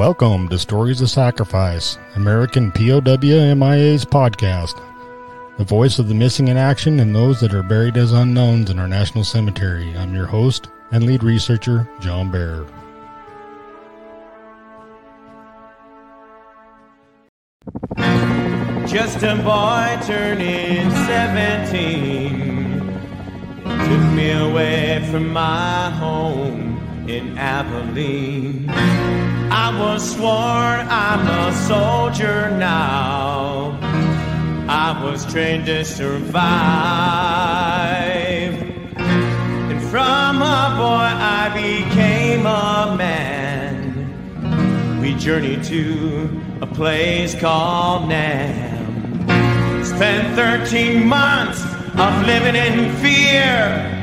Welcome to Stories of Sacrifice, American POW MIA's podcast. The voice of the missing in action and those that are buried as unknowns in our national cemetery. I'm your host and lead researcher, John Bear. Just a boy turning 17 took me away from my home in Abilene. I was sworn I'm a soldier now. I was trained to survive. And from a boy I became a man. We journeyed to a place called Nam. Spent 13 months of living in fear.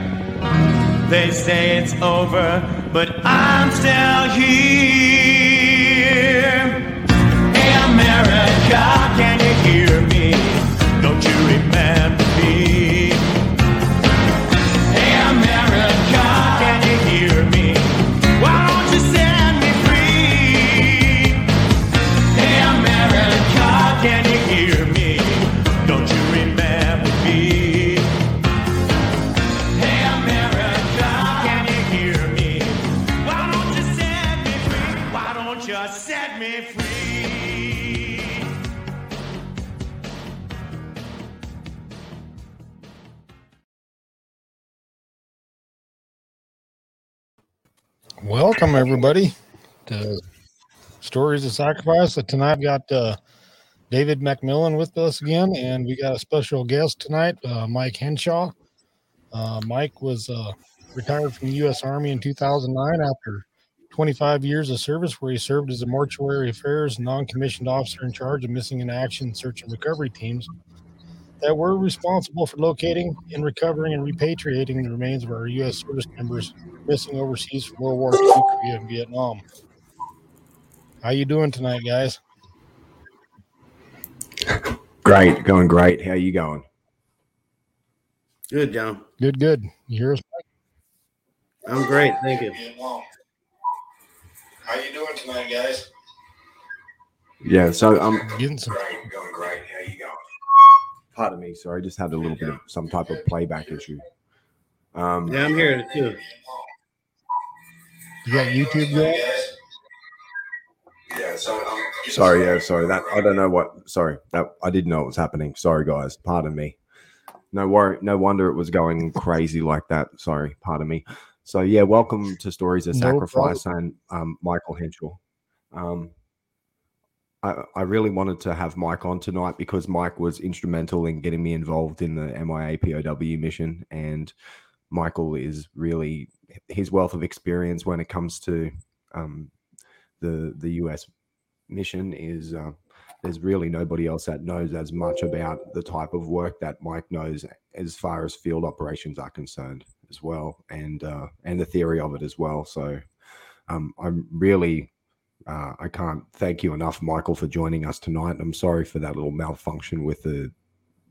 They say it's over, but I'm still here. Hey, America, can you hear me? Don't you remember Welcome, everybody, to Stories of Sacrifice. So tonight, I've got uh, David McMillan with us again, and we got a special guest tonight, uh, Mike Henshaw. Uh, Mike was uh, retired from the U.S. Army in 2009 after 25 years of service, where he served as a mortuary affairs non-commissioned officer in charge of missing in action search and recovery teams that were responsible for locating and recovering and repatriating the remains of our U.S. service members missing overseas from World War II, Korea, and Vietnam. How you doing tonight, guys? Great, going great. How you going? Good, John. Good, good. You hear us? I'm great. Thank you. How you doing tonight, guys? Yeah, so I'm Getting some. great, going great. How you going? Pardon me, sorry, I just had a little bit of some type of playback issue. Um, Yeah, I'm here too. You got YouTube going? yeah, so um, sorry, yeah, sorry. That I don't know what. Sorry, that I didn't know what was happening. Sorry, guys. Pardon me. No worry. No wonder it was going crazy like that. Sorry, pardon me. So yeah, welcome to Stories of No Sacrifice and um, Michael Henschel. Um, I, I really wanted to have Mike on tonight because Mike was instrumental in getting me involved in the MIA POW mission, and Michael is really his wealth of experience when it comes to um, the the US mission is uh, there's really nobody else that knows as much about the type of work that Mike knows as far as field operations are concerned as well, and uh, and the theory of it as well. So um, I'm really uh, I can't thank you enough, Michael, for joining us tonight. I'm sorry for that little malfunction with the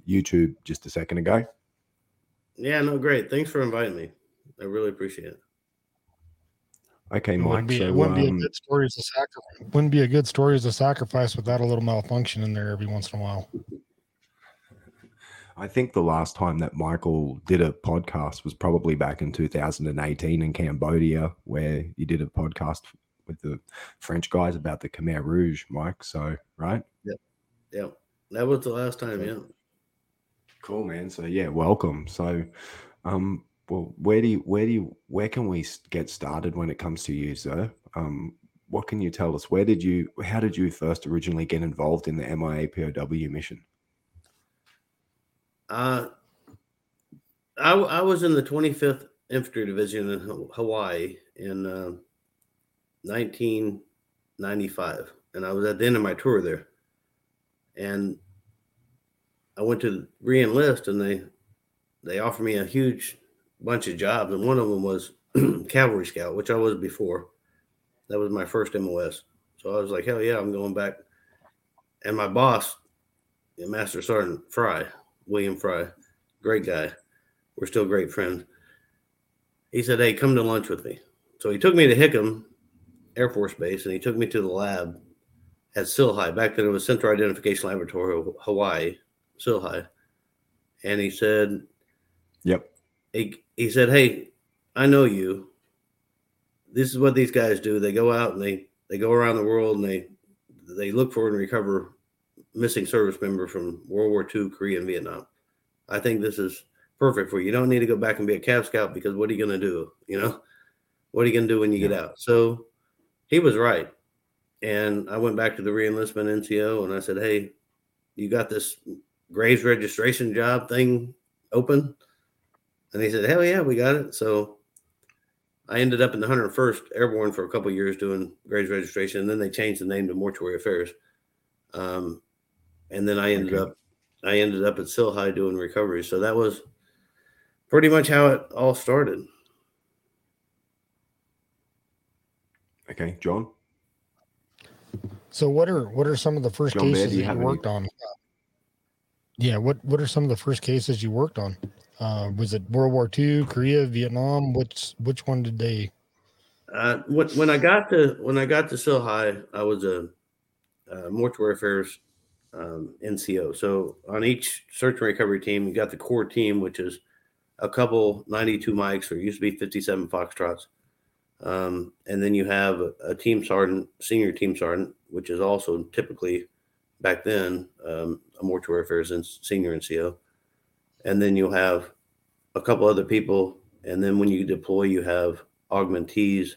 YouTube just a second ago. Yeah, no, great. Thanks for inviting me. I really appreciate it. Okay, It Mike. wouldn't be, so, it wouldn't be a um, good story as a sacrifice. Wouldn't be a good story as a sacrifice without a little malfunction in there every once in a while. I think the last time that Michael did a podcast was probably back in 2018 in Cambodia, where you did a podcast with the French guys about the Khmer Rouge, Mike. So, right? Yeah, that was the last time. Yeah. Cool, man. So, yeah, welcome. So, um, well, where do you, where do you, where can we get started when it comes to you, sir? Um, what can you tell us? Where did you, how did you first originally get involved in the MIA POW mission? Uh, I I was in the 25th Infantry Division in Hawaii in uh, 1995, and I was at the end of my tour there, and I went to re-enlist, and they they offered me a huge bunch of jobs, and one of them was cavalry scout, which I was before. That was my first MOS, so I was like, hell yeah, I'm going back. And my boss, Master Sergeant Fry, William Fry, great guy. We're still great friends. He said, Hey, come to lunch with me. So he took me to Hickam Air Force Base, and he took me to the lab at CILHI. Back then, it was Central Identification Laboratory, Hawaii, CILHI. And he said, Yep. he, he said, "Hey, I know you. This is what these guys do. They go out and they they go around the world and they they look for and recover missing service member from World War II, Korea, and Vietnam. I think this is perfect for you. You don't need to go back and be a Cav Scout because what are you going to do? You know, what are you going to do when you get out? So he was right. And I went back to the reenlistment NCO and I said, Hey, you got this Graves registration job thing open? And he said, Hell yeah, we got it. So I ended up in the 101st Airborne for a couple of years doing Graves registration. And then they changed the name to Mortuary Affairs. Um, and then I ended Okay. up I ended up at CILHI doing recovery. So that was pretty much how it all started. Okay, John. So what are what are some of the first John cases do you that have you any- worked on? Yeah, what what are some of the first cases you worked on? Uh, was it World War II, Korea, Vietnam? Which which one did they? Uh, when, when I got to when I got to CILHI, I was a, uh mortuary affairs um, NCO. So on each search and recovery team, you got the core team, which is a couple 92 mics, or used to be 57 foxtrots, um, and then you have a, team sergeant, senior team sergeant, which is also typically back then um, a mortuary affairs and senior NCO, and then you'll have a couple other people, and then when you deploy, you have augmentees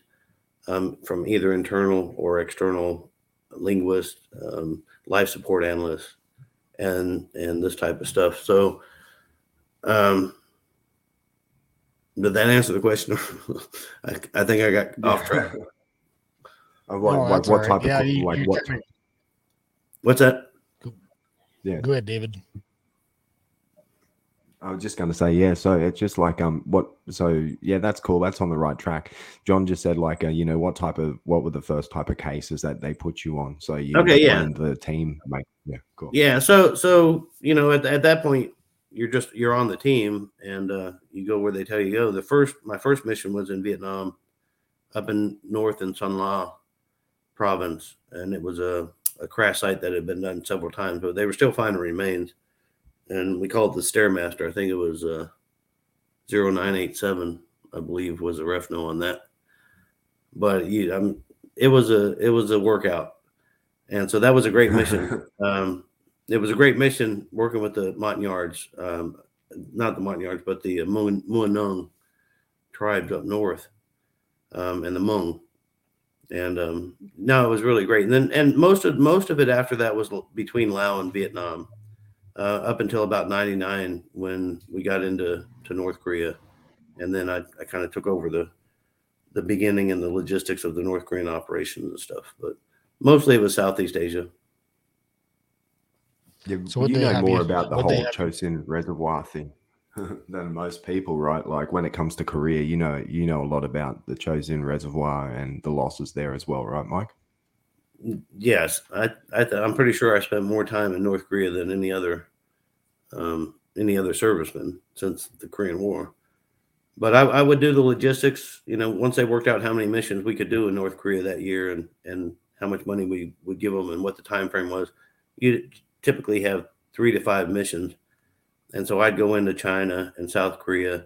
um, from either internal or external linguists, um, life support analysts, and and this type of stuff. So, um, did that answer the question? I, I think I got off track. Uh, like, Oh, like what all right. type Yeah, of you- like what? kinda- What's that? Yeah. Go ahead, David. I was just going to say, yeah. So it's just like um, what? So yeah, that's cool. That's on the right track. John just said like, uh, you know, what type of what were the first type of cases that they put you on? So you Okay, yeah. joined the team. Like, yeah, cool. Yeah. So so you know at, at that point you're just you're on the team and uh, you go where they tell you to go. The first my first mission was in Vietnam, up in north in Son La province, and it was a, a crash site that had been done several times, but they were still finding remains. And we called it the Stairmaster. I think it was uh, 0987, I believe, was the ref no on that. But you, um, it was a it was a workout, and so that was a great mission. um, it was a great mission working with the Montagnards, um, not the Montagnards, but the Muanong tribes up north, um, and the Hmong. And um, no, it was really great. And then, and most of most of it after that was between Laos and Vietnam, uh, up until about '99 when we got into to North Korea, and then I, I kind of took over the the beginning and the logistics of the North Korean operations and stuff. But mostly it was Southeast Asia. Yeah, So what you know more you- about the whole have- Chosin Reservoir thing than most people, right? Like when it comes to Korea, you know, you know a lot about the Chosin Reservoir and the losses there as well, right, Mike? Yes, I, I th- I'm pretty sure I spent more time in North Korea than any other um, any other serviceman since the Korean War. But I, I would do the logistics. You know, once they worked out how many missions we could do in North Korea that year and and how much money we would give them and what the time frame was, you typically have three to five missions. And so I'd go into China and South Korea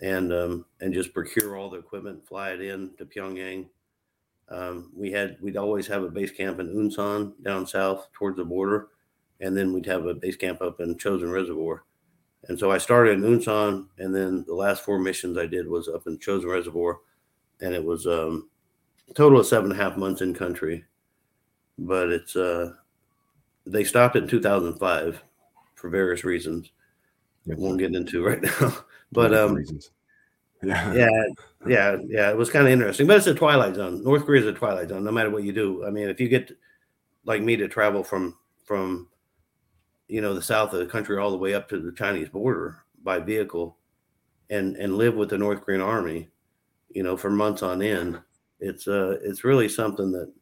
and um, and just procure all the equipment, fly it in to Pyongyang, um, we had we'd always have a base camp in Unsan down south towards the border, and then we'd have a base camp up in Chosin Reservoir. And so I started in Unsan, and then the last four missions I did was up in Chosin Reservoir, and it was um, a total of seven and a half months in country. But it's uh, they stopped it in 2005 for various reasons. I won't get into right now, but um, reasons. Yeah. yeah, yeah, yeah. It was kind of interesting, but it's a twilight zone. North Korea is a twilight zone. No matter what you do, I mean, if you get like me to travel from from you know the south of the country all the way up to the Chinese border by vehicle, and and live with the North Korean army, you know, for months on end, it's uh it's really something that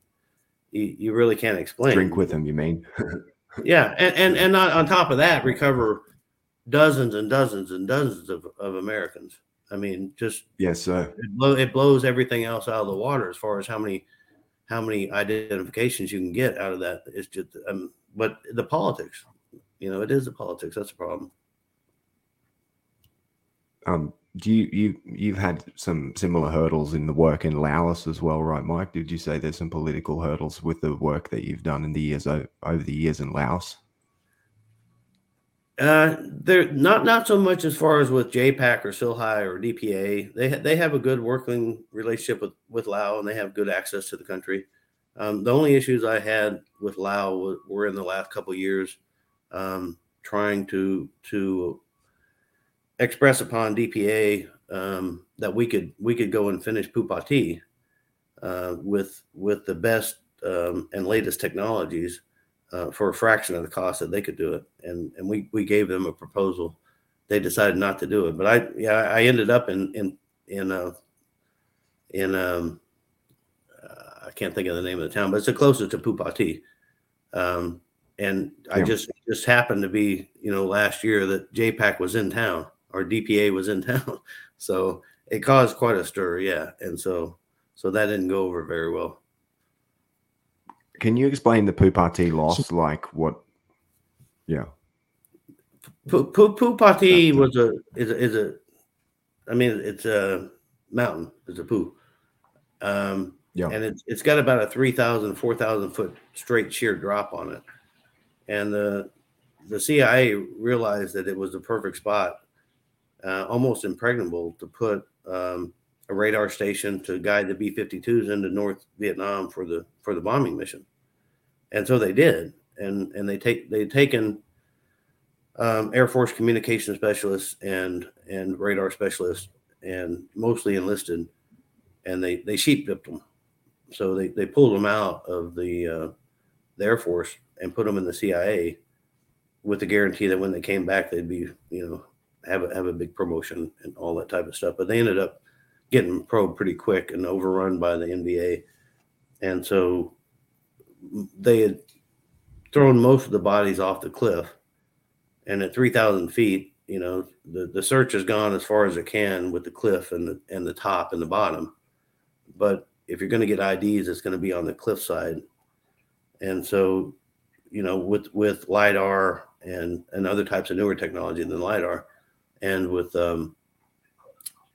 you, you really can't explain. Drink with them, you mean? Yeah, and and and on, on top of that, recover dozens and dozens and dozens of, of Americans. I mean, just yes, sir. it, blow, it blows everything else out of the water as far as how many how many identifications you can get out of that. It's just, um, but the politics, you know, it is the politics. That's the problem. Um, do you you you've had some similar hurdles in the work in Laos as well, right, Mike? Did you say there's some political hurdles with the work that you've done in the years over the years in Laos? Uh, they're not not so much as far as with JPAC or CILHI or DPA. They ha- they have a good working relationship with with Lao and they have good access to the country. Um, the only issues I had with Lao were, in the last couple years, um, trying to to express upon DPA um, that we could we could go and finish Phou Pha Thi uh, with with the best um, and latest technologies uh, for a fraction of the cost that they could do it. And and we we gave them a proposal. They decided not to do it. But I yeah I ended up in in in uh, in um uh, I can't think of the name of the town, but it's the closest to Phou Pha Thi. Um, and I Yeah. just just happened to be you know last year that JPAC was in town or DPA was in town, so it caused quite a stir. Yeah, and so so that didn't go over very well. Can you explain the Phou Pha Thi loss? Like what? Yeah. Pu- Pu- Phou Pha Thi That's was a is a, is a I mean it's a mountain it's a poo um Yeah. and it's it's got about a 3000 4000 foot straight sheer drop on it and the the CIA realized that it was the perfect spot uh, almost impregnable to put um, a radar station to guide the B-52s into North Vietnam for the for the bombing mission and so they did and and they take they'd taken um, Air Force communication specialists and and radar specialists, and mostly enlisted, and they they sheep dipped them. So they they pulled them out of the uh, the Air Force and put them in the CIA, with the guarantee that when they came back they'd be you know have a have a big promotion and all that type of stuff. But they ended up getting probed pretty quick and overrun by the NVA, and so they had thrown most of the bodies off the cliff. And at 3000 feet you know the, the search has gone as far as it can with the cliff and the, and the top and the bottom. But if you're going to get ids it's going to be on the cliff side. And so you know with with lidar and and other types of newer technology than lidar and with um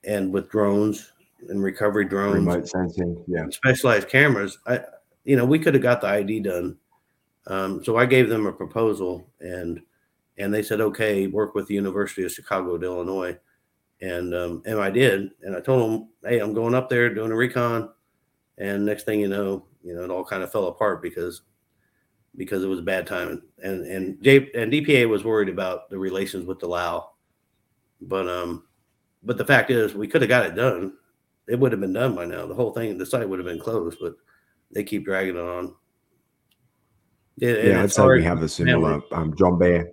and with drones and recovery drones Remote sensing. Yeah. specialized cameras, I, you know, we could have got the ID done. Um, so I gave them a proposal, and and they said, okay, work with the University of Chicago, Illinois, and um, and I did, and I told them, hey, I'm going up there doing a recon, and next thing you know, you know, it all kind of fell apart because because it was a bad timing, and and J and DPA was worried about the relations with the Lao, but um, but the fact is, we could have got it done it would have been done by now. The whole thing, the site would have been closed, but they keep dragging it on. Yeah, Yeah, I'd it's say we have a similar um, John Bear.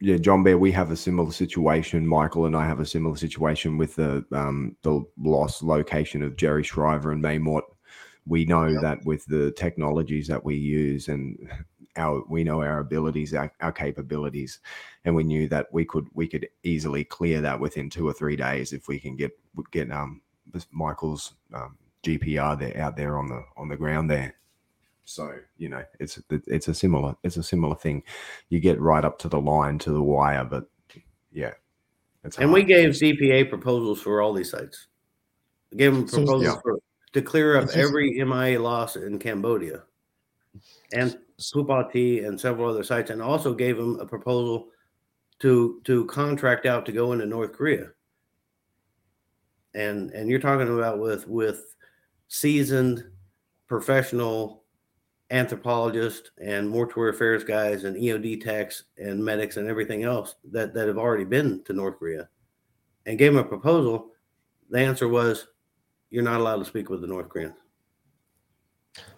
Yeah, John Bear, we have a similar situation. Michael and I have a similar situation with the um, the lost location of Jerry Shriver and Maymort. We know Yeah. that with the technologies that we use and our we know our abilities, our, our capabilities, and we knew that we could we could easily clear that within two or three days if we can get get um Michael's um, GPR there out there on the on the ground there. So you know, it's it's a similar it's a similar thing. You get right up to the line to the wire, but yeah, it's And we gave CPA proposals for all these sites. We gave them So- proposals Yeah. for, to clear up just- every MIA loss in Cambodia and Phou Pha Thi and several other sites, and also gave them a proposal to to contract out to go into North Korea. And and you're talking about with with seasoned professional anthropologists and mortuary affairs guys and EOD techs and medics and everything else that, that have already been to North Korea and gave them a proposal. The answer was, you're not allowed to speak with the North Koreans.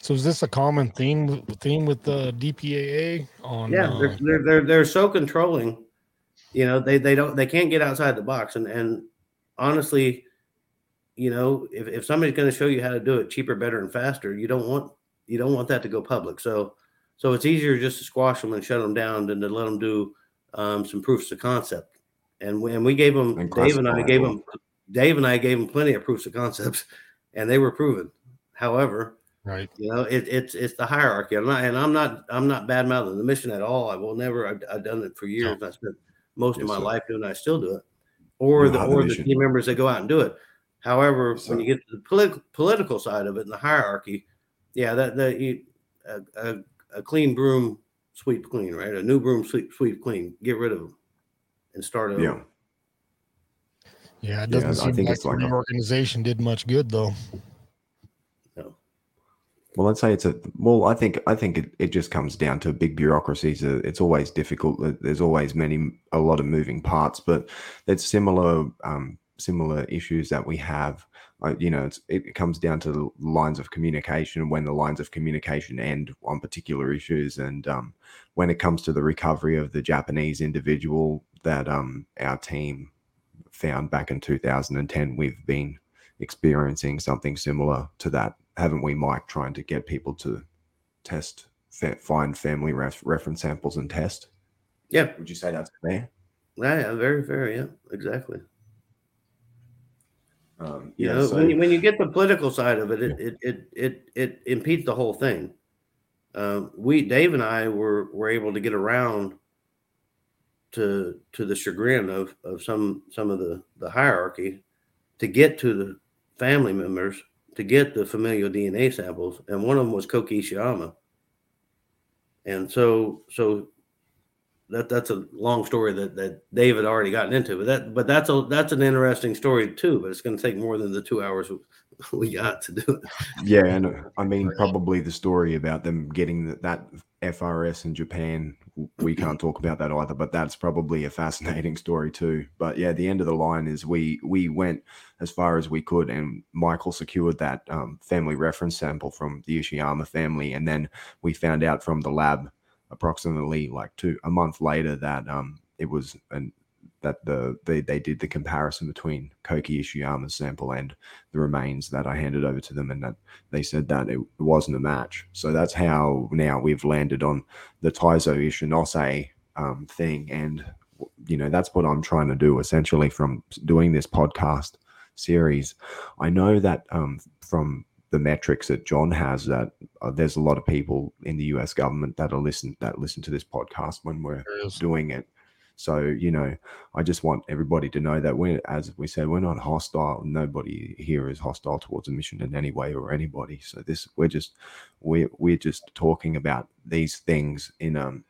So is this a common theme theme with the DPAA on? Yeah, uh, they're, they're, they're, they're so controlling, you know, they, they don't, they can't get outside the box. And, and honestly, you know, if, if somebody's going to show you how to do it cheaper, better, and faster, you don't want, you don't want that to go public. So, so it's easier just to squash them and shut them down than to let them do um, some proofs of concept. And when we gave them, And Dave and I gave them, Dave and I gave them plenty of proofs of concepts, and they were proven. However, Right. You know, it, it's it's the hierarchy. I'm not, and I'm not I'm not bad mouthing the mission at all. I will never. I've, I've done it for years. I spent most Yes, of my sir. life doing. it. I still do it. Or You the are the or the mission. team members that go out and do it. However, Yes, when sir. you get to the political political side of it and the hierarchy, yeah, that that you, a, a, a clean broom sweep clean, right? A new broom sweep sweep clean. Get rid of them and start over. Yeah. Yeah, it Yeah, doesn't I seem think like it's the like a- reorganization did much good though. Well, I'd say it's a well. I think I think it, it just comes down to big bureaucracies. Uh, It's always difficult. There's always many a lot of moving parts, but it's similar um, similar issues that we have. Uh, you know, it comes down to the lines of communication when the lines of communication end on particular issues, and um, when it comes to the recovery of the Japanese individual that um, our team found back in 2010, we've been experiencing something similar to that, haven't we, Mike? Trying to get people to test, find family ref- reference samples and test. Yeah, Would you say that's fair? yeah, yeah, very, very, yeah, exactly. Um, You yeah. know, so- when, you, when you get the political side of it, it it it it, it impedes the whole thing. Um, we Dave and I were were able to get around to to the chagrin of of some some of the the hierarchy to get to the family members to get the familial DNA samples, and one of them was Koki Ishiyama. And so so that that's a long story that that David already gotten into, but that but that's a that's an interesting story too. But it's going to take more than the two hours we got to do it. yeah, and I mean, probably the story about them getting that, that FRS in Japan, we can't talk about that either. But that's probably a fascinating story too. But yeah, the end of the line is we we went as far as we could, and Michael secured that um, family reference sample from the Ishiyama family, and then we found out from the lab approximately like two a month later that um it was an that the they, they did the comparison between Koki Ishiyama's sample and the remains that I handed over to them and that they said that it wasn't a match. So that's how now we've landed on the Taizo Ichinose um, thing. And, you know, that's what I'm trying to do essentially from doing this podcast series. I know that um, from the metrics that John has that uh, there's a lot of people in the US government that are listen that listen to this podcast when we're doing it. So, you know, I just want everybody to know that we're, as we said, we're not hostile. Nobody here is hostile towards a mission in any way or anybody. So this, we're just, we're, we're just talking about these things in um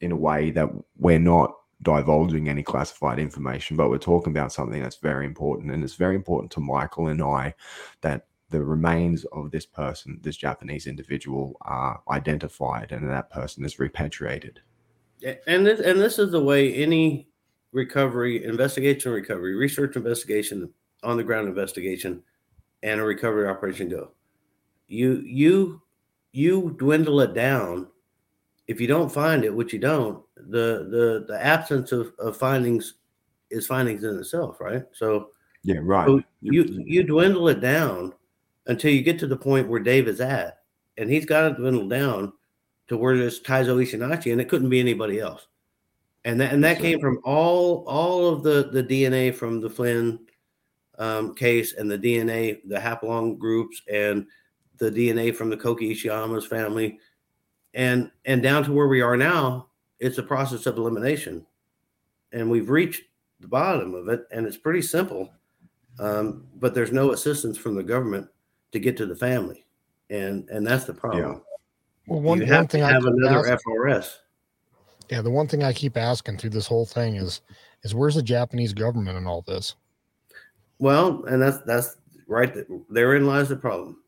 in a way that we're not divulging any classified information, but we're talking about something that's very important. And it's very important to Michael and I that the remains of this person, this Japanese individual, are identified and that person is repatriated. And this and this is the way any recovery, investigation, recovery, research, investigation, on the ground investigation, and a recovery operation go. You you you dwindle it down. If you don't find it, which you don't, the the the absence of, of findings is findings in itself, right? So Yeah, right. so you you dwindle it down until you get to the point where Dave is at, and he's got to dwindle down to where there's Taizo Ishinachi, and it couldn't be anybody else. And that and that came from all all of the the DNA from the Flynn um, case and the DNA, the haplogroups, and the DNA from the Koki Ishiyama's family, and and down to where we are now. It's a process of elimination, and we've reached the bottom of it, and it's pretty simple. Um, but there's no assistance from the government to get to the family, and and that's the problem. Well, one, you one thing to I have another asking, FRS. yeah, the one thing I keep asking through this whole thing is, is where's the Japanese government in all this? Well, and that's that's right. Therein lies the problem.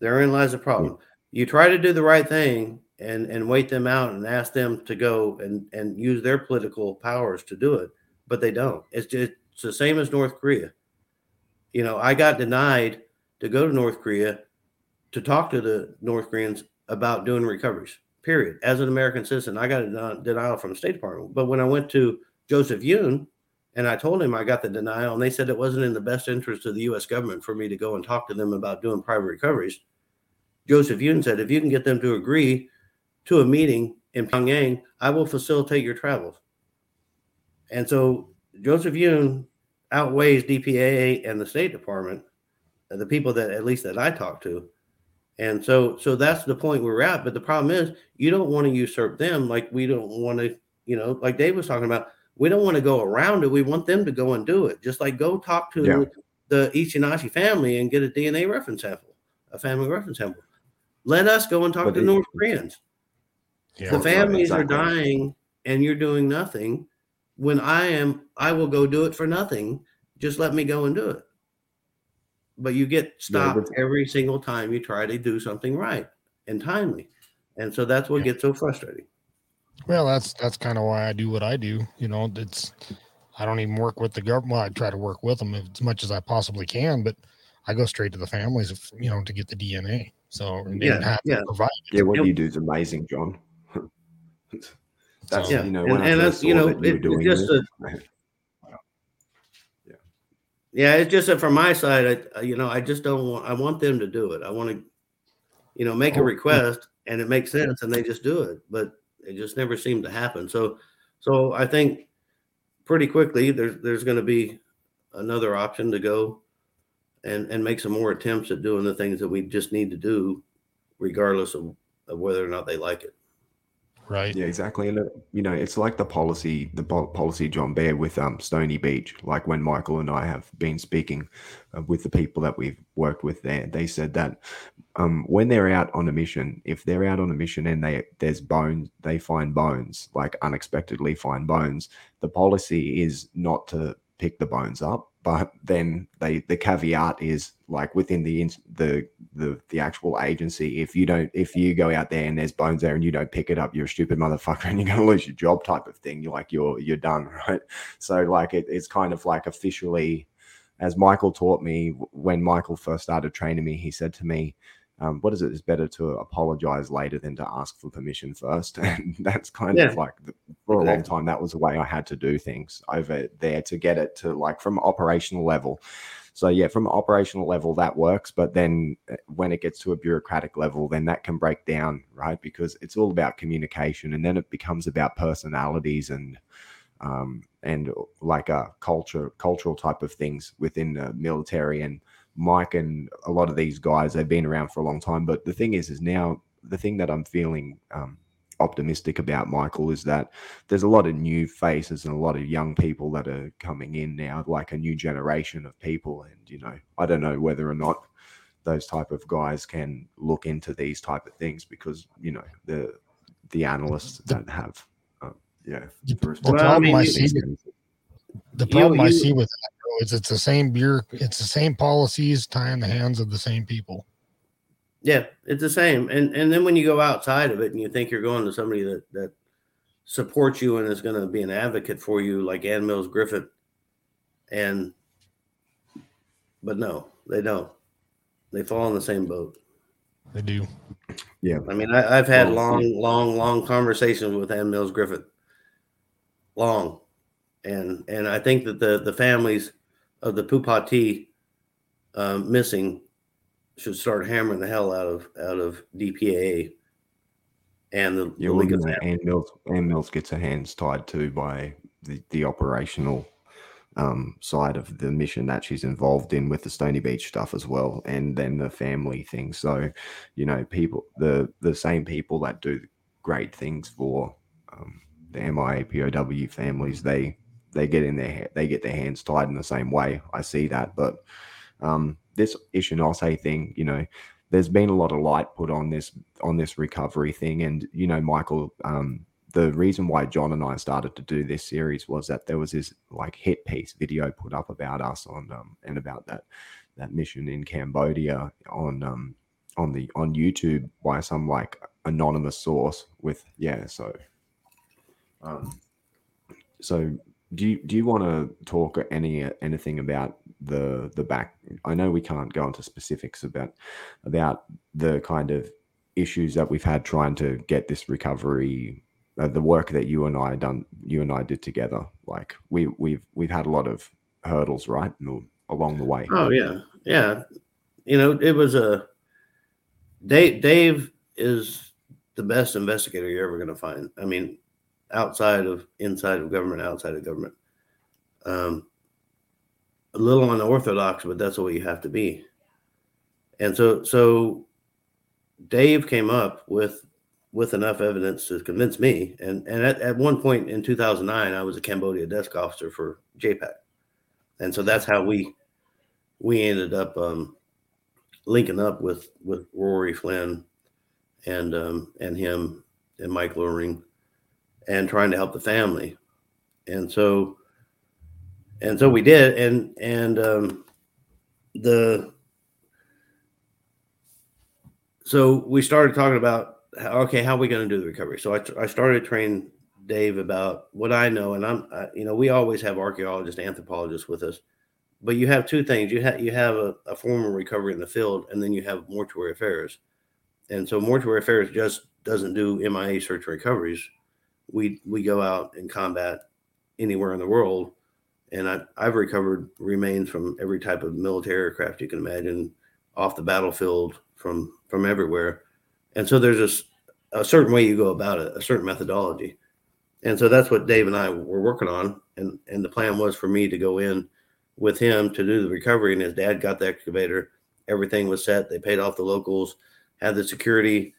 Therein lies the problem. You try to do the right thing and and wait them out and ask them to go and and use their political powers to do it, but they don't. It's just it's the same as North Korea. You know, I got denied to go to North Korea to talk to the North Koreans about doing recoveries. Period. As an American citizen, I got a denial from the State Department. But when I went to Joseph Yun and I told him I got the denial, and they said it wasn't in the best interest of the U.S. government for me to go and talk to them about doing private recoveries. Joseph Yun said, if you can get them to agree to a meeting in Pyongyang, I will facilitate your travels. And so Joseph Yun outweighs DPA and the State Department, the people that at least that I talked to, And so, so that's the point we're at. But the problem is, you don't want to usurp them. Like we don't want to, you know, like Dave was talking about. We don't want to go around it. We want them to go and do it. Just like go talk to Yeah. the Ichinashi family and get a DNA reference sample, a family reference sample. Let us go and talk But to it- North Koreans. Yeah. the families exactly. are dying and you're doing nothing. When I am, I will go do it for nothing. Just let me go and do it. But you get stopped but- every single time you try to do something right and timely. And so that's what Yeah. gets so frustrating. Well, that's that's kind of why I do what I do. You know, it's I don't even work with the government. Well, I try to work with them as much as I possibly can, but I go straight to the families, if, you know, to get the DNA. So Yeah, have yeah. to provide. Yeah, what you do is amazing, John. That's So- Yeah, you know and- and that's, you know, that you it- doing just this, Yeah, it's just that from my side, I you know, I just don't want I want them to do it. I want to, you know, make a Oh, request and it makes sense and they just do it, but it just never seemed to happen. So so I think pretty quickly there's there's gonna be another option to go and and make some more attempts at doing the things that we just need to do, regardless of, of whether or not they like it. Right. Yeah, exactly. And uh, you know, it's like the policy, the policy John Bear with um Stony Beach. Like when Michael and I have been speaking uh, with the people that we've worked with there, they said that um when they're out on a mission, if they're out on a mission and they there's bones, they find bones, like unexpectedly find bones. The policy is not to pick the bones up, but then they the caveat is like within the the the the actual agency if you don't if you go out there and there's bones there and you don't pick it up you're a stupid motherfucker and you're going to lose your job type of thing you're like you're you're done right? So like it, it's kind of like officially as michael taught me when michael first started training me he said to me um, what is it? It's better to apologize later than to ask for permission first. And that's kind Yeah. of like the, for a long time, that was the way I had to do things over there to get it to like from operational level. So yeah, from operational level that works, but then uh, when it gets to a bureaucratic level, then that can break down, right? Because it's all about communication, and then it becomes about personalities and um, and like a culture, cultural type of things within the military. And Mike and a lot of these guys, they've been around for a long time. But the thing is, is now the thing that I'm feeling um, optimistic about, Michael, is that there's a lot of new faces and a lot of young people that are coming in now, like a new generation of people. And you know, I don't know whether or not those type of guys can look into these type of things because you know the the analysts don't have um, yeah The, the the Well, I problem mean, I you- see with the You- problem I see with that though, is it's the same beer, it's the same policies tying the hands of the same people. Yeah, it's the same. And and then when you go outside of it and you think you're going to somebody that that supports you and is going to be an advocate for you, like Ann Mills Griffith, and but no, they don't. They fall in the same boat. They do. yeah I mean, I, I've had long, long, long conversations with Ann Mills Griffith. Long, and and I think that the the families of the Phou Pha Thi um, missing should start hammering the hell out of out of DPAA and the, Yeah, the well, League of and Mills and Mills gets her hands tied too by the, the operational um, side of the mission that she's involved in with the Stony Beach stuff as well, and then the family thing. So, you know, people the the same people that do great things for um, the MIA POW families, they they get in their they get their hands tied in the same way. I see that, but um, this Ichinose thing, you know, there's been a lot of light put on this on this recovery thing and you know michael um the reason why john and i started to do this series was that there was this like hit piece video put up about us on um and about that that mission in cambodia on um on the on youtube by some like anonymous source with yeah so um so do you do you want to talk any anything about the the back i know we can't go into specifics about about the kind of issues that we've had trying to get this recovery uh, the work that you and i done you and i did together like we we've we've had a lot of hurdles right along the way Oh yeah, yeah. You know, it was a Dave. Dave is the best investigator you're ever going to find. I mean, outside of inside of government, outside of government. Um, a little unorthodox, but that's way you have to be. And so, so Dave came up with with enough evidence to convince me. And and at, at one point in 2009, I was a Cambodia desk officer for JPAC, and so that's how we we ended up um, linking up with with Rory Flynn and um, and him and Mike Luring and trying to help the family. And so and so we did and and um, the so we started talking about okay how are we going to do the recovery? So I, I started training dave about what i know and i'm I, you know we always have archaeologists anthropologists with us but you have two things. You have you have a, a formal recovery in the field and then you have mortuary affairs. And so mortuary affairs just doesn't do mia search recoveries we we go out and combat anywhere in the world and I, i've recovered remains from every type of military aircraft you can imagine off the battlefield from from everywhere. And so there's just a certain way you go about it a certain methodology. And so that's what dave and i were working on and and the plan was for me to go in with him to do the recovery and his dad got the excavator everything was set they paid off the locals had the security.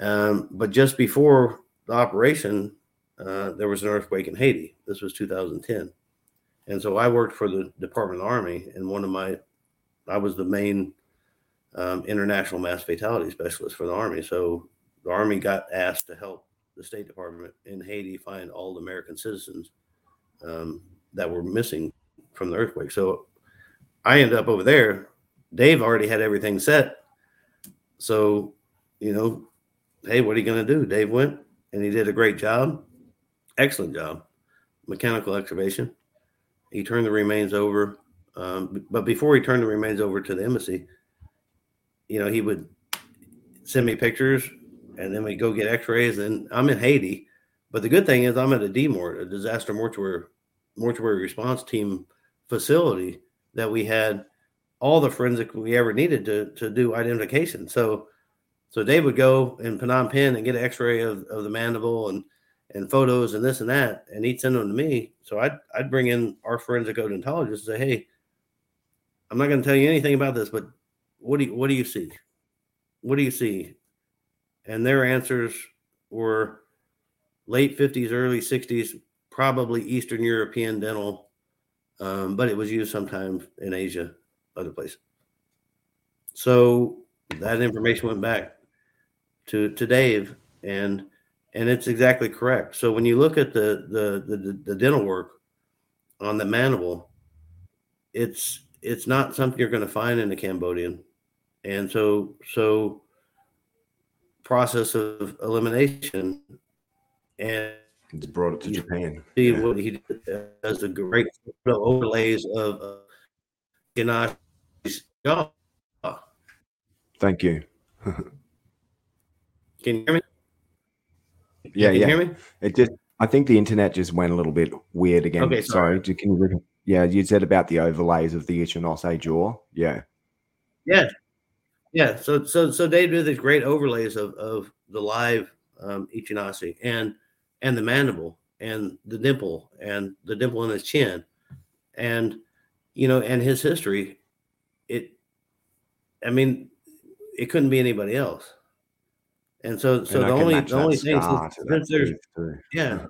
Um, but just before the operation uh, there was an earthquake in haiti this was 2010 and so i worked for the department of the army and one of my i was the main um, international mass fatality specialist for the army so the army got asked to help the state department in haiti find all the american citizens um, that were missing from the earthquake. So I ended up over there. Dave already had everything set. So, you know, hey, what are you going to do? Dave went and he did a great job. Excellent job. Mechanical excavation. He turned the remains over. Um, but before he turned the remains over to the embassy, you know, he would send me pictures and then we go get x-rays and I'm in Haiti. But the good thing is I'm at a DMORT, a disaster mortuary mortuary response team facility that we had all the forensic we ever needed to to do identification. So so Dave would go in Phnom Penh and get an X-ray of, of the mandible and and photos and this and that, and he'd send them to me. So I'd I'd bring in our forensic odontologist and say, hey, I'm not going to tell you anything about this, but what do you, what do you see? What do you see? And their answers were late 50s, early 60s, probably Eastern European dental um, but it was used sometimes in Asia, other places. So that information went back to to Dave, and and it's exactly correct. So when you look at the the the, the dental work on the mandible, it's it's not something you're going to find in a Cambodian, and so so process of elimination and He's brought it to Japan. See yeah. what he does as a great overlays of uh, jaw. Thank you. Can you hear me? Yeah, Can yeah. hear me? It just I think the internet just went a little bit weird again. Okay, sorry. So can you yeah, you said about the overlays of the Ichinose jaw. Yeah. Yeah. Yeah. So so so they do these great overlays of of the live um Ichinose and and the mandible and the dimple and the dimple in his chin and you know and his history it i mean it couldn't be anybody else and so so And the only the only thing since, since there's yeah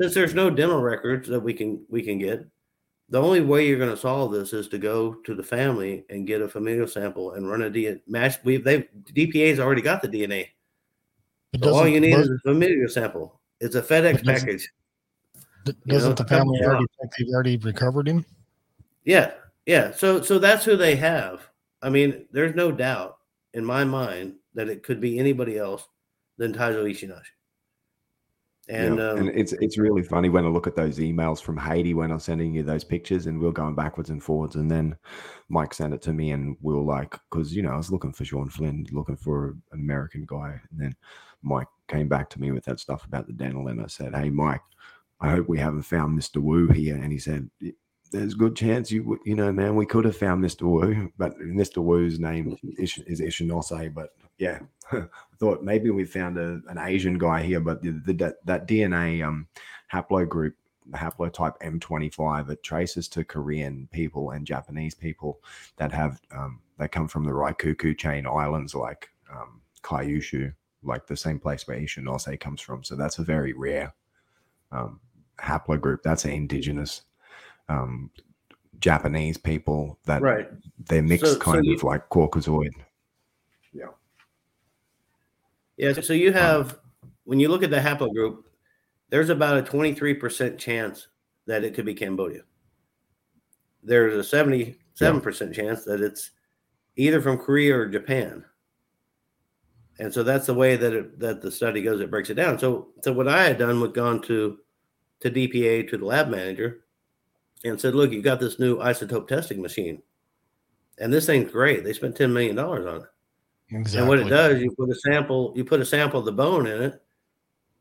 since there's no dental records that we can we can get the only way you're going to solve this is to go to the family and get a familial sample and run a DNA match. We've they DPA's already got the DNA. But So all you need does- is a familial sample. It's a FedEx But doesn't- package. you doesn't know, the family already think they've already recovered him? Yeah, yeah. So so that's who they have. I mean, there's no doubt in my mind that it could be anybody else than Taizo Ishinashi. And Yeah, um, and it's it's really funny when I look at those emails from Haiti when I'm sending you those pictures, and we are going backwards and forwards, and then Mike sent it to me, and we were like, because you know I was looking for Sean Flynn, looking for an American guy, and then Mike came back to me with that stuff about the dental, and I said, hey Mike, I hope we haven't found Mister Wu here, and he said. There's a good chance you you know, man. We could have found Mr. Wu, but Mr. Wu's name is, is Ichinose. But yeah, I thought maybe we found a, an Asian guy here, but the, the, that, that DNA um, haplogroup, the haplotype M25, it traces to Korean people and Japanese people that have um, that come from the Ryukyu chain islands like um, Kyushu, like the same place where Ichinose comes from. So that's a very rare um, haplogroup. That's an indigenous um, Japanese people that Right. they're mixed So- so kind you- of like Caucasoid. Yeah. Yeah. So you have, when you look at the haplogroup, there's about a 23% chance that it could be Cambodia. There's a 77% chance that it's either from Korea or Japan. And so that's the way that it, that the study goes. It breaks it down. So so what I had done was gone to to DPA to the lab manager and said, "Look, you got this new isotope testing machine, and this thing's great. They spent ten million dollars on it." Exactly. And what it does, you put a sample, you put a sample of the bone in it,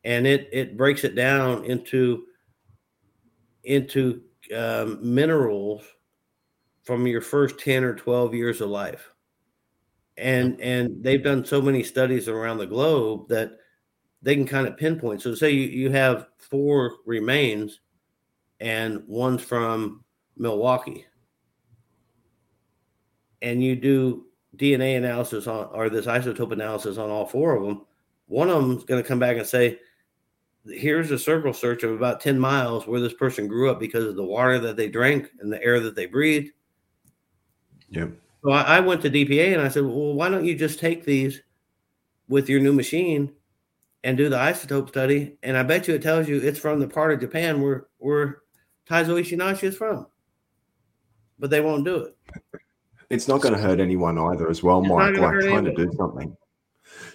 and it it breaks it down into into um, minerals from your first ten or twelve years of life. And and they've done so many studies around the globe that they can kind of pinpoint. So say you, you have four remains, and one's from Milwaukee, and you do DNA analysis on or this isotope analysis on all four of them, one of them is going to come back and say, here's a circle search of about 10 miles where this person grew up because of the water that they drank and the air that they breathed. Yep. So I, I went to DPA and I said, well, why don't you just take these with your new machine and do the isotope study? And I bet you it tells you it's from the part of Japan where, where Taizo Ichinose is from. But they won't do it. It's not going to hurt anyone either, as well, It's Mike. Like trying to do something.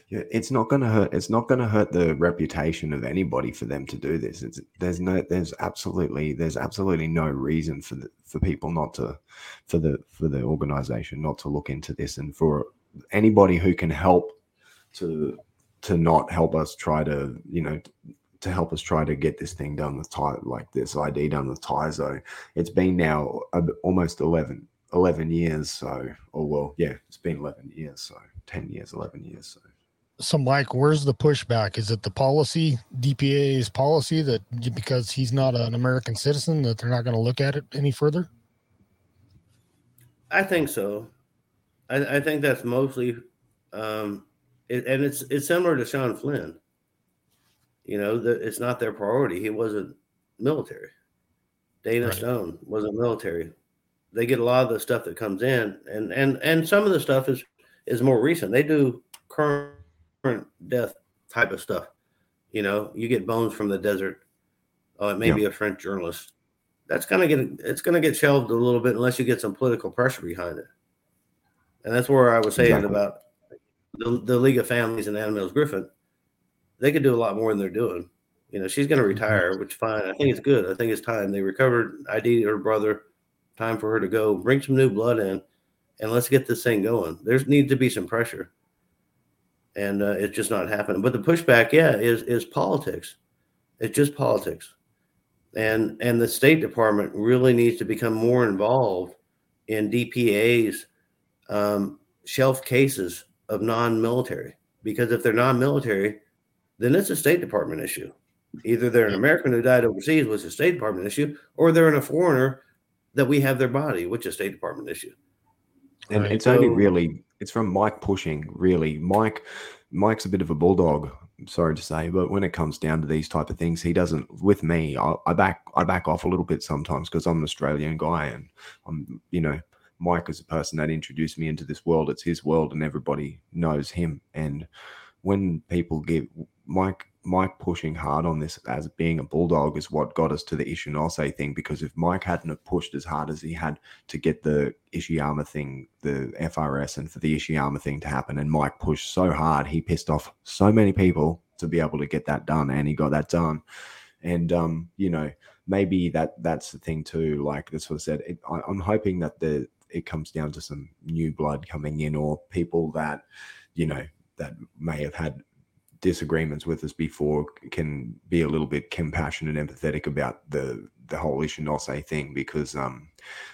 Yeah, it's not going to hurt. It's not going to hurt the reputation of anybody for them to do this. It's there's no, there's absolutely, there's absolutely no reason for the for people not to, for the for the organization not to look into this, and for anybody who can help to to not help us try to, you know, to help us try to get this thing done with Ty, like this ID done with Taizo. It's been now uh, almost 11, 11 years. So, or well, yeah, it's been 11 years. So 10 years, 11 years. So So, Mike, where's the pushback? Is it the policy, DPA's policy that because he's not an American citizen, that they're not going to look at it any further? I think so. I, I think that's mostly, um, it, and it's it's similar to Sean Flynn. You know, that it's not their priority. He wasn't military. Dana Right. Stone wasn't military. They get a lot of the stuff that comes in, and and and some of the stuff is is more recent. They do current death type of stuff. You know, you get bones from the desert. Oh, it may Yeah. be a French journalist. That's gonna get it's gonna get shelved a little bit unless you get some political pressure behind it. And that's where I was saying Exactly. about the, the League of Families and Anna Mills Griffin. They could do a lot more than they're doing. You know, she's going to retire, which fine. I think it's good. I think it's time they recovered. ID her brother. Time for her to go. Bring some new blood in, and let's get this thing going. There's needs to be some pressure, and uh, it's just not happening. But the pushback, yeah, is is politics. It's just politics, and and the State Department really needs to become more involved in DPA's um, shelf cases of non-military because if they're non-military, then it's a State Department issue. Either they're an American who died overseas, which is a State Department issue, or they're in a foreigner that we have their body, which is a State Department issue. and Right. it's only really it's from Mike pushing. Really, Mike Mike's a bit of a bulldog. Sorry to say, but when it comes down to these type of things, he doesn't. With me, I, I back I back off a little bit sometimes because I'm an Australian guy, and I'm you know Mike is the person that introduced me into this world. It's his world, and everybody knows him. And when people give Mike Mike pushing hard on this as being a bulldog is what got us to the Ichinose thing. Because if Mike hadn't have pushed as hard as he had to get the Ishiyama thing, the FRS, and for the Ishiyama thing to happen, and Mike pushed so hard, he pissed off so many people to be able to get that done, and he got that done. And um, you know, maybe that that's the thing too. Like this was said, it, I, I'm hoping that the it comes down to some new blood coming in, or people that you know that may have had disagreements with us before can be a little bit compassionate and empathetic about the the whole Ichinose thing because um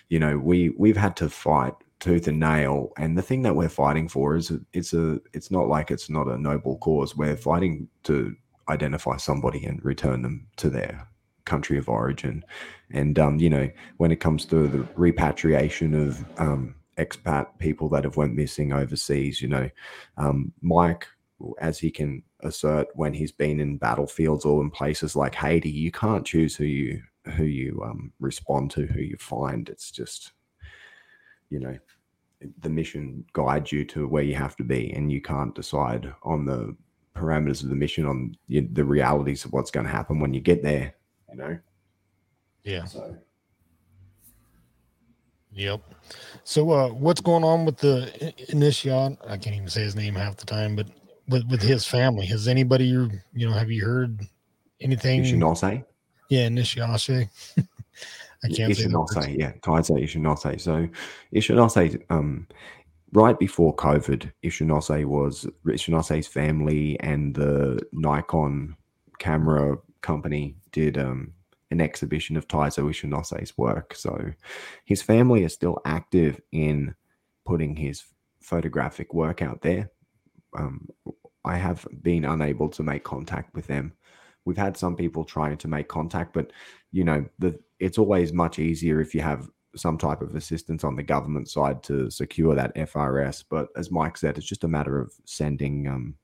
you know we we've had to fight tooth and nail and the thing that we're fighting for is it's a it's not like it's not a noble cause. We're fighting to identify somebody and return them to their country of origin. And um you know when it comes to the repatriation of um expat people that have went missing overseas you know um mike as he can assert when he's been in battlefields or in places like Haiti, you can't choose who you who you um, respond to, who you find. It's just, you know, the mission guides you to where you have to be, and you can't decide on the parameters of the mission on the, the realities of what's going to happen when you get there. You know. Yeah. So Yep. So, uh, what's going on with the initiate? I can't even say his name half the time, but with with his family, has anybody you you know have you heard anything? Ichinose. Yeah, initiate. I can't say. Ichinose, yeah, Taizo Ichinose. So Ichinose, um, right before COVID, Ichinose was Ichinose's family and the Nikon camera company did um, an exhibition of Taizo Ishinose's work. So his family is still active in putting his photographic work out there. Um, I have been unable to make contact with them. We've had some people trying to make contact, but you know, the it's always much easier if you have some type of assistance on the government side to secure that FRS. But as Mike said, it's just a matter of sending um,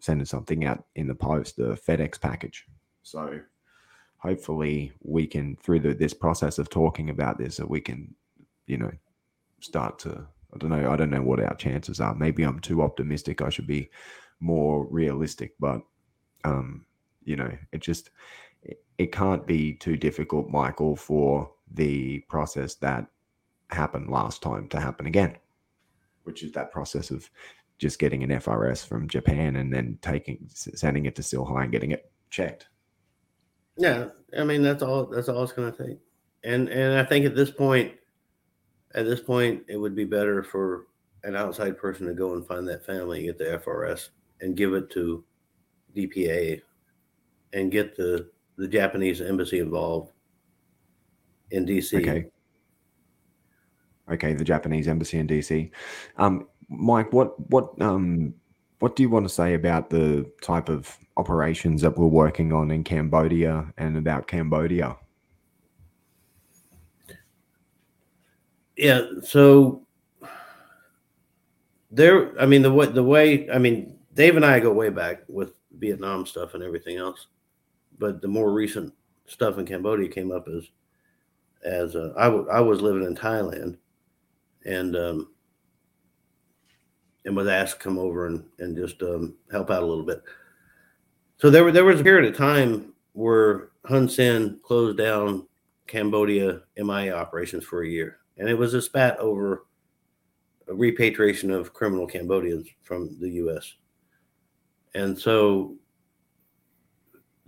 sending something out in the post, the FedEx package. So hopefully we can through the, this process of talking about this that we can you know start to i don't know i don't know what our chances are. Maybe i'm too optimistic. I should be more realistic but um you know it just it, can't be too difficult michael for the process that happened last time to happen again which is that process of just getting an frs from japan and then taking sending it to high and getting it checked Yeah, I mean that's all. That's all it's going to take. And and I think at this point, at this point, it would be better for an outside person to go and find that family, get the FRS, and give it to DPA, and get the the Japanese embassy involved in DC. Okay. Okay, the Japanese embassy in DC. Um, Mike, what what um what do you want to say about the type of operations that we're working on in Cambodia and about Cambodia? Yeah. So there, I mean the way the way I mean Dave and I go way back with Vietnam stuff and everything else, but the more recent stuff in Cambodia came up as as uh, I w- I was living in Thailand, and um, and was asked to come over and and just um, help out a little bit. So there there was a period of time where Hun Sen closed down Cambodia MIA operations for a year, and it was a spat over a repatriation of criminal Cambodians from the U.S. And so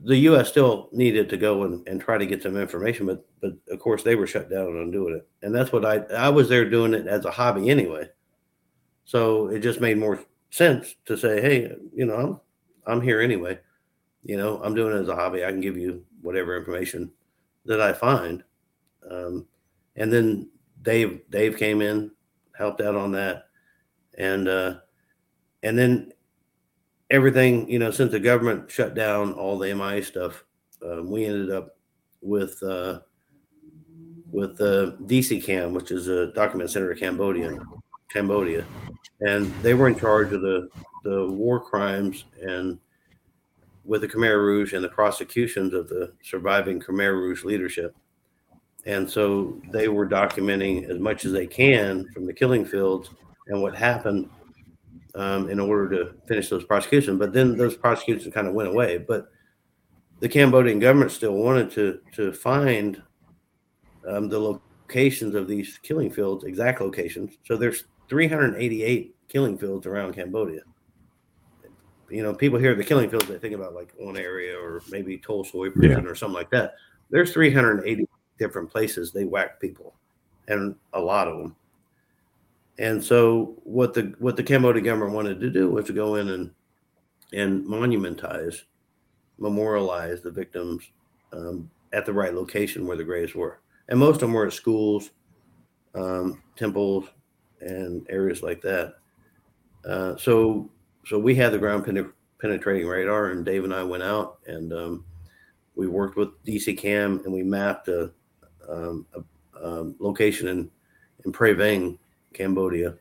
the U.S. still needed to go and, and try to get some information, but but of course they were shut down on doing it, and that's what I I was there doing it as a hobby anyway. So it just made more sense to say, hey, you know, I'm I'm here anyway. You know, I'm doing it as a hobby. I can give you whatever information that I find. Um, and then Dave Dave came in, helped out on that, and uh, and then everything you know since the government shut down all the MIA stuff, um, we ended up with uh, with uh, DC Cam, which is a document center of Cambodia, Cambodia, and they were in charge of the the war crimes and with the Khmer Rouge and the prosecutions of the surviving Khmer Rouge leadership. And so they were documenting as much as they can from the killing fields and what happened um, in order to finish those prosecutions. But then those prosecutions kind of went away. But the Cambodian government still wanted to to find um, the locations of these killing fields, exact locations. So there's 388 killing fields around Cambodia. You know, people hear the killing fields, they think about like one area or maybe Tuol Sleng prison or something like that. There's 380 different places they whack people, and a lot of them. And so what the what the Cambodian government wanted to do was to go in and and monumentize, memorialize the victims um, at the right location where the graves were, and most of them were at schools, um, temples, and areas like that. Uh, so so we had the ground pen- penetrating radar, and Dave and I went out and um, we worked with DC Cam and we mapped a, um, a, um location in in Prey Veng, Cambodia,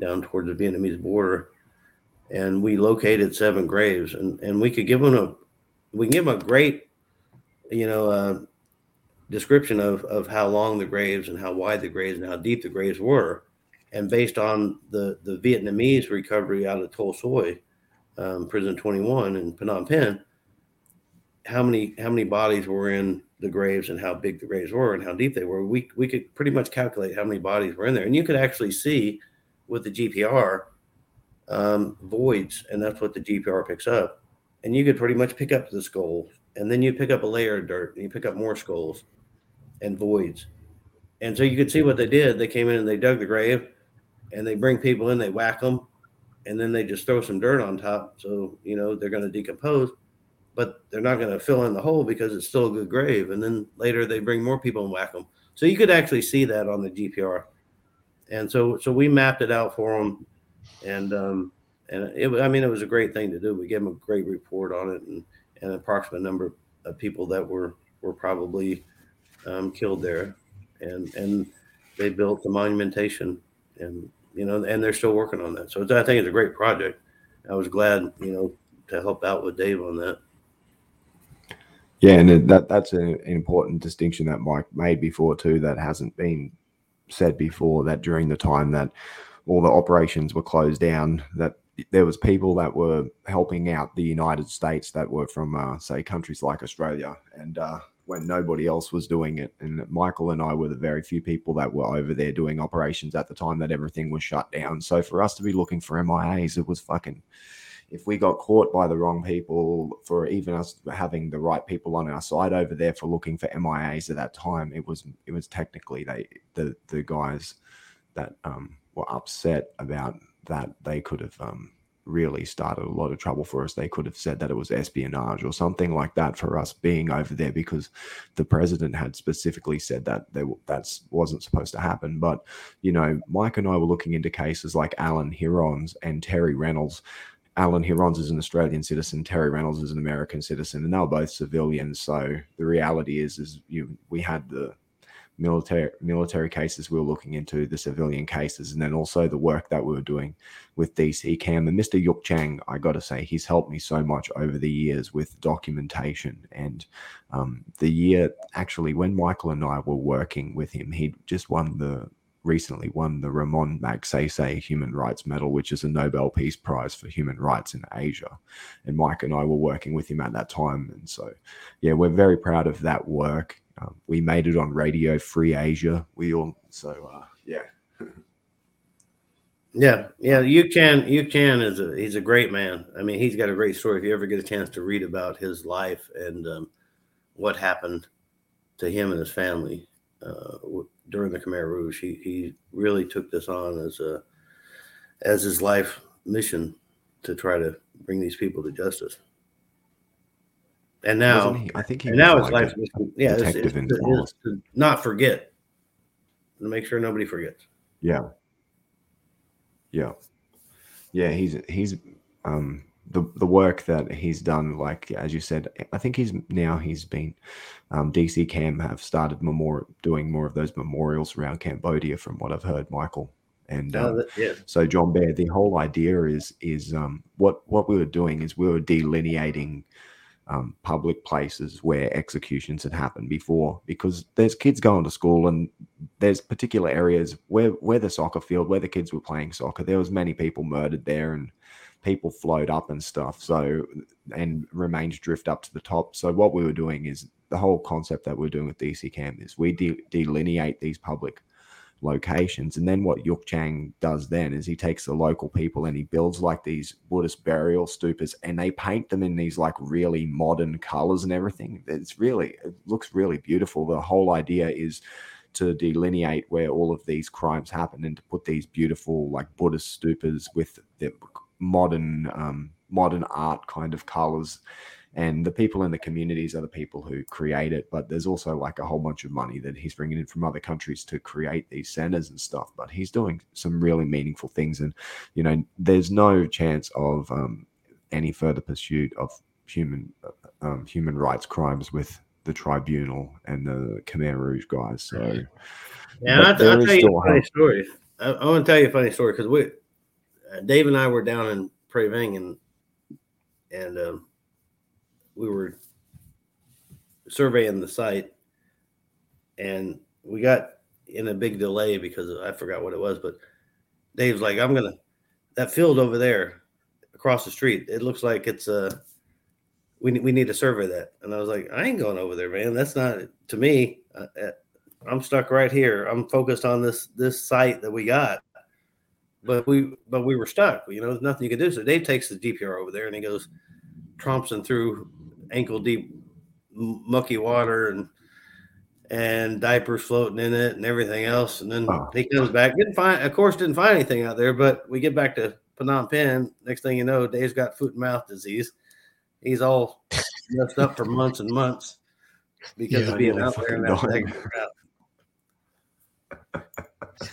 down towards the Vietnamese border, and we located seven graves, and and we could give them a we can give them a great, you know, uh, description of of how long the graves and how wide the graves and how deep the graves were, and based on the the Vietnamese recovery out of Tol Soi, um, Prison Twenty One in Phnom Penh, how many how many bodies were in the graves and how big the graves were and how deep they were. We we could pretty much calculate how many bodies were in there, and you could actually see with the GPR um, voids, and that's what the GPR picks up. And you could pretty much pick up the skull, and then you pick up a layer of dirt, and you pick up more skulls and voids. And so you could see what they did. They came in and they dug the grave, and they bring people in, they whack them, and then they just throw some dirt on top. So you know they're going to decompose, but they're not going to fill in the hole because it's still a good grave. And then later they bring more people and whack them. So you could actually see that on the GPR. And so so we mapped it out for them and um, and it I mean it was a great thing to do. We gave them a great report on it and, and an approximate number of people that were were probably um, killed there, and and they built the monumentation and you know and they're still working on that. So I think it's a great project. I was glad you know to help out with Dave on that. Yeah, and that that's an important distinction that Mike made before too. That hasn't been said before. That during the time that all the operations were closed down, that there was people that were helping out the United States that were from, uh, say, countries like Australia, and uh, when nobody else was doing it, and Michael and I were the very few people that were over there doing operations at the time that everything was shut down. So for us to be looking for MIAs, it was fucking. If we got caught by the wrong people, for even us having the right people on our side over there for looking for MIAs at that time, it was it was technically they the the guys that um were upset about that, they could have um, really started a lot of trouble for us. They could have said that it was espionage or something like that for us being over there because the president had specifically said that they, that wasn't supposed to happen. But, you know, Mike and I were looking into cases like Alan Hirons and Terry Reynolds. Alan Hirons is an Australian citizen. Terry Reynolds is an American citizen, and they were both civilians. So the reality is, is you we had the military military cases we were looking into, the civilian cases, and then also the work that we were doing with DC Cam. And Mr. Youk Chhang, I got to say, he's helped me so much over the years with documentation. And um, the year actually, when Michael and I were working with him, he just won the recently won the Ramon Magsaysay Human Rights Medal, which is a Nobel Peace Prize for human rights in Asia. And Mike and I were working with him at that time. And so, yeah, we're very proud of that work. Um, we made it on Radio Free Asia. We all so uh, yeah. yeah, yeah. You can you can is a he's a great man. I mean, he's got a great story. If you ever get a chance to read about his life and um, what happened to him and his family uh, during the Khmer Rouge, he he really took this on as a as his life mission to try to bring these people to justice. And now, I think he and now his like life, yeah, it's, detective it's, it's to not forget, to make sure nobody forgets. Yeah. Yeah. Yeah, he's he's um the the work that he's done, like as you said, I think he's now he's been um DC Cam have started memorial doing more of those memorials around Cambodia from what I've heard, Michael. And Oh, um, that- yeah, so John Bear, the whole idea is is um what what we were doing is we were delineating um, public places where executions had happened before because there's kids going to school and there's particular areas where where the soccer field where the kids were playing soccer there was many people murdered there and people float up and stuff so and remains drift up to the top. So what we were doing is the whole concept that we're doing with dc cam is we de- delineate these public locations. And then what Youk Chhang does then is he takes the local people and he builds like these Buddhist burial stupas and they paint them in these like really modern colors and everything. It's really, it looks really beautiful. The whole idea is to delineate where all of these crimes happen and to put these beautiful like Buddhist stupas with the modern, um, modern art kind of colors and the people in the communities are the people who create it but there's also like a whole bunch of money that he's bringing in from other countries to create these centers and stuff but he's doing some really meaningful things and you know there's no chance of um, any further pursuit of human um, human rights crimes with the tribunal and the Khmer Rouge guys so yeah. I'll, there I'll tell you a funny hope. story. I, I want to tell you a funny story because we, uh, Dave and I were down in Prey Veng and and um, we were surveying the site, and we got in a big delay because I forgot what it was, but Dave's like, "I'm gonna that field over there across the street. It looks like it's a." Uh, we, we need to survey that. And I was like, I ain't going over there, man. That's not to me. Uh, uh I'm stuck right here. I'm focused on this this site that we got. But we but we were stuck. You know, there's nothing you could do. So Dave takes the GPR over there and he goes tromping through ankle deep mucky water and and diapers floating in it and everything else. And then oh. he comes back, didn't find, of course, didn't find anything out there. But we get back to Phnom Penh. Next thing you know, Dave's got foot and mouth disease. He's all messed up for months and months because yeah, of being out there that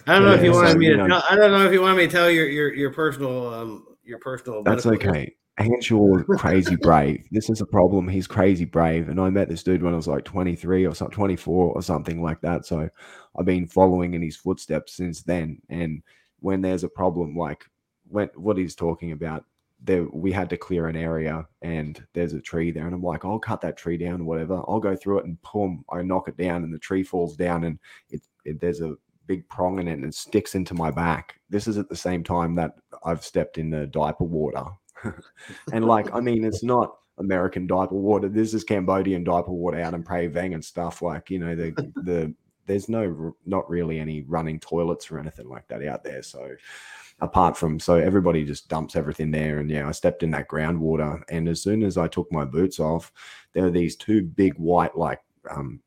I don't know yeah, if you wanted me to. Tell, I don't know if you want me to tell your your your personal um your personal. That's okay. Henshaw crazy brave. This is a problem. He's crazy brave. And I met this dude when I was like 23 or something, 24 or something like that. So I've been following in his footsteps since then. And when there's a problem, like when what he's talking about, there we had to clear an area and there's a tree there. And I'm like, I'll cut that tree down, or whatever. I'll go through it and boom, I knock it down and the tree falls down and it, it there's a big prong in it and it sticks into my back. This is at the same time that I've stepped in the diaper water and like, I mean, it's not American diaper water. This is Cambodian diaper water out in Prey Veng and stuff. Like, you know, the the there's no not really any running toilets or anything like that out there. So apart from so everybody just dumps everything there and yeah i stepped in that groundwater and as soon as i took my boots off there were these two big white like um,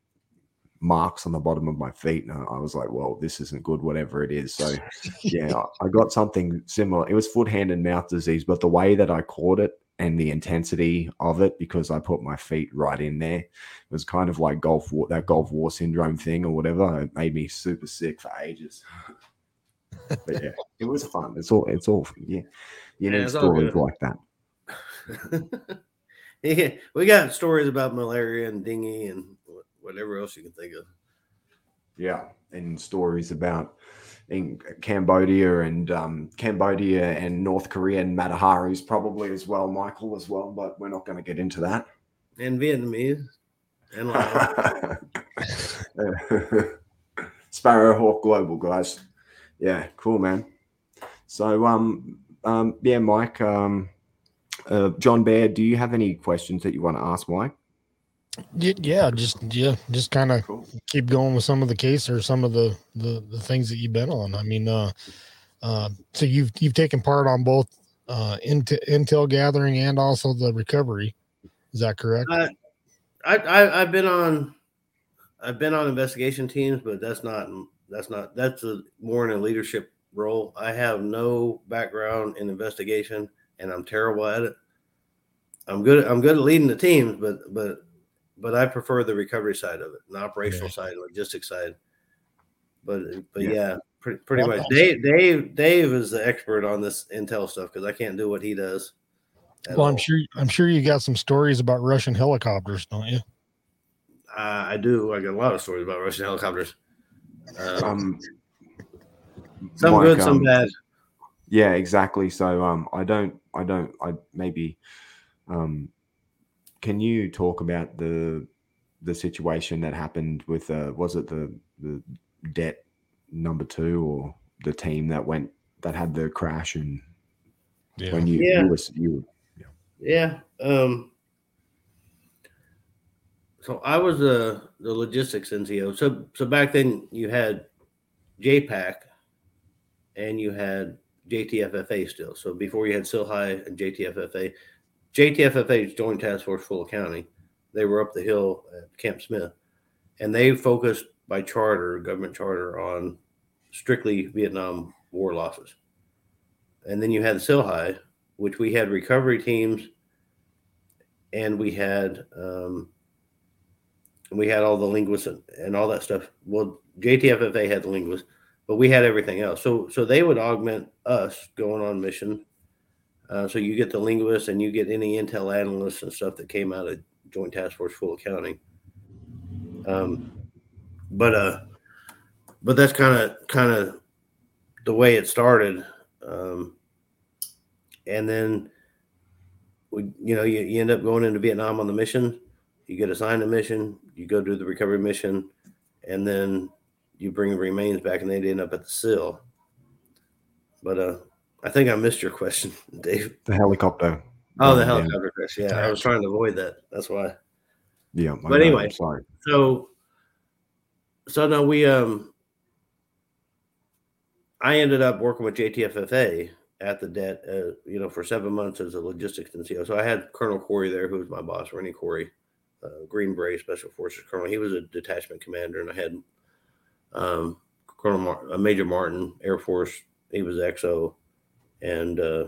marks on the bottom of my feet. And I was like, well, this isn't good, whatever it is. So, yeah, I got something similar. It was foot, hand, and mouth disease, but the way that I caught it and the intensity of it, because I put my feet right in there, it was kind of like Gulf War, that Gulf War syndrome thing or whatever. It made me super sick for ages. but yeah, it was fun. It's all, it's all, yeah, you yeah, need stories like that. yeah, we got stories about malaria and dengue and whatever else you can think of. Yeah, and stories about in Cambodia and um, Cambodia and North Korea and Mataharis probably as well, Michael as well, but we're not going to get into that. And Vietnamese and Sparrowhawk Global guys. Yeah, cool man. So um um yeah, Mike, um uh, John Bear, do you have any questions that you want to ask Mike? Yeah, just yeah, just kind of cool. keep going with some of the case or some of the, the the things that you've been on. I mean, uh, uh, so you've you've taken part on both uh, intel, intel gathering and also the recovery. Is that correct? I, I I've been on I've been on investigation teams, but that's not that's not that's a more in a leadership role. I have no background in investigation, and I'm terrible at it. I'm good. I'm good at leading the teams, but but but I prefer the recovery side of it, the operational yeah. side, logistics side. But but yeah, yeah pretty, pretty well, much. Dave Dave Dave is the expert on this intel stuff because I can't do what he does. Well, all. I'm sure I'm sure you got some stories about Russian helicopters, don't you? Uh, I do. I got a lot of stories about Russian helicopters. Um, um some Mike, good, some um, bad. Yeah, exactly. So um, I don't, I don't, I maybe um can you talk about the the situation that happened with uh, was it the the debt number two or the team that went that had the crash and yeah. when you yeah. you, were, you yeah. yeah um so I was the the logistics NCO. So so back then you had JPAC and you had JTFFA still. So before you had CILHI and JTFFA, JTFFA Joint Task Force Full Accounting. They were up the hill at Camp Smith, and they focused by charter, government charter, on strictly Vietnam War losses. And then you had CILHI, which we had recovery teams, and we had um, we had all the linguists and, and all that stuff. Well, JTFFA had the linguists, but we had everything else. So so they would augment us going on mission uh, so you get the linguists and you get any intel analysts and stuff that came out of Joint Task Force Full Accounting. Um, but uh, but that's kind of kind of the way it started. Um, and then we, you know, you, you end up going into Vietnam on the mission. You get assigned a mission. You go do the recovery mission, and then you bring the remains back, and they end up at the CIL. But uh, I think I missed your question, Dave. The helicopter. Oh, the Yeah. helicopter crash. Yeah, I was trying to avoid that. That's why. Yeah. But anyway. Sorry. So, so no, we um, I ended up working with JTFFA at the debt, uh, you know, for seven months as a logistics NCO. So I had Colonel Cory there, who was my boss, Rennie Cory, uh, Green Beret Special Forces Colonel. He was a detachment commander, and I had um, Colonel Mar- uh, Major Martin, Air Force. He was XO, and uh,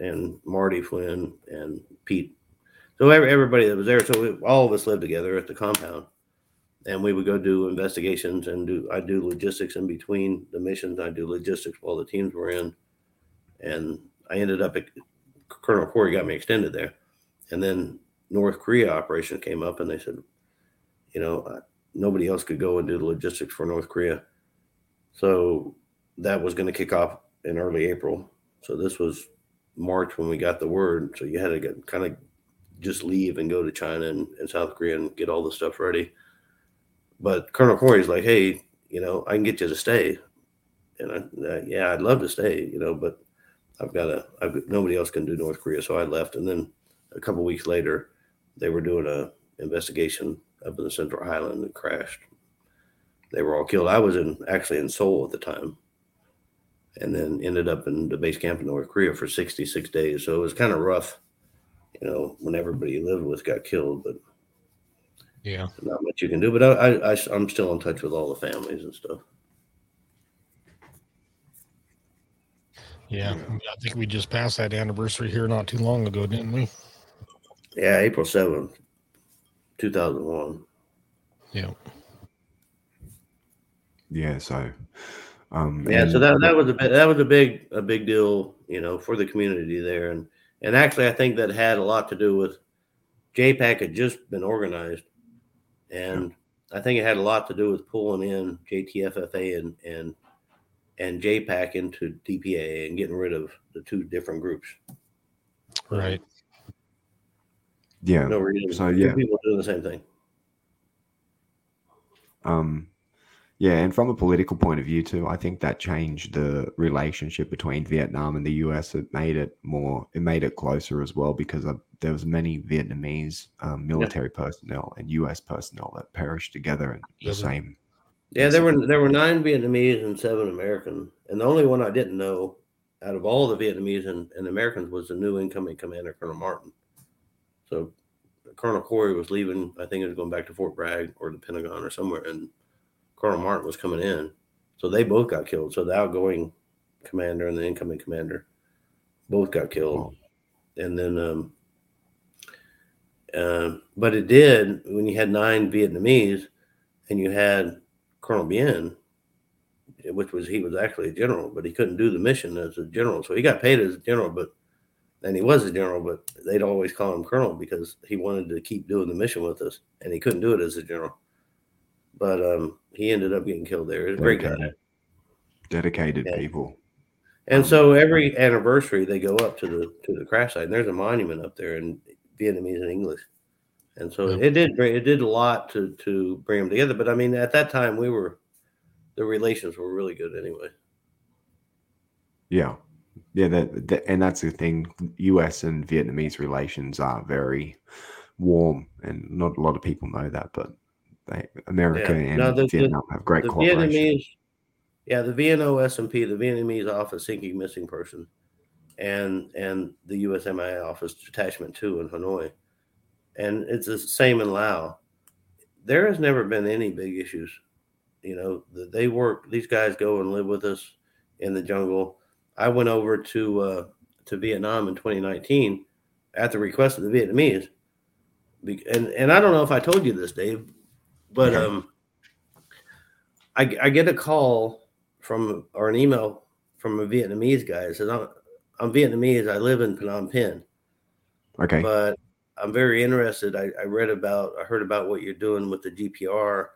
and Marty Flynn and Pete. So every, everybody that was there, so we, all of us lived together at the compound, and we would go do investigations and do. I do logistics in between the missions. I do logistics while the teams were in, and I ended up. At, Colonel Cory got me extended there, and then North Korea operation came up, and they said, you know, uh, nobody else could go and do the logistics for North Korea, so that was going to kick off in early April. So this was March when we got the word. So you had to get kind of just leave and go to China and, and South Korea and get all the stuff ready. But Colonel Cory's like, hey, you know, I can get you to stay. And I, uh, yeah, I'd love to stay, you know, but I've got to, I've got, nobody else can do North Korea. So I left. And then a couple weeks later, they were doing a investigation up in the Central Highland and crashed. They were all killed. I was in actually in Seoul at the time and then ended up in the base camp in North Korea for 66 days. So it was kind of rough, you know, when everybody you lived with got killed, but Yeah. not much you can do. But I, I, I, I'm still in touch with all the families and stuff. Yeah. I think we just passed that anniversary here not too long ago, didn't we? Yeah, April 7th, 2001. Yeah. Yeah. So. Um, Yeah, so that, that was a bit, that was a big a big deal, you know, for the community there, and and actually I think that had a lot to do with JPAC had just been organized, and I think it had a lot to do with pulling in JTFFA and and and JPAC into DPA and getting rid of the two different groups. Right. yeah. No reason. So, two yeah. people doing the same thing. Um, yeah, and from a political point of view too, I think that changed the relationship between Vietnam and the U.S. It made it more, it made it closer as well because of, there was many Vietnamese um, military personnel and U.S. personnel that perished together in the same. Yeah, there were there were nine Vietnamese and seven American, and the only one I didn't know out of all the Vietnamese and, and Americans was the new incoming commander, Colonel Martin. So Colonel Cory was leaving. I think it was going back to Fort Bragg or the Pentagon or somewhere, and Colonel Martin was coming in. So they both got killed. So the outgoing commander and the incoming commander both got killed, and then um, uh, but it did when you had nine Vietnamese and you had Colonel Bien, which was he was actually a general, but he couldn't do the mission as a general. So he got paid as a general, but and he was a general, but they'd always call him colonel because he wanted to keep doing the mission with us, and he couldn't do it as a general. But um, he ended up getting killed there. A great guy. Dedicated. Yeah. people. And so every anniversary they go up to the to the crash site, and there's a monument up there in Vietnamese and English. And so Yeah. it did bring it did a lot to to bring them together. But I mean, at that time we were the relations were really good anyway. Yeah. Yeah, that, that and that's the thing. U.S. and Vietnamese relations are very warm, and not a lot of people know that. But America Yeah. and No, the- Vietnam have great the cooperation. Vietnamese, yeah, the VNO SMP, the Vietnamese Office Seeking Missing Person, and and the USMI Office Detachment Two in Hanoi, and it's the same in Laos. There has never been any big issues. You know, they work. These guys go and live with us in the jungle. I went over to uh, to Vietnam in 2019 at the request of the Vietnamese, and and I don't know if I told you this, Dave, but Okay. um, I, I get a call from or an email from a Vietnamese guy. It says I'm, I'm Vietnamese. I live in Phnom Penh, Okay. but I'm very interested. I, I read about, I heard about what you're doing with the GPR,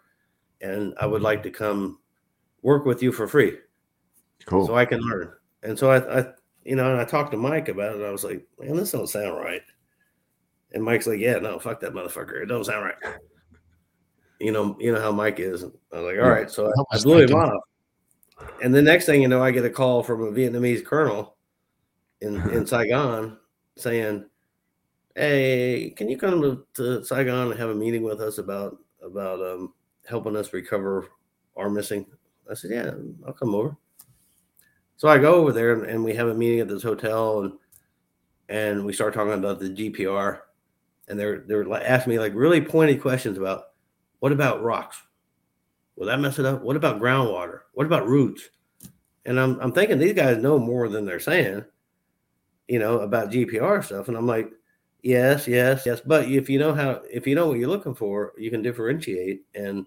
and I would like to come work with you for free cool. so I can learn. And so I, I you know, and I talked to Mike about it. I was like, man, this don't sound right. And Mike's like, yeah, no, fuck that motherfucker. It don't sound right. You know, you know how Mike is. I was like, all Yeah. right. So I, I blew him off. And the next thing you know, I get a call from a Vietnamese colonel in, in Saigon saying, Hey, can you come to, to Saigon and have a meeting with us about about um, helping us recover our missing? I said, Yeah, I'll come over. So I go over there and, and we have a meeting at this hotel and and we start talking about the GPR and they're they're like asking me like really pointed questions about what about rocks? Will that mess it up? What about groundwater? What about roots? And I'm I'm thinking these guys know more than they're saying, you know, about GPR stuff. And I'm like, yes, yes, yes. But if you know how if you know what you're looking for, you can differentiate. And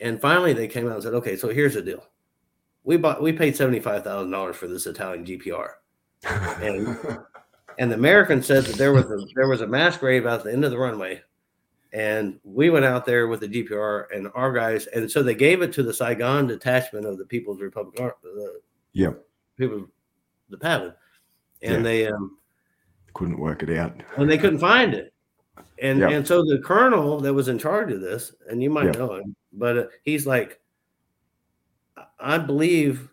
and finally they came out and said, okay, so here's the deal. We bought we paid seventy five thousand dollars for this Italian GPR. And and the American said that there was a there was a mass grave out the end of the runway, and we went out there with the GPR and our guys, and so they gave it to the Saigon detachment of the People's Republic, Ar- the yeah, people, the PAVN, and Yeah. they um couldn't work it out. and they couldn't find it, and Yeah. and so the colonel that was in charge of this, and you might Yeah. know him, but uh, he's like, I- I believe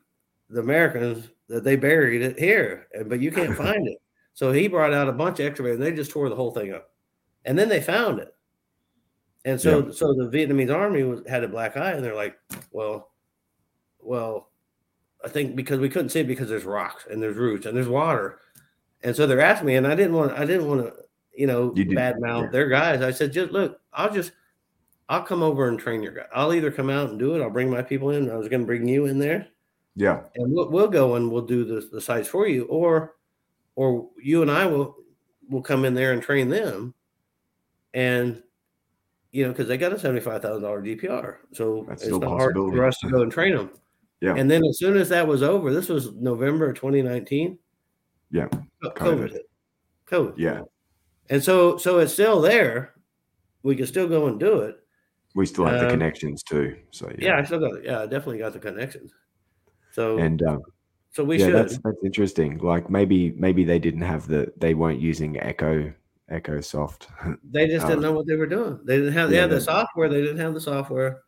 the Americans that they buried it here, but you can't find it. So he brought out a bunch of excavators, and they just tore the whole thing up, and then they found it. And so, Yeah. so the Vietnamese army was, had a black eye, and they're like, "Well, well, I think because we couldn't see it because there's rocks and there's roots and there's water, and so they're asking me, and I didn't want, I didn't want to, you know, You didn't, bad mouth yeah. their guys. I said, just look, I'll just, I'll come over and train your guy. I'll either come out and do it. I'll bring my people in. I was going to bring you in there, Yeah, and we'll, we'll go and we'll do the, the sites for you, or, or you and I will, will come in there and train them, and. You know, because they got a seventy-five thousand dollar GPR, so That's it's not hard for us to go and train them. Yeah. And then as soon as that was over, this was November 2019. Yeah. COVID. COVID. COVID. yeah. And so so it's still there. We can still go and do it. We still have the Um, connections too. So Yeah, I still got yeah, I definitely got the connections. So and um, so we yeah, should. that's that's interesting. Like maybe maybe they didn't have the they weren't using Echo Echo Soft. they just didn't um, know what they were doing. They didn't have they yeah, had the software, they didn't have the software.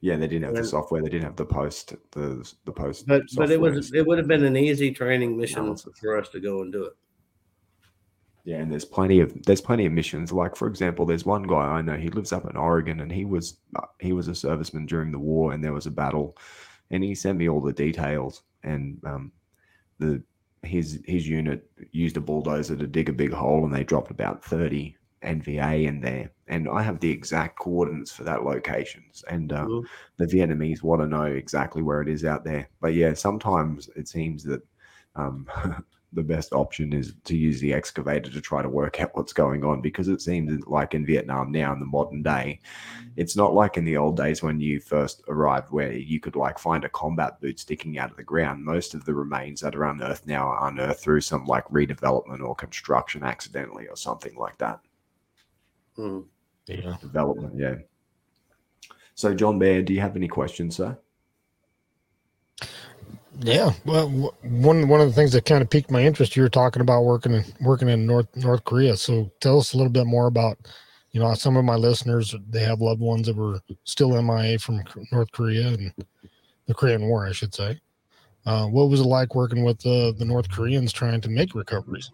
yeah, they didn't have the software. They didn't have the post the the post. But but it was it would have been an easy training mission Analysis. for us to go and do it. Yeah, and there's plenty of there's plenty of missions. Like for example, there's one guy I know. He lives up in Oregon, and he was uh, he was a serviceman during the war, and there was a battle, and he sent me all the details. And um, the his his unit used a bulldozer to dig a big hole, and they dropped about thirty NVA in there. And I have the exact coordinates for that locations, and uh, the Vietnamese want to know exactly where it is out there. But yeah, sometimes it seems that um, the best option is to use the excavator to try to work out what's going on because it seems like in Vietnam now in the modern day, it's not like in the old days when you first arrived where you could like find a combat boot sticking out of the ground. Most of the remains that are unearthed now are unearthed through some like redevelopment or construction accidentally or something like that. Mhm. Yeah. Development, yeah. So, John Bear, do you have any questions, sir? Yeah. Well, one one of the things that kind of piqued my interest, you were talking about working in working in North North Korea. So tell us a little bit more about, you know, some of my listeners they have loved ones that were still MIA from North Korea and the Korean War, I should say. Uh, what was it like working with the the North Koreans trying to make recoveries?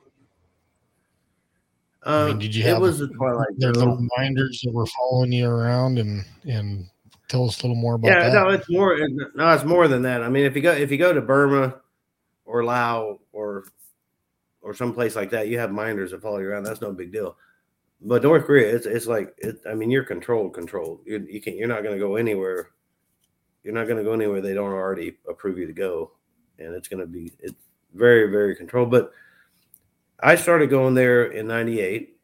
I mean, Um, did you it have was the Twilight Their little reminders that were following you around and and tell us a little more about yeah, that. no, it's more. No, it's more than that. I mean, if you go if you go to Burma or Laos or or someplace like that, you have minders that follow you around. That's no big deal. But North Korea, it's it's like it, I mean, you're controlled, controlled. You you can you're not going to go anywhere. You're not going to go anywhere they don't already approve you to go, and it's going to be it's very very controlled. But I started going there in '98,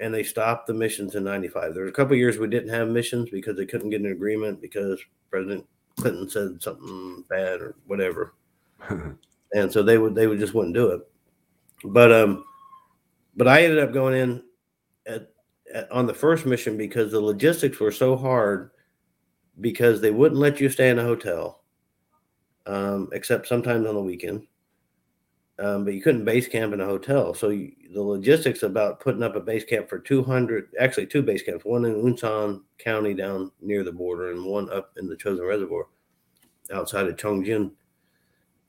and they stopped the missions in '95. There was a couple of years we didn't have missions because they couldn't get an agreement because President Clinton said something bad or whatever, and so they would they would just wouldn't do it. But um, but I ended up going in at, at on the first mission because the logistics were so hard because they wouldn't let you stay in a hotel, um, except sometimes on the weekend. Um, but you couldn't base camp in a hotel. So you, the logistics about putting up a base camp for 200, actually two base camps, one in Unsan County down near the border and one up in the Chosin Reservoir outside of Chongjin,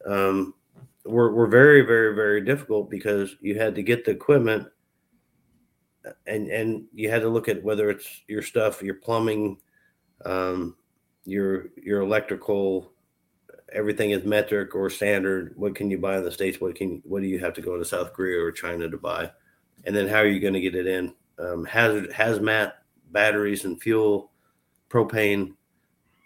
um, were, were very, very, very difficult because you had to get the equipment and, and you had to look at whether it's your stuff, your plumbing, um, your, your electrical, everything is metric or standard. What can you buy in the states? What can what do you have to go to South Korea or China to buy? And then how are you going to get it in? Um, hazard hazmat batteries and fuel, propane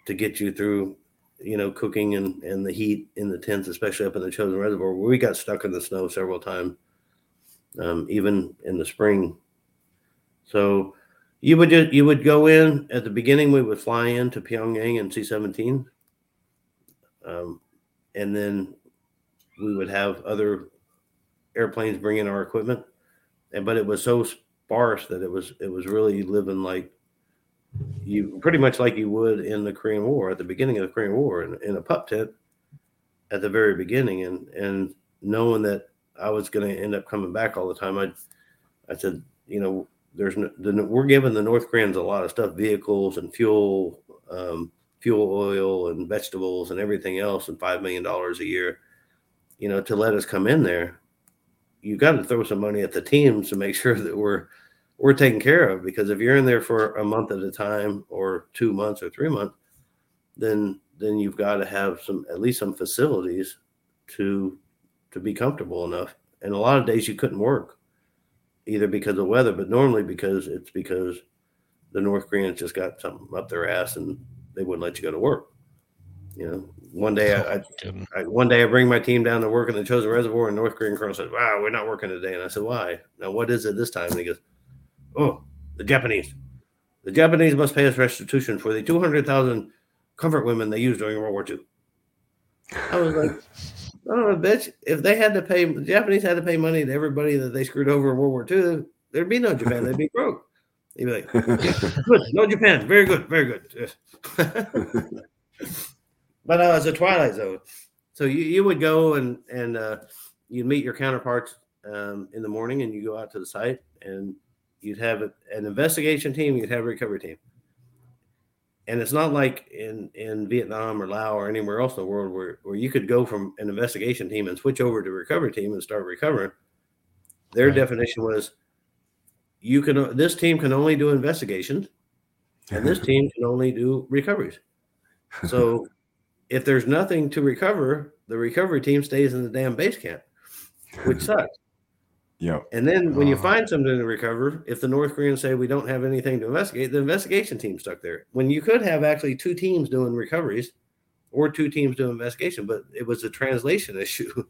to get you through, you know, cooking and and the heat in the tents, especially up in the Chosin Reservoir, where we got stuck in the snow several times, um, even in the spring. So you would just you would go in at the beginning. We would fly in to Pyongyang and C seventeen um, and then we would have other airplanes bring in our equipment. And but it was so sparse that it was it was really living like you pretty much like you would in the Korean War at the beginning of the Korean War in, in a pup tent at the very beginning and and knowing that I was going to end up coming back all the time I I said you know there's no, the, we're giving the North Koreans a lot of stuff vehicles and fuel um, fuel oil and vegetables and everything else and five million dollars a year, you know, to let us come in there, You've got to throw some money at the teams to make sure that we're we're taken care of. Because if you're in there for a month at a time or two months or three months, then then you've got to have some at least some facilities to to be comfortable enough. And a lot of days you couldn't work either because of weather, but normally because it's because the North Koreans just got something up their ass and they wouldn't let you go to work. You know, one day I, oh, I, I, one day I bring my team down to work in the Chosin Reservoir, and North Korean colonel says, "Wow, we're not working today." And I said, "Why? Now what is it this time?" And he goes, "Oh, the Japanese. The Japanese must pay us restitution for the two hundred thousand comfort women they used during World War II." I was like, "Oh, bitch! If they had to pay, the Japanese had to pay money to everybody that they screwed over in World War II, there'd be no Japan. They'd be broke." He'd be like, "Good, no Japan, very good, very good." but uh, it's a twilight zone, so you, you would go and and uh, you'd meet your counterparts um, in the morning, and you go out to the site, and you'd have an investigation team, you'd have a recovery team, and it's not like in in Vietnam or Laos or anywhere else in the world where where you could go from an investigation team and switch over to recovery team and start recovering. Their right. definition was you can this team can only do investigations and this team can only do recoveries. So if there's nothing to recover the recovery team stays in the damn base camp which sucks. Yeah and then when uh, you find something to recover if the north koreans say we don't have anything to investigate the investigation team stuck there. When you could have actually two teams doing recoveries or two teams doing investigation but it was a translation issue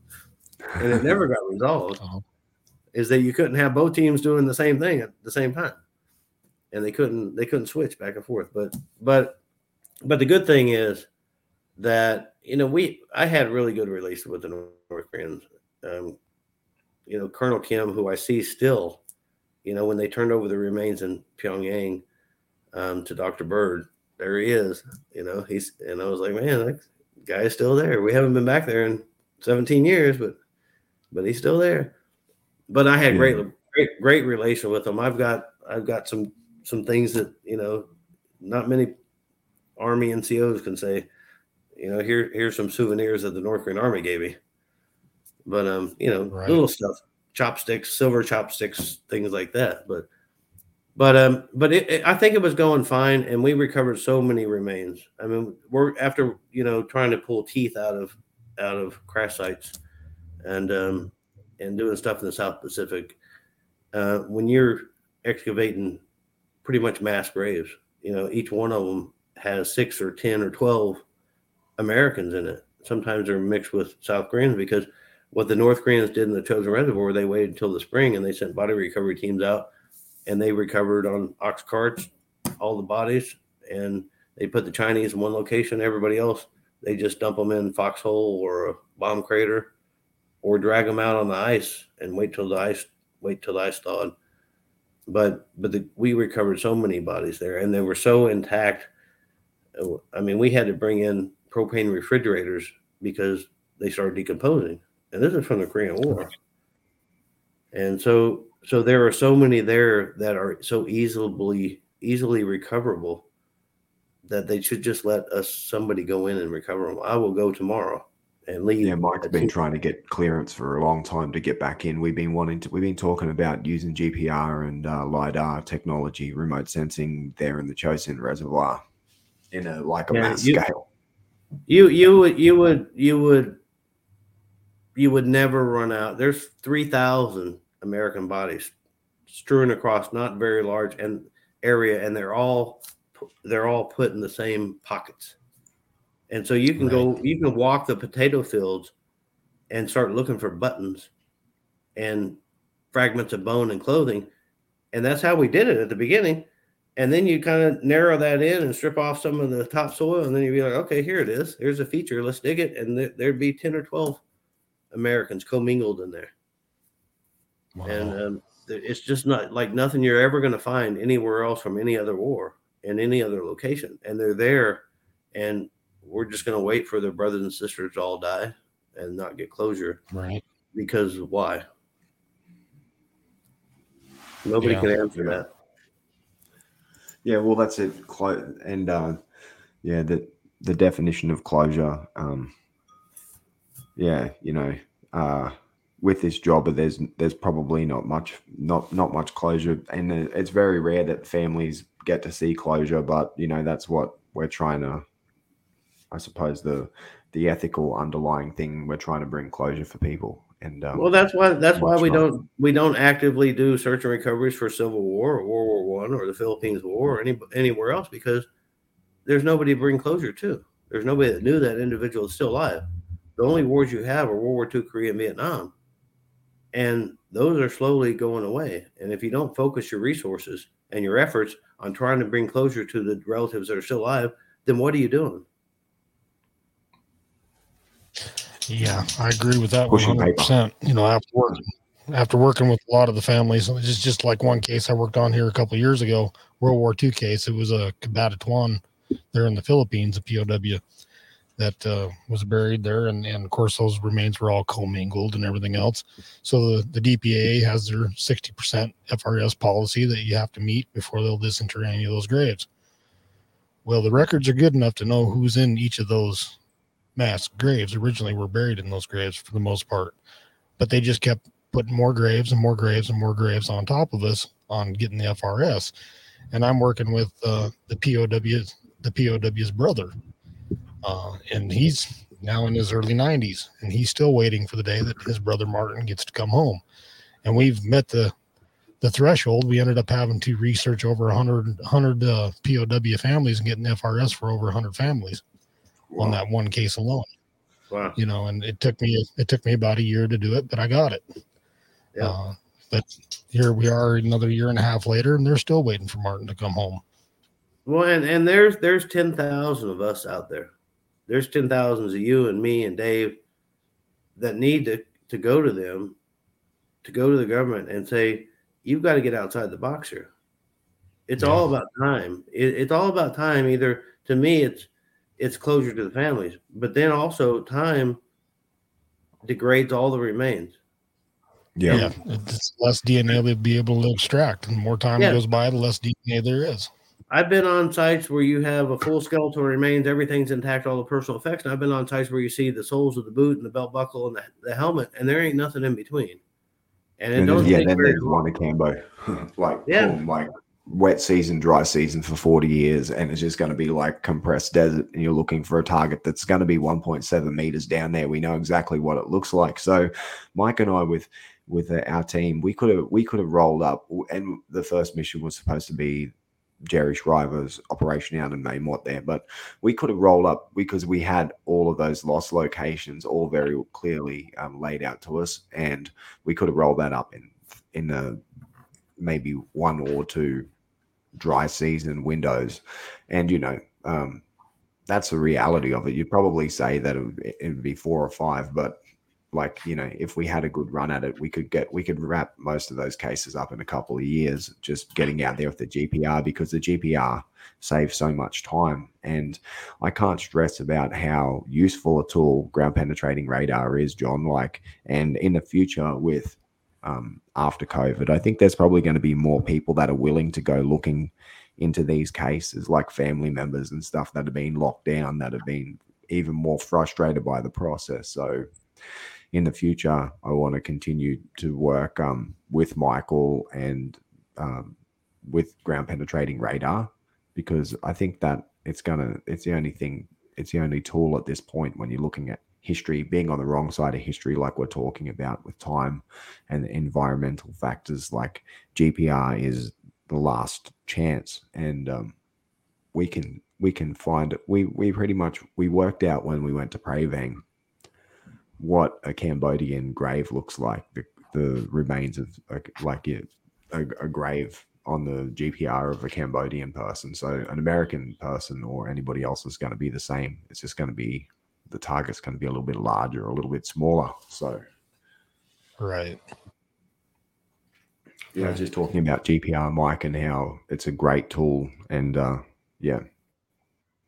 and it never got resolved. Uh-huh is that you couldn't have both teams doing the same thing at the same time, and they couldn't they couldn't switch back and forth. But but but the good thing is that you know we I had really good relations with the North Koreans. Um, you know Colonel Kim, who I see still, you know when they turned over the remains in Pyongyang um, to Dr. Bird, there he is. You know he's and I was like, man, that guy is still there. We haven't been back there in 17 years, but but he's still there but I had great, great, great relation with them. I've got, I've got some, some things that you know, not many Army NCOs can say. You know, here, here's some souvenirs that the North Korean Army gave me. But um, you know, right. little stuff, chopsticks, silver chopsticks, things like that. But, but um, but it, it, I think it was going fine, and we recovered so many remains. I mean, we're after you know trying to pull teeth out of out of crash sites, and um, and doing stuff in the South Pacific, uh, when you're excavating pretty much mass graves, you know, each one of them has six or 10 or 12 Americans in it. Sometimes they're mixed with South Koreans because what the North Koreans did in the Chosin Reservoir, they waited until the spring and they sent body recovery teams out and they recovered on ox carts all the bodies and they put the Chinese in one location. Everybody else, they just dump them in foxhole or a bomb crater or drag them out on the ice and wait till the ice wait till the ice thawed. But but the, we recovered so many bodies there, and they were so intact. I mean, we had to bring in propane refrigerators because they started decomposing, and this is from the Korean War. And so, so there are so many there that are so easily easily recoverable that they should just let us somebody go in and recover them. I will go tomorrow and leave. Yeah, Mike's been trying to get clearance for a long time to get back in. We've been wanting to. We've been talking about using GPR and uh, lidar technology, remote sensing there in the Chosin Reservoir, in a like a Yeah, mass you- scale. You you would you would you would you would never run out. There's three thousand American bodies strewn across not very large and area, and they're all they're all put in the same pockets. And so you can go you can walk the potato fields and start looking for buttons and fragments of bone and clothing. And that's how we did it at the beginning. And then you kind of narrow that in and strip off some of the topsoil, and then you'd be like, okay, here it is. Here's a feature. Let's dig it. And there, there'd be 10 or 12 Americans commingled in there. Wow. And um, th- it's just not like nothing you're ever going to find anywhere else from any other war in any other location. And they're there, and we're just going to wait for their brothers and sisters to all die and not get closure right. because why? Nobody Yeah. can answer Yeah. that. Yeah, well, that's it. Clo- and uh, yeah, the the definition of closure. Um, yeah, you know, uh, with this job, there's there's probably not much not not much closure, and it's very rare that families get to see closure. But you know, that's what we're trying to. I suppose the the ethical underlying thing we're trying to bring closure for people, and um, Well, that's why that's why we not. don't we don't actively do search and recoveries for Civil War or World War One or the Philippines War or any anywhere else because there's nobody to bring closure to. There's nobody that knew that individual is still alive. The only wars you have are World War II, Korea, and Vietnam, and those are slowly going away. And if you don't focus your resources and your efforts on trying to bring closure to the relatives that are still alive, then what are you doing? Yeah, I agree with that Pushing hundred paper. percent. You know, after working after working with a lot of the families, it's just just like one case I worked on here a couple of years ago, World War II case. It was a Cabanatuan there in the Philippines, a POW that uh, was buried there, and, and of course those remains were all commingled and everything else. So the, the DPA has their sixty percent FRS policy that you have to meet before they'll disinter any of those graves. Well, the records are good enough to know who's in each of those mass graves originally were buried in those graves for the most part but they just kept putting more graves and more graves and more graves on top of us on getting the frs and i'm working with uh, the pow's the pow's brother uh, and he's now in his early 90s and he's still waiting for the day that his brother martin gets to come home. And we've met the the threshold. We ended up having to research over 100 100 uh, pow families and getting frs for over 100 families on that one case alone Wow. you know and it took me it took me about a year to do it but i got it Yeah. uh, but here we are another year and a half later and they're still waiting for martin to come home Well, and, and there's there's ten thousand of us out there. There's ten thousands of you and me and Dave that need to to go to them, to go to the government and say, you've got to get outside the box here. It's all about time. It, it's all about time. Either to me, it's it's closure to the families, but then also time degrades all the remains. yeah, it's less dna they'll be able to extract and the more time Yeah. goes by the less dna there is I've been on sites where you have a full skeletal remains, everything's intact, all the personal effects. And I've been on sites where you see the soles of the boot and the belt buckle and the, the helmet, and there ain't nothing in between. And it And don't then, yeah, take then very there's long. one like Yeah. boom, like wet season, dry season for 40 years, and it's just going to be like compressed desert, and you're looking for a target that's going to be 1.7 meters down there. We know exactly what it looks like. So, Mike and I, with with uh, our team, we could have we could have rolled up, and the first mission was supposed to be Jerry Shriver's operation out in Maymont there, but we could have rolled up because we had all of those lost locations all very clearly um, laid out to us, and we could have rolled that up in in a maybe one or two dry season windows, and you know um, that's the reality of it. You'd probably say that it would, be four or five, but like you know if we had a good run at it we could get we could wrap most of those cases up in a couple of years just getting out there with the gpr because the gpr saves so much time and i can't stress about how useful a tool ground penetrating radar is john like and in the future with um, after covid. I think there's probably going to be more people that are willing to go looking into these cases like family members and stuff that have been locked down that have been even more frustrated by the process. So in the future, I want to continue to work um, with Michael and um, with ground penetrating radar because I think that it's gonna it's the only thing it's the only tool at this point when you're looking at history being on the wrong side of history like we're talking about with time and environmental factors like GPR is the last chance and um, we can we can find we we pretty much we worked out when we went to Prey Veng what a Cambodian grave looks like, the, the remains of a, like a, a, a grave on the GPR of a Cambodian person. So an American person or anybody else is going to be the same. It's just going to be the target's going to be a little bit larger, a little bit smaller. So, right. Yeah, just talking about GPR, Mike, and how it's a great tool, and uh, yeah,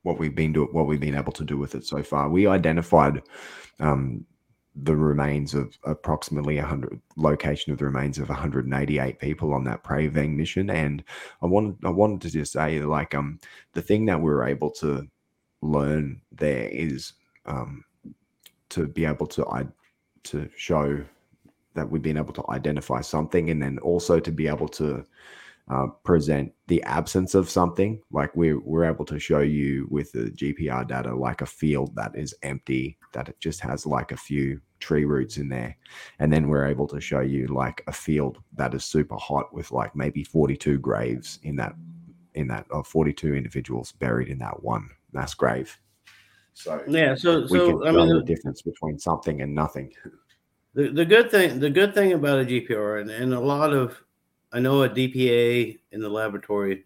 what we've been doing, what we've been able to do with it so far. We identified um, the remains of approximately 100 location of the remains of 188 people on that Prey Veng mission and I wanted I wanted to just say like um the thing that we were able to learn there is um to be able to I to show that we've been able to identify something and then also to be able to uh, present the absence of something. Like we're, we're able to show you with the gpr data like a field that is empty that it just has like a few tree roots in there. And then we're able to show you like a field that is super hot with like maybe 42 graves in that in that of 42 individuals buried in that one mass grave so yeah so we so can i mean the difference between something and nothing. The, the good thing the good thing about a gpr and, and a lot of i know a dpa in the laboratory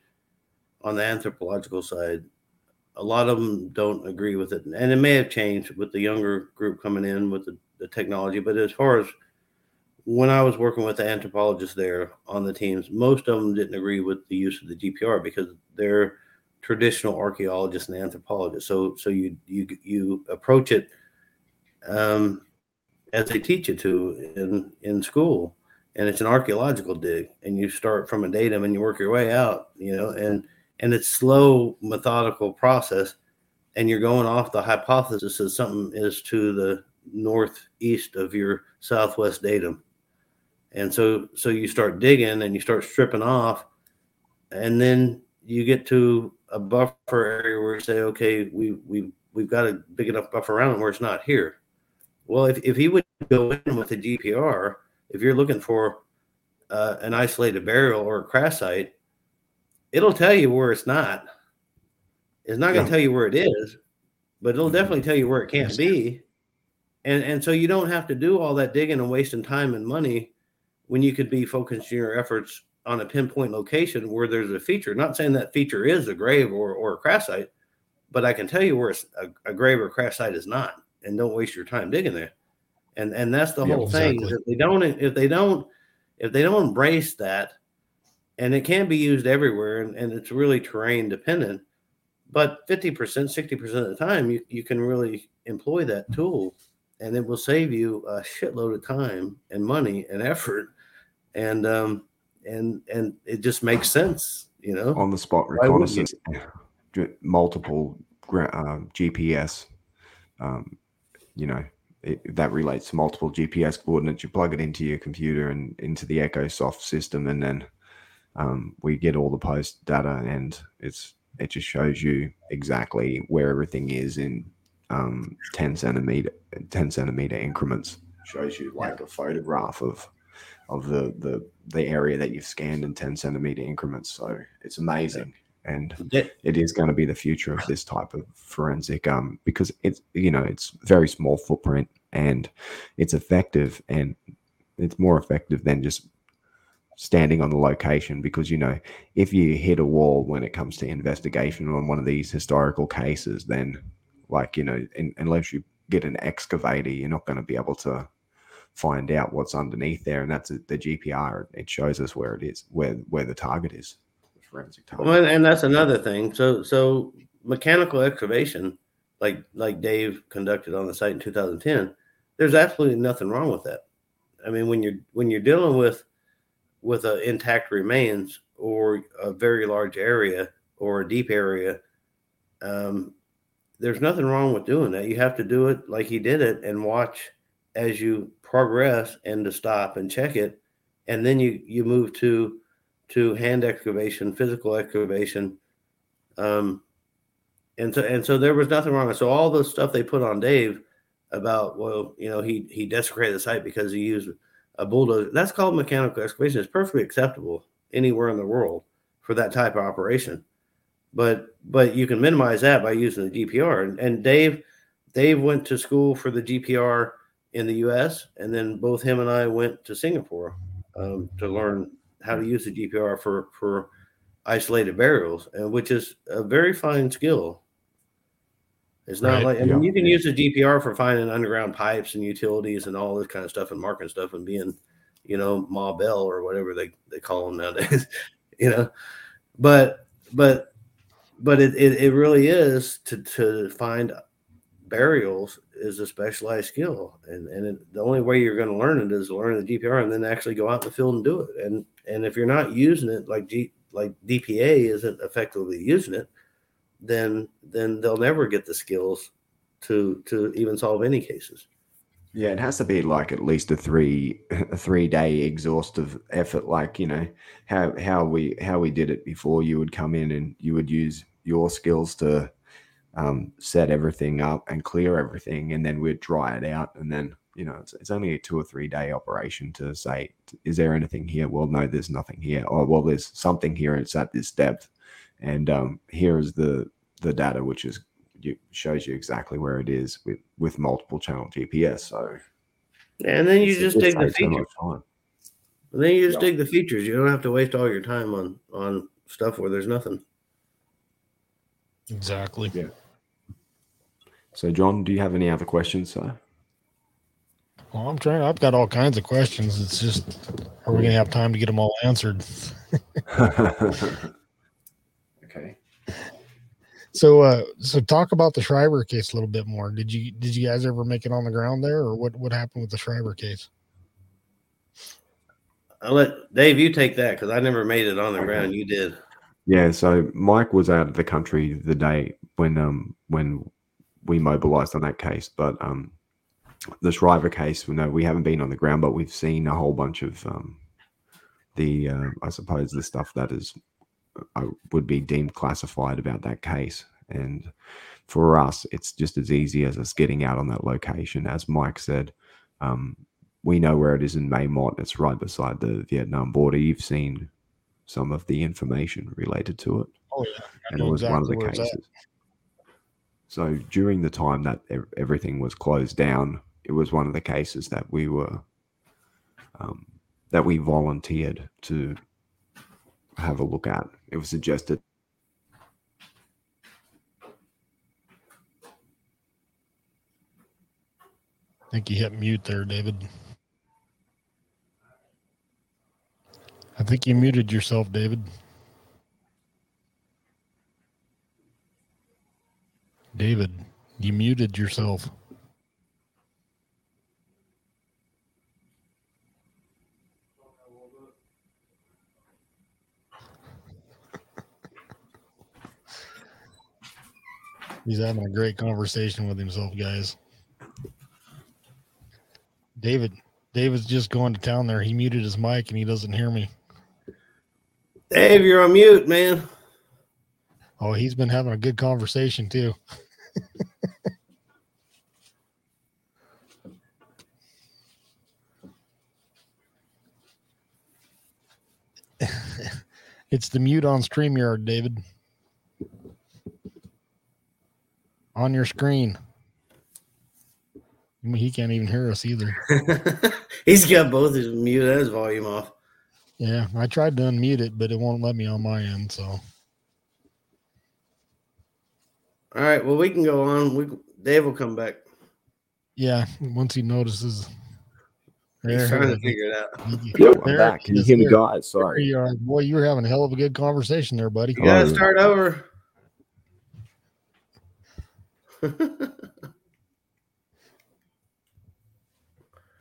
on the anthropological side a lot of them don't agree with it and it may have changed with the younger group coming in with the, the technology but as far as when i was working with the anthropologists there on the teams most of them didn't agree with the use of the gpr because they're traditional archaeologists and anthropologists so so you you you approach it um as they teach you to in in school and it's an archaeological dig and you start from a datum and you work your way out you know and and it's slow methodical process and you're going off the hypothesis that something is to the northeast of your southwest datum. And so so you start digging and you start stripping off and then you get to a buffer area where you say okay we we we've got a big enough buffer around where it's not here well if, if he would go in with a gpr if you're looking for uh, an isolated burial or a crash site it'll tell you where it's not. It's not going to Yeah. tell you where it is, but it'll definitely tell you where it can't be. And and so you don't have to do all that digging and wasting time and money when you could be focusing your efforts on a pinpoint location where there's a feature. Not saying that feature is a grave or, or a crash site, but I can tell you where a, a grave or crash site is not, and don't waste your time digging there. And and that's the Yeah, whole thing. exactly. If they don't if they don't if they don't embrace that, and it can be used everywhere and, and it's really terrain dependent but 50% 60% of the time you, you can really employ that tool and it will save you a shitload of time and money and effort and um and and it just makes sense you know on the spot Why wouldn't you? reconnaissance, multiple gra- um, GPS, um, you know, it, that relates to multiple GPS coordinates. You plug it into your computer and into the EchoSoft system, and then um, we get all the post data, and it's it just shows you exactly where everything is in um, ten centimeter ten centimeter increments. Shows you like a photograph of of the the the area that you've scanned in 10 centimeter increments. So it's amazing. And It- it is going to be the future of this type of forensic um because it's you know it's very small footprint and it's effective and it's more effective than just standing on the location because you know if you hit a wall when it comes to investigation on one of these historical cases then like you know in, unless you get an excavator you're not going to be able to find out what's underneath there, and that's the GPR. It shows us where it is, where where the target is. The forensic target. Well, and that's another thing. So, so mechanical excavation, like like Dave conducted on the site in 2010, there's absolutely nothing wrong with that. I mean, when you're when you're dealing with with a intact remains or a very large area or a deep area, um, there's nothing wrong with doing that. You have to do it like he did it and watch as you progress and to stop and check it, and then you you move to to hand excavation, physical excavation, um, and so and so there was nothing wrong. So all the stuff they put on Dave about well, you know, he he desecrated the site because he used a bulldozer. That's called mechanical excavation. It's perfectly acceptable anywhere in the world for that type of operation. But but you can minimize that by using the GPR. And, and Dave Dave went to school for the GPR in the U.S. and then both him and I went to Singapore um, to learn how to use the GPR for for isolated burials, and which is a very fine skill. It's not Right, like I mean, yeah. you can use the GPR for finding underground pipes and utilities and all this kind of stuff and marking stuff and being, you know, Ma Bell or whatever they, they call them nowadays, you know. But but but it, it, it really is to to find burials is a specialized skill and and it, the only way you're going to learn it is learn the GPR and then actually go out in the field and do it and and if you're not using it like G like DPA isn't effectively using it then then they'll never get the skills to to even solve any cases Yeah, it has to be like at least a three a three day exhaustive effort. Like you know how how we how we did it before. You would come in and you would use your skills to um, set everything up and clear everything, and then we'd dry it out, and then you know it's, it's only a two or three day operation to say, is there anything here? Well, no, there's nothing here. Or well, there's something here. It's at this depth, and um, here is the the data, which is you, shows you exactly where it is with with multiple channel GPS. So and then you just it dig the saves so features and then you just Yeah. dig the features you don't have to waste all your time on on stuff where there's nothing Exactly. Yeah. So, John, do you have any other questions, sir? Well, I'm trying. I've got all kinds of questions. It's just, are we going to have time to get them all answered? okay. So, uh, so talk about the Shriver case a little bit more. Did you did you guys ever make it on the ground there, or what what happened with the Shriver case? i'll let dave you take that because i never made it on the Okay. ground you did Yeah. So, Mike was out of the country the day when um when we mobilized on that case, but um the Shriver case, we know we haven't been on the ground, but we've seen a whole bunch of um the uh, I suppose the stuff that is uh, would be deemed classified about that case, and for us, it's just as easy as us getting out on that location. As Mike said, um, we know where it is in Maymont. It's right beside the Vietnam border. You've seen some of the information related to it, Oh yeah, I and it was one of the where it's at. cases. So during the time that everything was closed down, it was one of the cases that we were um, that we volunteered to have a look at. It was suggested I think you hit mute there, David. I think you muted yourself, David. David, you muted yourself. He's having a great conversation with himself, guys. David, David's just going to town there. He muted his mic and he doesn't hear me. dave you're on mute man Oh, he's been having a good conversation too. it's the mute on StreamYard, David. On your screen. I mean, He can't even hear us either. he's got both his mute and his volume off Yeah, I tried to unmute it, but it won't let me on my end. So all right well we can go on we dave will come back yeah, once he notices He's There trying to figure it out. is. Yep, I'm back. Can you hear me, guys? Sorry. you are. Boy, you were having a hell of a good conversation there, buddy. You gotta Oh. start over.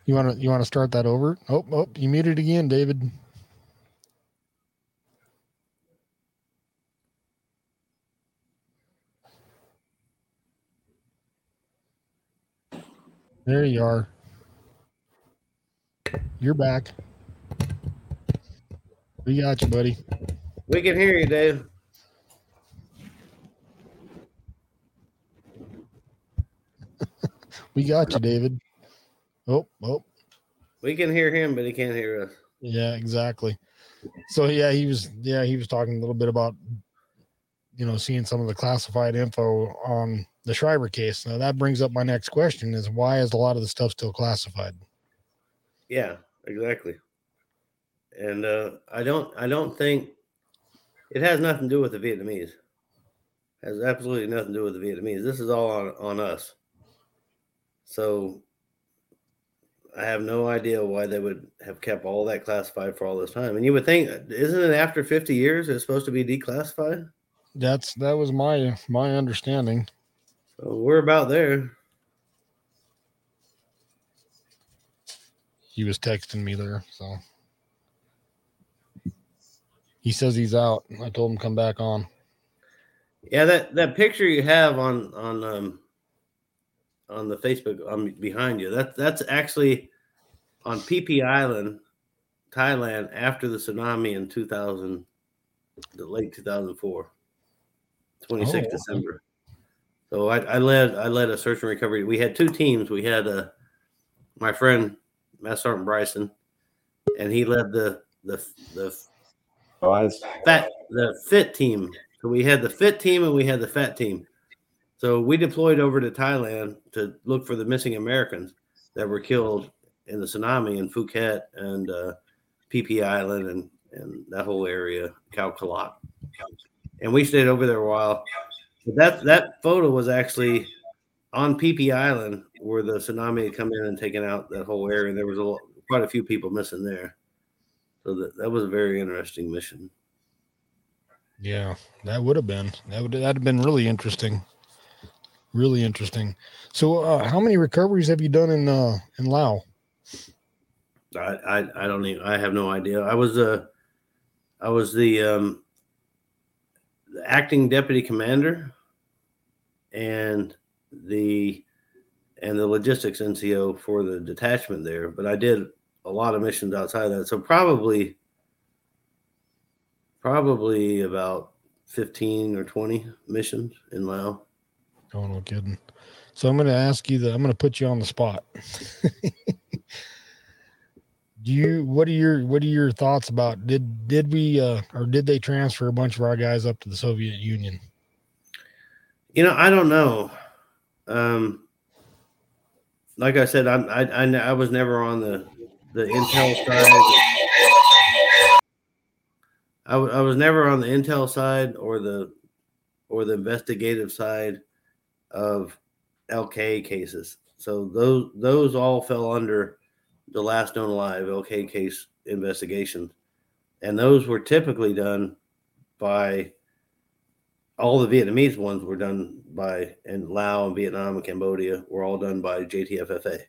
You want to you want to start that over? Oh, oh, you muted again, David. There you are. You're back. We got you, buddy. we can hear you, Dave. We got you, David. Oh, oh, We can hear him, but he can't hear us. Yeah, exactly. So yeah, he was yeah, he was talking a little bit about you know, seeing some of the classified info on the Shriver case. Now that brings up my next question is why is a lot of the stuff still classified? Yeah, exactly. And uh, I don't I don't think it has nothing to do with the Vietnamese. has absolutely nothing to do with the Vietnamese. This is all on, on us. So I have no idea why they would have kept all that classified for all this time. And you would think, isn't it after 50 years it's supposed to be declassified? That's that was my my understanding. So we're about there. He was texting me there, so he says he's out. I told him come back on. Yeah, that that picture you have on on um on the Facebook um behind you. That that's actually on Phi Phi Island, Thailand after the tsunami in 2000 the late 2004. 26th Oh. December. So I, I led I led a search and recovery. We had two teams. We had uh my friend Master Sergeant Bryson and he led the the the Guys, fat the fit team. So we had the fit team and we had the fat team. So we deployed over to Thailand to look for the missing Americans that were killed in the tsunami in Phuket and uh, Phi Phi Island and and that whole area, Khao Kalat. And we stayed over there a while. But that that photo was actually on Phi Phi Island where the tsunami had come in and taken out that whole area. There was a lot, quite a few people missing there. So that, that was a very interesting mission. Yeah, that would have been that would that'd have been really interesting. Really interesting. So, uh, how many recoveries have you done in uh in Lao? I, I I don't even I have no idea. I was uh I was the um the acting deputy commander and the and the logistics NCO for the detachment there, but I did a lot of missions outside that. So probably probably about 15 or 20 missions in Lao. Oh, no kidding. So I'm going to ask you that. I'm going to put you on the spot. Do you? What are your What are your thoughts about? Did Did we uh, or did they transfer a bunch of our guys up to the Soviet Union? You know, I don't know. Um, like I said, I'm, I, I I was never on the the intel side. I, was never on the intel side or the or the investigative side of LK cases. So those those all fell under the last known alive LK case investigation, and those were typically done by all the Vietnamese ones were done by and Lao and Vietnam and Cambodia were all done by JTFFA,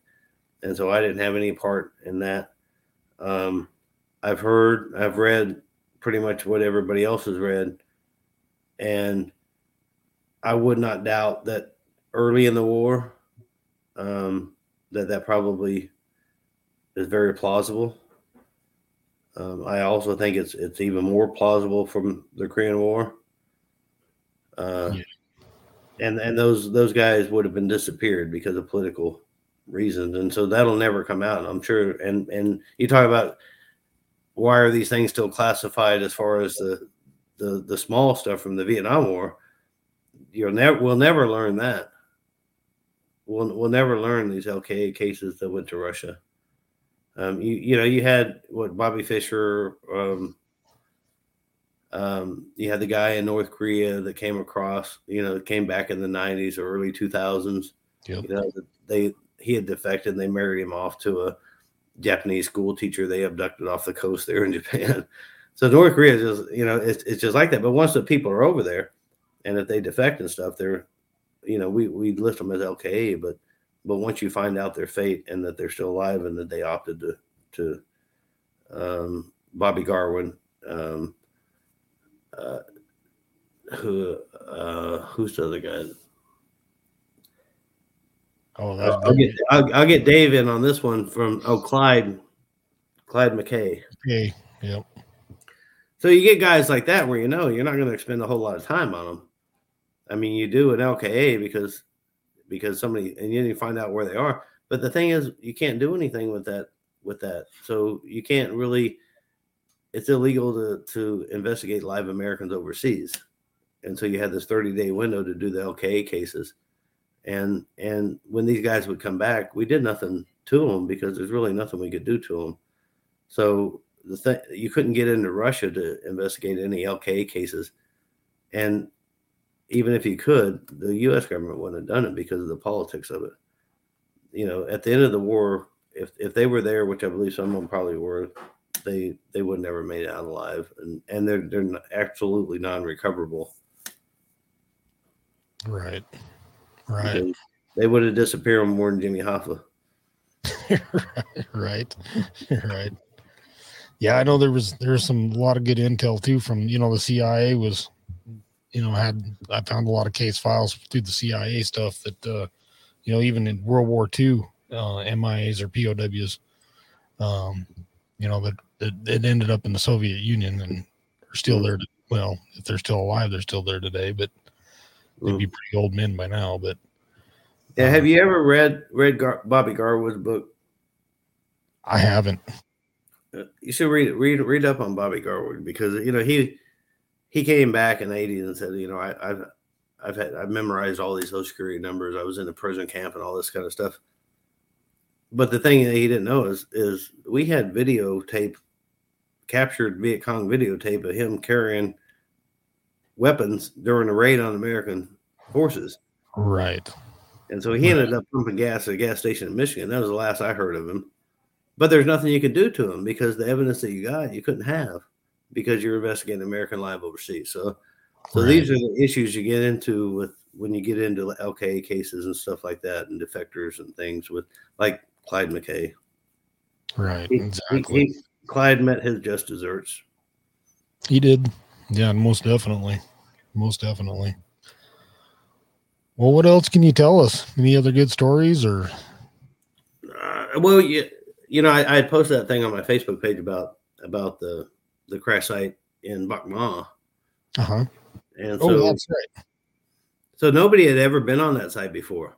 and so I didn't have any part in that. Um, I've heard, I've read pretty much what everybody else has read, and I would not doubt that early in the war, um, that that probably is very plausible. Um, I also think it's it's even more plausible from the Korean War. Uh, Yeah. And and those those guys would have been disappeared because of political reasons, and so that'll never come out. I'm sure. And and you talk about why are these things still classified as far as the the the small stuff from the Vietnam War? You'll never we'll never learn that. We'll we'll never learn these LKA cases that went to Russia. Um, you you know you had what Bobby Fischer. Um, um, you had the guy in North Korea that came across. You know, came back in the '90s or early 2000s. Yep. You know, they he had defected. and They married him off to a Japanese school teacher they abducted off the coast there in Japan. So North Korea is just you know it's it's just like that. But once the people are over there, and if they defect and stuff, they're you know we we list them as LKA, but but once you find out their fate and that they're still alive and that they opted to to um, Bobby Garwood, um, uh, who uh, who's the other guy? Oh, that's I'll get I'll, I'll get Dave in on this one from oh Clyde Clyde McKay. okay. Yep. So you get guys like that where you know you're not going to expend a whole lot of time on them. I mean, you do an LKA because because somebody and then you find out where they are. But the thing is, you can't do anything with that with that. So you can't really. It's illegal to to investigate live Americans overseas, and so you had this 30 day window to do the LKA cases, and and when these guys would come back, we did nothing to them because there's really nothing we could do to them. So the thing you couldn't get into Russia to investigate any LKA cases, and even if you could, the U.S. government wouldn't have done it because of the politics of it. You know, at the end of the war, if if they were there, which I believe some of them probably were, they they would never made it out alive, and and they're they're absolutely non-recoverable. Right. Right. because They would have disappeared more than Jimmy Hoffa. right. Right. Yeah, I know there was there's some a lot of good intel too from you know the CIA was you know had I found a lot of case files through the CIA stuff that uh you know even in World War II uh MIAs or POWs um you know that that it ended up in the Soviet Union and are still there to, well if they're still alive they're still there today but they'd be pretty old men by now but Yeah, have you ever read read Gar- Bobby Garwood's book? I haven't Uh, You should read it. Read read up on Bobby Garwood because you know he he came back in the '80s and said, you know, I, I've I've had I've memorized all these social security numbers. I was in a prison camp and all this kind of stuff. But the thing that he didn't know is is we had videotape captured Viet Cong videotape of him carrying weapons during a raid on American forces. right And so he ended up pumping gas at a gas station in Michigan. That was the last I heard of him. But there's nothing you could do to him because the evidence that you got you couldn't have because you're investigating American live overseas. So so Right. these are the issues you get into with when you get into LKA cases and stuff like that and defectors and things with like Clyde McKay. right He- he- exactly he- Clyde met his just desserts. He did. Yeah, most definitely. Most definitely. Well, what else can you tell us? Any other good stories or Uh, well, you, you know, I, I posted that thing on my Facebook page about about the the crash site in Bach Ma, uh-huh. and Oh, so that's right. so nobody had ever been on that site before,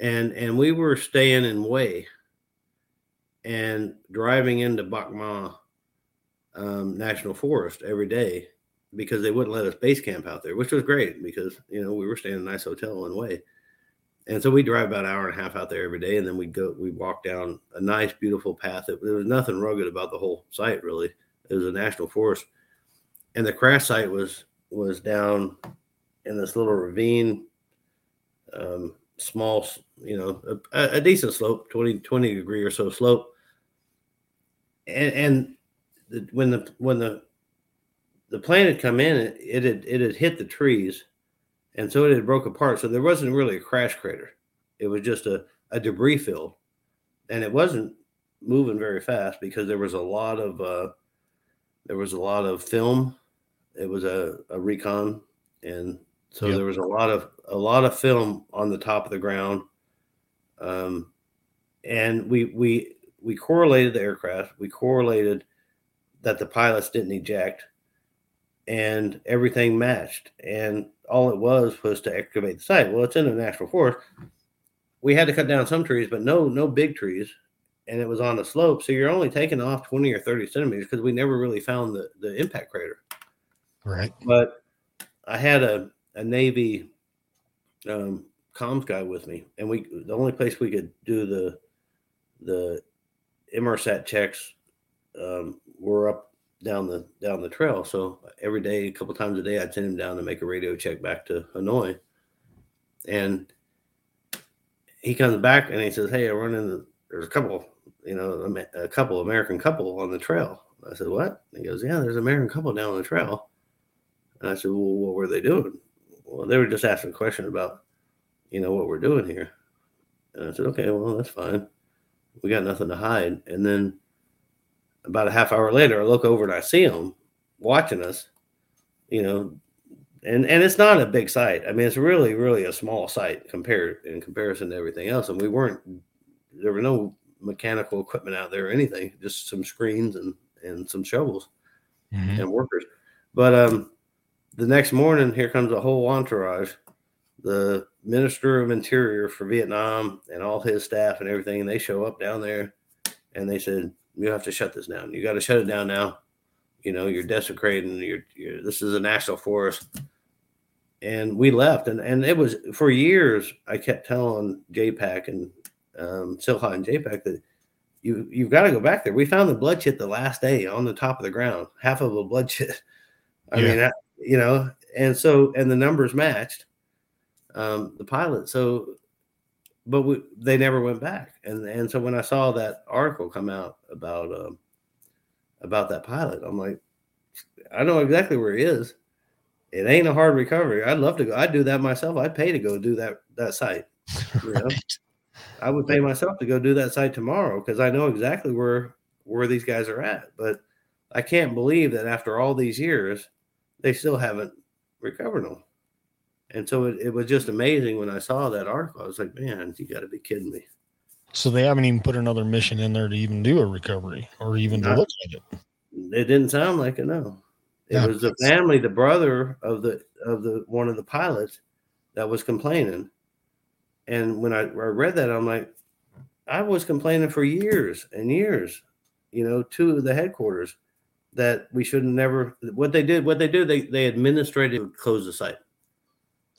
and and we were staying in Hue, and driving into Bach Ma um, National Forest every day because they wouldn't let us base camp out there, which was great because you know we were staying in a nice hotel in Hue. And so we drive about an hour and a half out there every day, and then we go, we walk down a nice, beautiful path. It, there was nothing rugged about the whole site, really. It was a national forest, and the crash site was was down in this little ravine, um, small, you know, a, a decent slope, 20, 20 degree or so slope. And, and the, when the when the the plane had come in, it, it had it had hit the trees, and so it had broke apart. So there wasn't really a crash crater; it was just a, a debris field, and it wasn't moving very fast because there was a lot of uh, there was a lot of film. It was a, a recon, and so Yep. there was a lot of a lot of film on the top of the ground. Um, and we we we correlated the aircraft. We correlated that the pilots didn't eject, and everything matched. And all it was was to excavate the site. Well, it's in a national forest. We had to cut down some trees, but no no big trees and it was on a slope. So you're only taking off 20 or 30 centimeters because we never really found the, the impact crater. Right. But I had a, a Navy um, comms guy with me, and we the only place we could do the the MRSAT checks um, were up down the down the trail. So every day, a couple times a day, I'd send him down to make a radio check back to Hanoi, and he comes back and he says, "Hey, I run into there's a couple you know, a, couple, American couple on the trail. I said, what? He goes, yeah, there's an American couple down on the trail. And I said, well, what were they doing? Well, they were just asking a question about, you know, what we're doing here. And I said, okay, well, that's fine. We got nothing to hide. And then about a half hour later, I look over and I see them watching us, you know, and and it's not a big site. I mean, it's really, really a small site compared in comparison to everything else. And we weren't there were no mechanical equipment out there or anything, just some screens and and some shovels Mhm. and workers. But um, the next morning, here comes a whole entourage, the Minister of Interior for Vietnam and all his staff and everything. And they show up down there, and they said, "You have to shut this down. You got to shut it down now. You know, you're desecrating. You're, you're this is a national forest." And we left, and and it was for years. I kept telling JPAC and um, CILHI and JPAC that you you've got to go back there. We found the blood chit the last day on the top of the ground, half of a blood chit. I Yeah. mean, that, you know, and so and the numbers matched um, the pilot. So, but we, they never went back. And and so when I saw that article come out about um, about that pilot, I'm like, I know exactly where he is. It ain't a hard recovery. I'd love to go. I'd do that myself. I'd pay to go do that that site. You know? Right. I would pay myself to go do that site tomorrow because I know exactly where where these guys are at. But I can't believe that after all these years, they still haven't recovered them. And so it, it was just amazing when I saw that article. I was like, man, you got to be kidding me. So they haven't even put another mission in there to even do a recovery or even to look at it. It didn't sound like it. No, it Yeah, was the family, the brother of the of the one of the pilots that was complaining. And when I, I read that, I'm like, I was complaining for years and years, you know, to the headquarters that we should never. What they did, what they do, they they administratively close the site.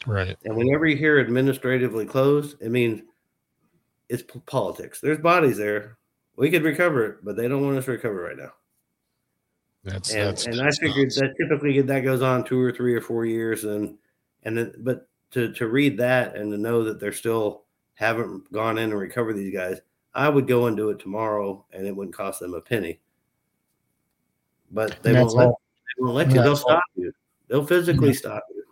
Right. And whenever you hear administratively closed, it means it's politics. There's bodies there. We could recover it, but they don't want us to recover right now. That's And, that's and I that's figured that typically that goes on two or three or four years, and and then, but to to read that and to know that they're still haven't gone in and recovered these guys, I would go and do it tomorrow, and it wouldn't cost them a penny. But they won't let, they won't let you. They'll all- stop you. They'll physically Yeah. stop you.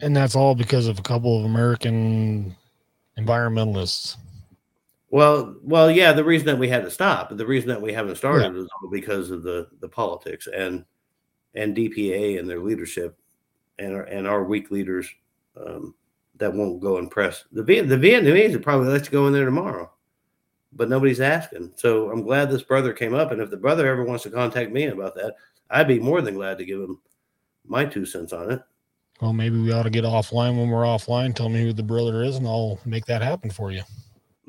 and that's all because of a couple of American environmentalists. Well, well, yeah. The reason that we had to stop, the reason that we haven't started, Yeah. was all because of the the politics and and DPA and their leadership, and our, and our weak leaders um, that won't go and press the the Vietnamese would probably let you go in there tomorrow, but nobody's asking. So I'm glad this brother came up, and if the brother ever wants to contact me about that, I'd be more than glad to give him my two cents on it. Well, maybe we ought to get offline when we're offline. Tell me who the brother is, and I'll make that happen for you.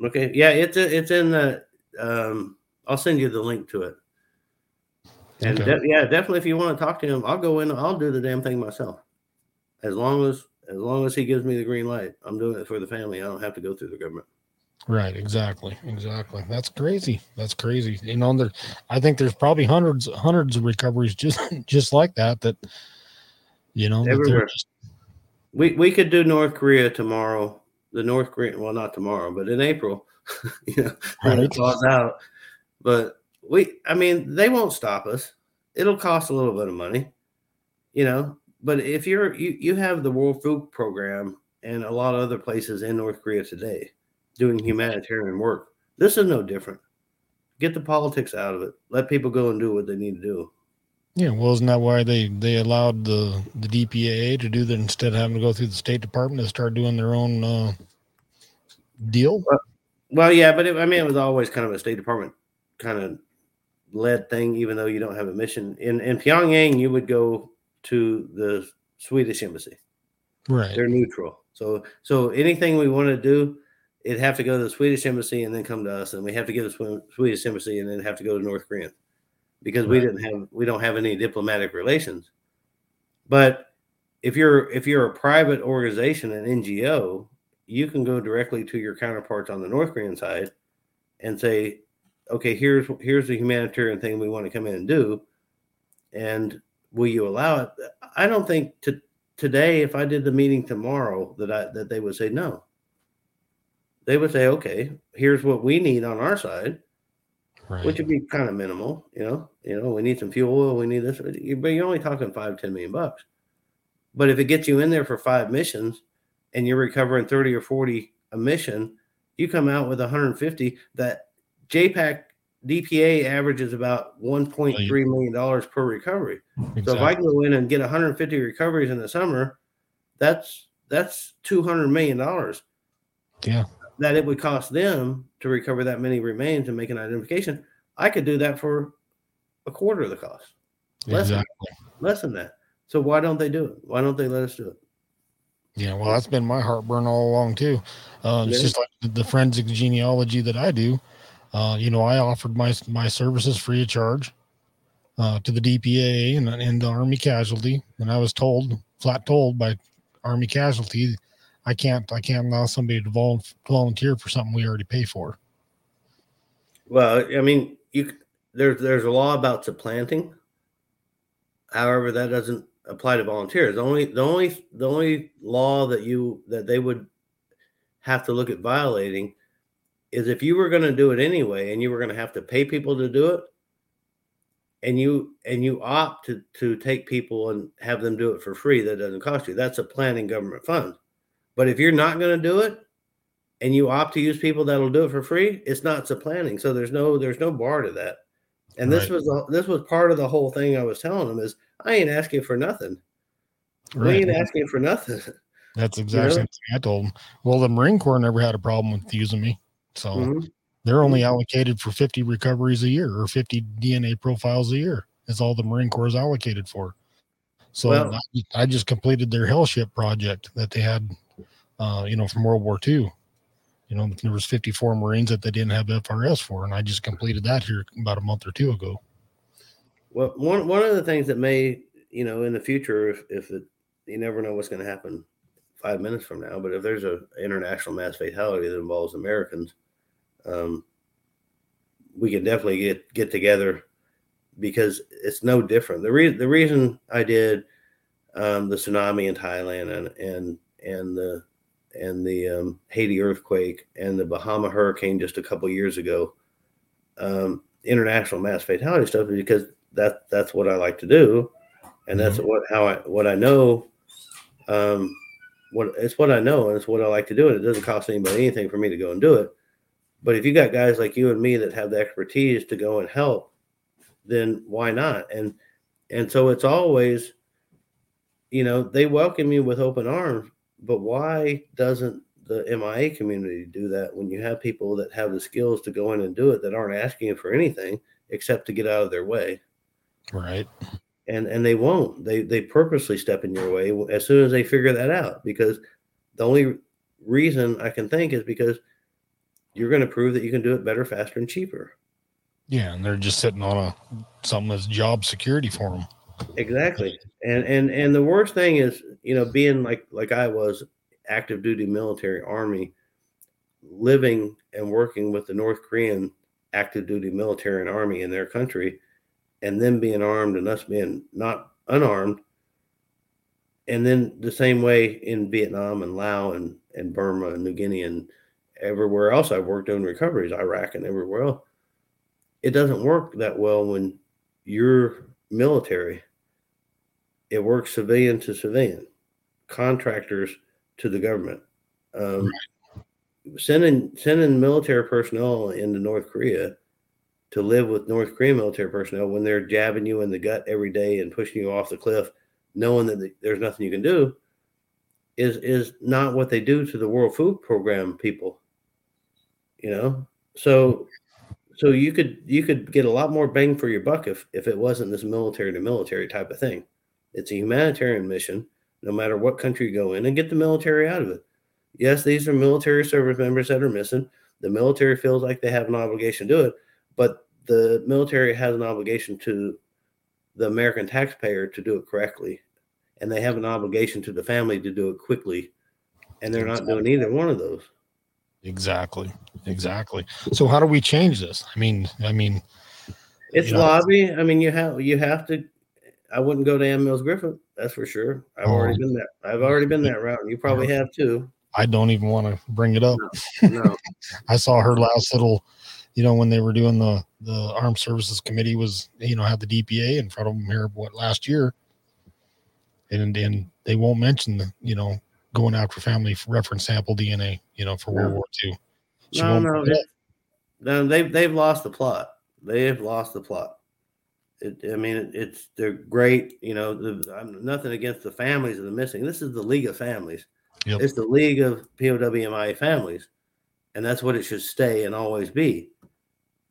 Okay, yeah, it's it's in the. Um, I'll send you the link to it. And Okay. de- yeah, definitely, if you want to talk to him, I'll go in. I'll do the damn thing myself. As long as as long as he gives me the green light, I'm doing it for the family. I don't have to go through the government. Right, exactly, exactly. That's crazy. That's crazy. You know, there, I think there's probably hundreds, hundreds of recoveries just, just like that. That, you know, Everywhere. just- We we could do North Korea tomorrow. The North Korean, well, not tomorrow, but in April. you know, when it thaws out. But we, I mean, they won't stop us. It'll cost a little bit of money, you know. But if you're you, you have the World Food Program and a lot of other places in North Korea today doing humanitarian work. This is no different. Get the politics out of it. Let people go and do what they need to do. yeah. Well, isn't that why they they allowed the the DPAA to do that instead of having to go through the State Department to start doing their own uh, deal? Well, yeah, but it, I mean, it was always kind of a State Department kind of led thing, even though you don't have a mission. In in Pyongyang, you would go to the Swedish embassy. Right. They're neutral. So so anything we want to do, it'd have to go to the Swedish embassy and then come to us, and we have to give the Swedish embassy and then have to go to North Korea because we didn't have we don't have any diplomatic relations. But if you're if you're a private organization, an NGO, you can go directly to your counterparts on the North Korean side and say, okay, here's here's the humanitarian thing we want to come in and do, and will you allow it? I don't think to today, if I did the meeting tomorrow, that I that they would say no. They would say, okay, here's what we need on our side. Right. which would be kind of minimal. You know, you know, we need some fuel oil, we need this, but you're only talking five, ten million bucks. But if it gets you in there for five missions, and you're recovering thirty or forty a mission, you come out with 150. That JPAC DPA averages about 1.3 million dollars per recovery. So if I go in and get 150 recoveries in the summer, that's that's 200 million dollars yeah. That it would cost them to recover that many remains and make an identification. I could do that for a quarter of the cost, less than- Exactly. less than that. So why don't they do it? Why don't they let us do it? Yeah, well, that's been my heartburn all along too. Uh, it's just like the- the forensic genealogy that I do. Uh, you know, I offered my my services free of charge uh, to the DPA and, and the Army Casualty, and I was told, flat told by Army Casualty, I can't I can't allow somebody to vol- volunteer for something we already pay for. Well, I mean, you there's there's a law about supplanting. However, that doesn't apply to volunteers. The only the only the only law that you that they would have to look at violating is if you were going to do it anyway and you were going to have to pay people to do it and you and you opt to to take people and have them do it for free that doesn't cost you that's a planning government fund but if you're not going to do it and you opt to use people that'll do it for free it's not supplanting so there's no there's no bar to that and this was the, this was part of the whole thing i was telling them is i ain't asking for nothing we ain't asking for nothing That's exactly know? what I told them. Well, the Marine Corps never had a problem with using me, so Mhm. they're only allocated for 50 recoveries a year or 50 DNA profiles a year. Is all the Marine Corps is allocated for. So Well- I, I just completed their hell ship project that they had, uh, you know, from World War II. You know, there was 54 Marines that they didn't have FRS for, and I just completed that here about a month or two ago. Well, one one of the things that may, you know, in the future, if if it, you never know what's going to happen five minutes from now, but if there's a international mass fatality that involves Americans, um, we can definitely get get together because it's no different. The reason the reason I did um, the tsunami in Thailand and and and the and the um, Haiti earthquake and the Bahama hurricane just a couple years ago, um, international mass fatality stuff because that that's what I like to do, and that's what how I what I know. Um, what it's what I know and it's what I like to do, and it doesn't cost anybody anything for me to go and do it. But if you got guys like you and me that have the expertise to go and help, then why not? And and so it's always, you know, they welcome you with open arms. But why doesn't the MIA community do that when you have people that have the skills to go in and do it that aren't asking for anything except to get out of their way? Right. and and they won't they they purposely step in your way as soon as they figure that out because the only reason i can think is because you're going to prove that you can do it better faster and cheaper Yeah, and they're just sitting on a something that's job security for them. exactly and and and the worst thing is you know being like like i was active duty military army living and working with the north korean active duty military and army in their country and them being armed and us being not unarmed and then the same way in vietnam and laos and, and burma and new guinea and everywhere else i've worked on recoveries iraq and everywhere else it doesn't work that well when you're military it works civilian to civilian contractors to the government. Um, sending sending military personnel into north korea to live with north korean military personnel when they're jabbing you in the gut every day and pushing you off the cliff knowing that there's nothing you can do is is not what they do to the world food program people you know? So so you could you could get a lot more bang for your buck if if it wasn't this military to military type of thing it's a humanitarian mission no matter what country you go in and get the military out of it yes these are military service members that are missing the military feels like they have an obligation to do it but the military has an obligation to the american taxpayer to do it correctly and they have an obligation to the family to do it quickly and they're not doing either one of those Exactly. Exactly. So how do we change this? I mean, I mean, It's You know- lobby. I mean, you have you have to. I wouldn't go to Ann Mills-Griffiths. That's for sure. I've Oh. already been there. I've already been that route, and you probably have too. I don't even want to bring it up. No, I saw her last little, you know, when they were doing the the Armed Services Committee was, you know, had the DPA in front of them here what last year, and and they won't mention the, you know, going after family reference sample DNA, you know, for World War II. She No, no, bring it up. it- no, they've they've lost the plot. They have lost the plot. It, I mean, it, it's they're great. You know, the, I'm nothing against the families of the missing. This is the League of Families. Yep. It's the League of POW/MIA families, and that's what it should stay and always be.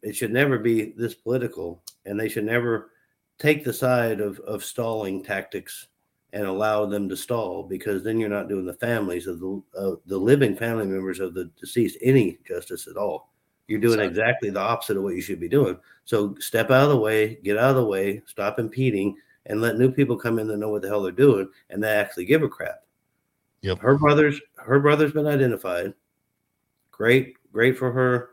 It should never be this political, and they should never take the side of of stalling tactics and allow them to stall because then you're not doing the families of the uh, the living family members of the deceased any justice at all. You're doing exactly the opposite of what you should be doing. So step out of the way, get out of the way, stop impeding, and let new people come in that know what the hell they're doing and they actually give a crap. Yep. Her brother's her brother's been identified. Great, great for her.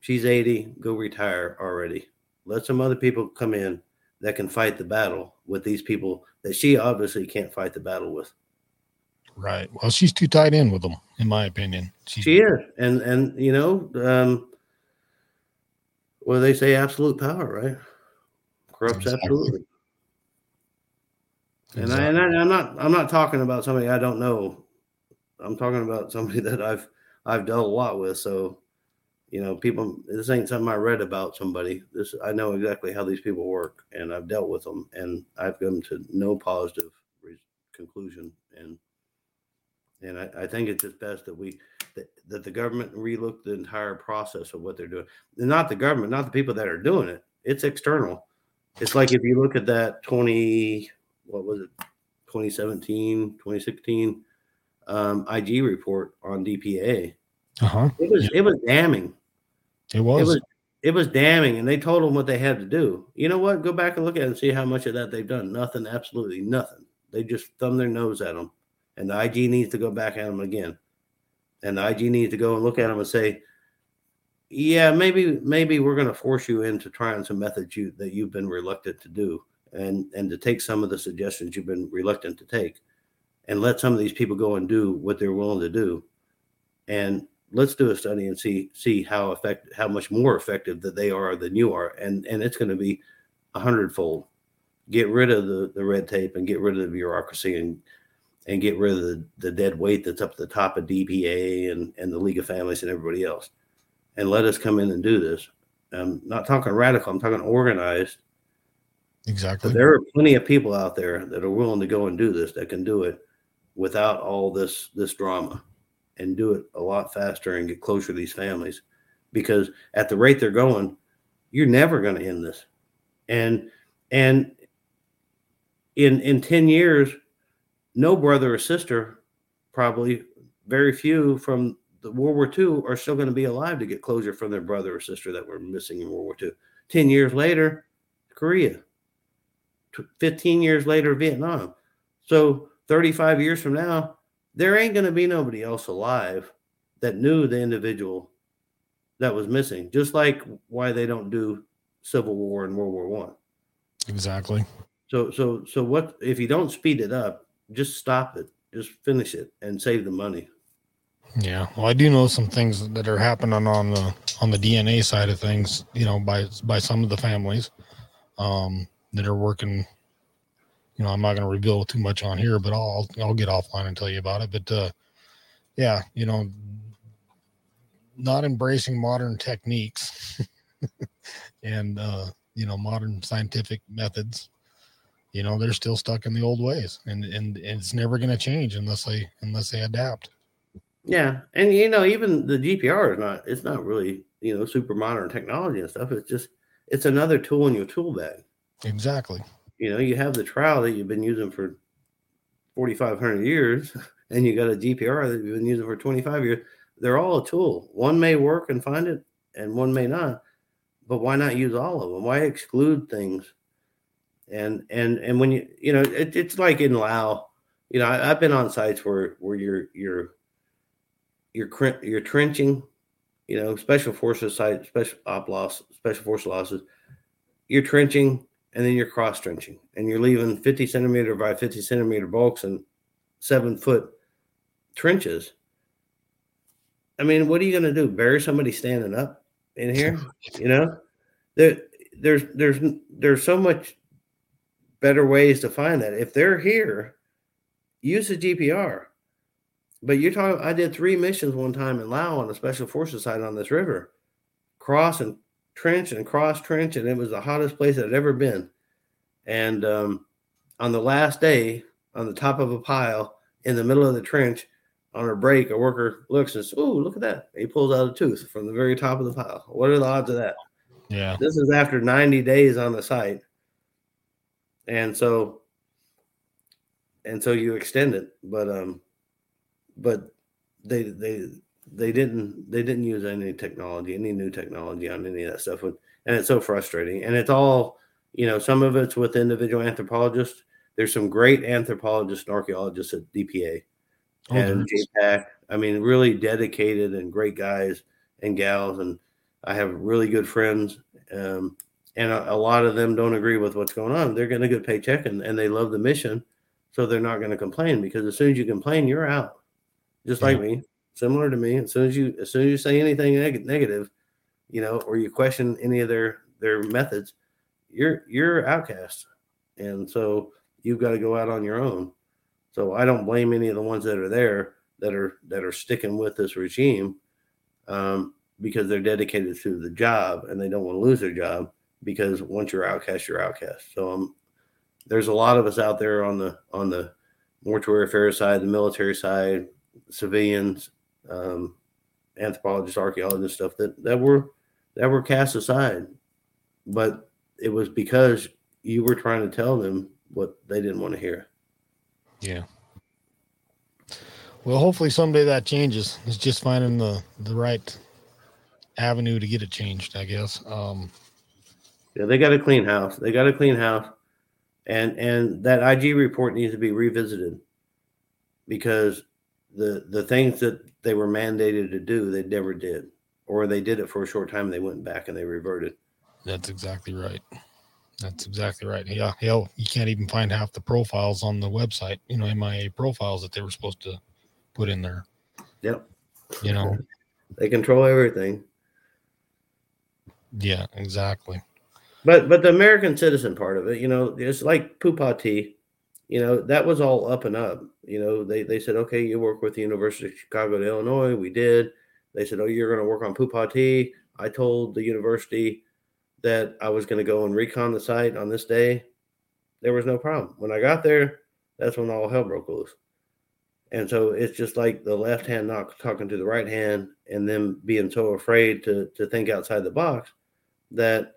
She's 80. Go retire already. Let some other people come in that can fight the battle with these people that she obviously can't fight the battle with. Right. Well, she's too tied in with them, in my opinion. She, She is, and and you know, um, do they say? Absolute power, right? Corrupts Exactly. absolutely. And, I, and I, i'm not I'm not talking about somebody I don't know. I'm talking about somebody that I've I've dealt a lot with. So, you know, people this ain't something I read about somebody. This I know exactly how these people work, and I've dealt with them, and I've come to no positive re- conclusion. And and I, I think it's just best that we that, that the government relook the entire process of what they're doing. And not the government, not the people that are doing it. It's external. It's like if you look at that 20, what was it, 2017, 2016 um, IG report on DPA. uh-huh. It was it was damning. It was. It was it was damning, and they told them what they had to do. You know what? Go back and look at it and see how much of that they've done. Nothing, absolutely nothing. They just thumb their nose at them, and the IG needs to go back at them again. And the IG needs to go and look at them and say, "Yeah, maybe maybe we're going to force you into trying some methods you that you've been reluctant to do, and and to take some of the suggestions you've been reluctant to take, and let some of these people go and do what they're willing to do, and let's do a study and see see how effect how much more effective that they are than you are. And and it's going to be a hundredfold. Get rid of the the red tape and get rid of the bureaucracy and and get rid of the, the dead weight that's up at the top of dpa and and the league of families and everybody else. And let us come in and do this. I'm not talking radical i'm talking organized. Exactly. but there are plenty of people out there that are willing to go and do this that can do it without all this this drama and do it a lot faster and get closer to these families. Because at the rate they're going you're never going to end this. And and in in 10 years no brother or sister probably very few from the world war ii are still going to be alive to get closure from their brother or sister that were missing in world war ii 10 years later korea. 15 years later vietnam. So 35 years from now there ain't going to be nobody else alive that knew the individual that was missing just like why they don't do civil war and world war one. Exactly. so so so what if you don't speed it up just stop it just finish it and save the money Yeah. Well, I do know some things that are happening on the on the DNA side of things. You know, by by some of the families um, that are working. You know, I'm not going to reveal too much on here, but I'll I'll get offline and tell you about it. But uh, yeah, you know, not embracing modern techniques and uh, you know modern scientific methods. You know, they're still stuck in the old ways, and and, and it's never going to change unless they unless they adapt. yeah and you know even the gpr is not it's not really you know super modern technology and stuff it's just it's another tool in your tool bag Exactly. you know you have the trial that you've been using for 4500 years and you got a gpr that you've been using for 25 years they're all a tool one may work and find it and one may not but why not use all of them why exclude things and and and when you you know it, it's like in lao you know I, i've been on sites where where you're you're you're cr- you're trenching you know special forces site special op loss special force losses you're trenching and then you're cross trenching and you're leaving 50 centimeter by 50 centimeter bulks and seven foot trenches. I mean, what are you going to do? Bury somebody standing up? in here. You know, there there's there's there's so much better ways to find that. If they're here, use the GPR. But you're talking. I did three missions one time in Laos on the Special Forces side on this river, cross and trench and cross trench, and it was the hottest place I'd ever been. And um, on the last day, on the top of a pile in the middle of the trench, on a break, a worker looks and says, "Oh, look at that!" He pulls out a tooth from the very top of the pile. What are the odds of that? Yeah. This is after 90 days on the site. And so and so you extend it, but um but they they they didn't they didn't use any technology, any new technology on any of that stuff. And it's so frustrating. And it's all, you know, some of it's with individual anthropologists. There's some great anthropologists and archaeologists at DPA Oh, and. JPAC. I mean, really dedicated and great guys and gals. And I have really good friends. Um, and a, a lot of them don't agree with what's going on. They're getting a good paycheck and, and they love the mission. So they're not going to complain because as soon as you complain, you're out. Just like me, similar to me. As soon as you as soon as you say anything neg- negative, you know, or you question any of their their methods, you're you're outcast. And so you've got to go out on your own. So I don't blame any of the ones that are there that are that are sticking with this regime um, because they're dedicated to the job and they don't want to lose their job because once you're outcast, you're outcast. So um, there's a lot of us out there on the on the mortuary affairs side, the military side, civilians, um, anthropologists, archaeologists, stuff that that were that were cast aside, but it was because you were trying to tell them what they didn't want to hear. Yeah. Well, hopefully someday that changes. It's just finding the the right avenue to get it changed, I guess. Um, Yeah, they got a clean house. They got a clean house, and and that IG report needs to be revisited because the the things that they were mandated to do, they never did, or they did it for a short time. And they went back and they reverted. that's exactly right. That's exactly right. Yeah, hell, you can't even find half the profiles on the website. You know, MIA profiles that they were supposed to put in there. Yep, You know, they control everything. yeah, exactly. But but the American citizen part of it, you know, it's like Phou Pha Thi, you know, that was all up and up. You know, they they said, okay, you work with the University of Chicago to Illinois. We did. They said, oh, you're going to work on Phou Pha Thi. I told the university that I was going to go and recon the site on this day. There was no problem. When I got there, that's when all hell broke loose. And so it's just like the left hand not talking to the right hand, and them being so afraid to to think outside the box that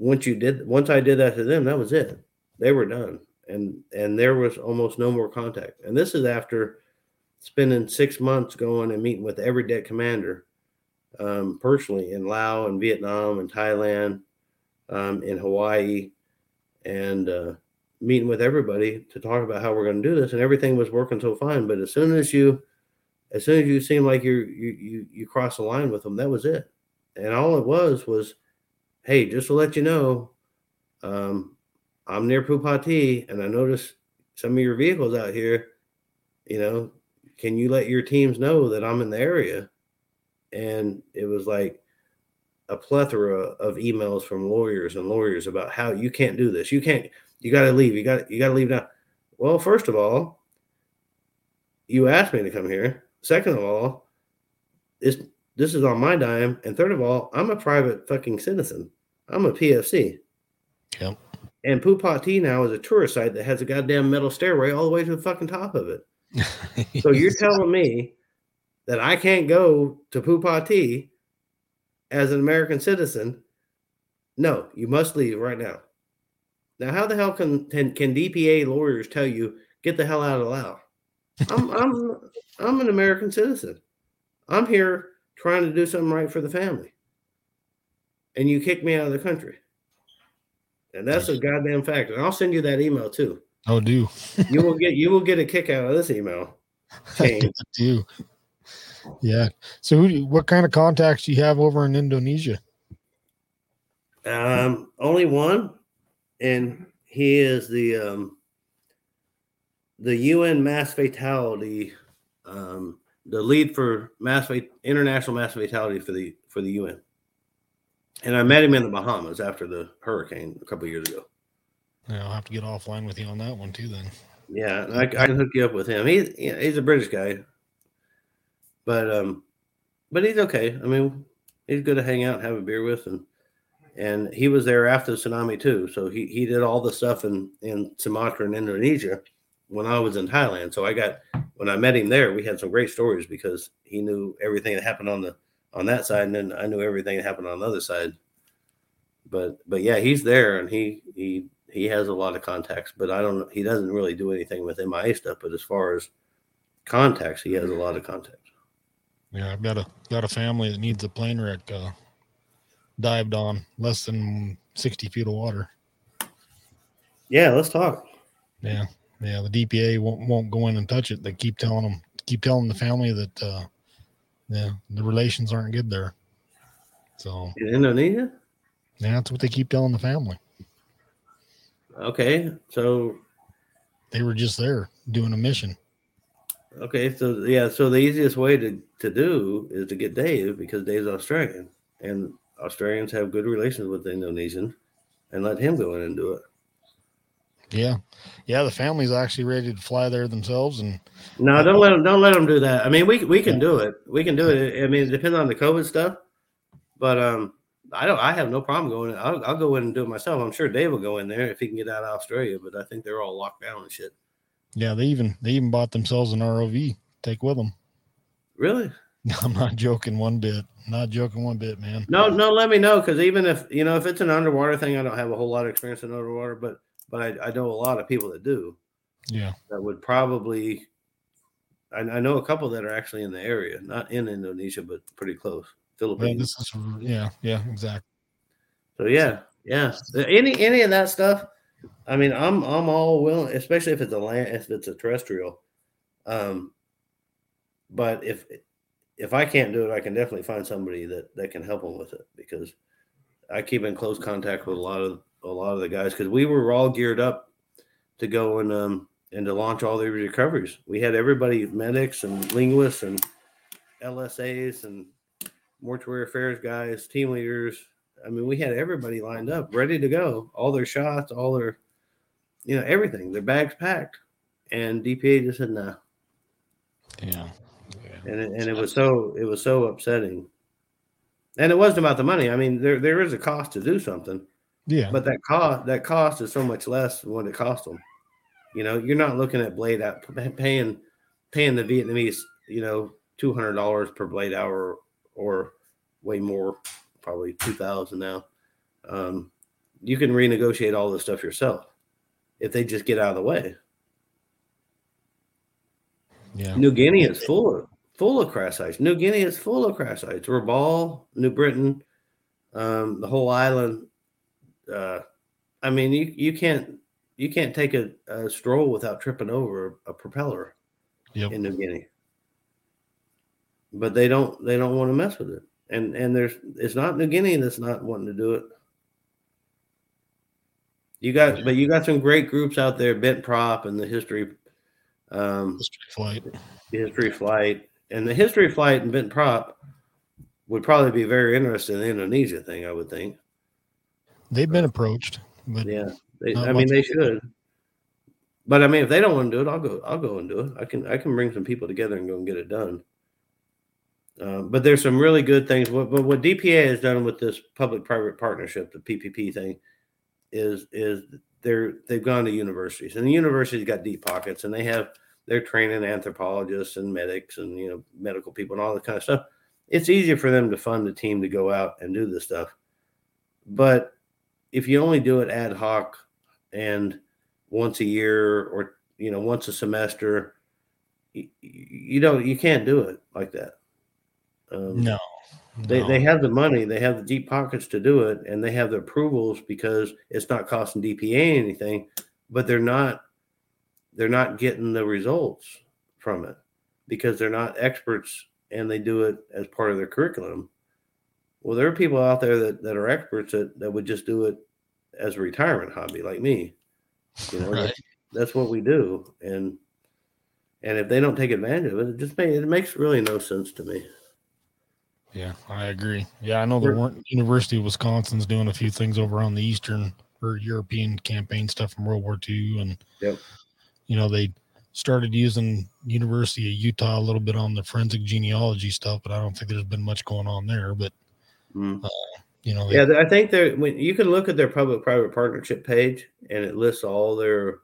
once you did once I did that to them, that was it. They were done. And and there was almost no more contact. And this is after spending six months going and meeting with every deck commander um, personally in Laos and Vietnam and Thailand, um, in Hawaii, and uh, meeting with everybody to talk about how we're going to do this. And everything was working so fine. But as soon as you as soon as you seem like you're you you you cross the line with them, that was it. And all it was was hey, just to let you know, um, I'm near Phou Pha Thi and I noticed some of your vehicles out here. You know, can you let your teams know that I'm in the area? And it was like a plethora of emails from lawyers and lawyers about how you can't do this. You can't, you got to leave. You got, you got to leave now. Well, first of all, you asked me to come here. Second of all, this this is on my dime. And third of all, I'm a private fucking citizen. I'm a PFC. Yep. And Phou Pha Thi now is a tourist site that has a goddamn metal stairway all the way to the fucking top of it. So you're telling me that I can't go to Phou Pha Thi as an American citizen? No, you must leave right now. Now, how the hell can can, can DPA lawyers tell you get the hell out of Laos? I'm I'm I'm an American citizen. I'm here trying to do something right for the family, and you kick me out of the country. And that's a goddamn fact. And I'll send you that email too. oh, do You will get you will get a kick out of this email. chain. do. Yeah. So, who, what kind of contacts do you have over in Indonesia? Um, only one, and he is the um, the UN mass fatality, um, the lead for mass international mass fatality for the for the UN. And I met him in the Bahamas after the hurricane a couple years ago. Yeah, I'll have to get offline with you on that one too. Then. Yeah, I, I can hook you up with him. He he's a British guy, but um, but he's okay. I mean, he's good to hang out and have a beer with, and and he was there after the tsunami too. So he he did all the stuff in in Sumatra and Indonesia when I was in Thailand. So I got when I met him there, we had some great stories because he knew everything that happened on the on that side, and then I knew everything that happened on the other side. But but yeah, he's there, and he he he has a lot of contacts. But I don't. He doesn't really do anything with MIA stuff. But as far as contacts, he has a lot of contacts. Yeah, I've got a got a family that needs a plane wreck uh, dived on less than sixty feet of water. Yeah, let's talk. Yeah, yeah. The DPA won't won't go in and touch it. They keep telling them, keep telling the family that, uh, yeah, the relations aren't good there. So In Indonesia. yeah, that's what they keep telling the family. Okay, so They were just there doing a mission. okay, so yeah, so the easiest way to to do is to get Dave because Dave's Australian, and Australians have good relations with the Indonesians, and let him go in and do it. Yeah, yeah. The family's actually ready to fly there themselves, and No, don't let them. Don't let them do that. I mean, we we can do it. We can do it. I mean, it depends on the COVID stuff, but um, I don't. I have no problem going. I'll, I'll go in and do it myself. I'm sure Dave will go in there if he can get out of Australia, but I think they're all locked down and shit. yeah, they even they even bought themselves an ROV to take with them. Really? No, I'm not joking one bit. Not joking one bit, man. No, no. Let me know because even if you know if it's an underwater thing, I don't have a whole lot of experience in underwater, but but I, I know a lot of people that do Yeah, that would probably. I, I know a couple that are actually in the area, not in Indonesia, but pretty close. yeah. Philippines. This is yeah, yeah, exactly. So yeah, yeah. Any any of that stuff. I mean, I'm I'm all willing, especially if it's a land, if it's a terrestrial. Um, but if if I can't do it, I can definitely find somebody that that can help them with it because I keep in close contact with a lot of a lot of the guys because we were all geared up to go and um and to launch all the recoveries. We had everybody, medics and linguists and LSAs and mortuary affairs guys, team leaders. I mean, we had everybody lined up, ready to go, all their shots, all their, you know, everything, their bags packed. And DPA just said no, Yeah, and it, and it was so it was so upsetting. And it wasn't about the money. I mean, there there is a cost to do something, yeah, but that cost that cost is so much less than what it cost them. You know, you're not looking at blade out paying paying the Vietnamese, you know, two hundred dollars per blade hour or way more, probably two thousand now. Um, you can renegotiate all this stuff yourself if they just get out of the way. yeah. New Guinea is full of full of crash sites. New Guinea is full of crash sites. Rabaul, New Britain, um, the whole island. Uh, I mean, you you can't you can't take a, a stroll without tripping over a propeller Yep. in New Guinea. But they don't they don't want to mess with it. And and there's it's not New Guinea that's not wanting to do it. You got but you got some great groups out there, Bent Prop and the history um History flight. the history flight and the history flight and Bent Prop would probably be very interested in the Indonesia thing, I would think. They've been approached, but Yeah. They, I mean they should. But I mean if they don't want to do it, I'll go I'll go and do it. I can I can bring some people together and go and get it done. Uh, but there's some really good things. What, what what DPA has done with this public-private partnership, the PPP thing, is is they're they've gone to universities, and the universities got deep pockets, and they have they're training anthropologists and medics and you know medical people and all that kind of stuff. It's easier for them to fund a team to go out and do this stuff. But if you only do it ad hoc and once a year or you know once a semester, you, you don't you can't do it like that. Um, no, they, no. they have the money, they have the deep pockets to do it, and they have the approvals because it's not costing DPA anything, but they're not they're not getting the results from it because they're not experts and they do it as part of their curriculum. Well, there are people out there that, that are experts that, that would just do it as a retirement hobby, like me. You know, Right. that's, that's what we do. And and if they don't take advantage of it, it just may, it makes really no sense to me. Yeah, I agree. Yeah, I know the We're- University of Wisconsin's doing a few things over on the Eastern or European campaign stuff from World War II, and Yep. you know they started using University of Utah a little bit on the forensic genealogy stuff, but I don't think there's been much going on there. But Mm. you know, Yeah, I think they when you can look at their public-private partnership page, and it lists all their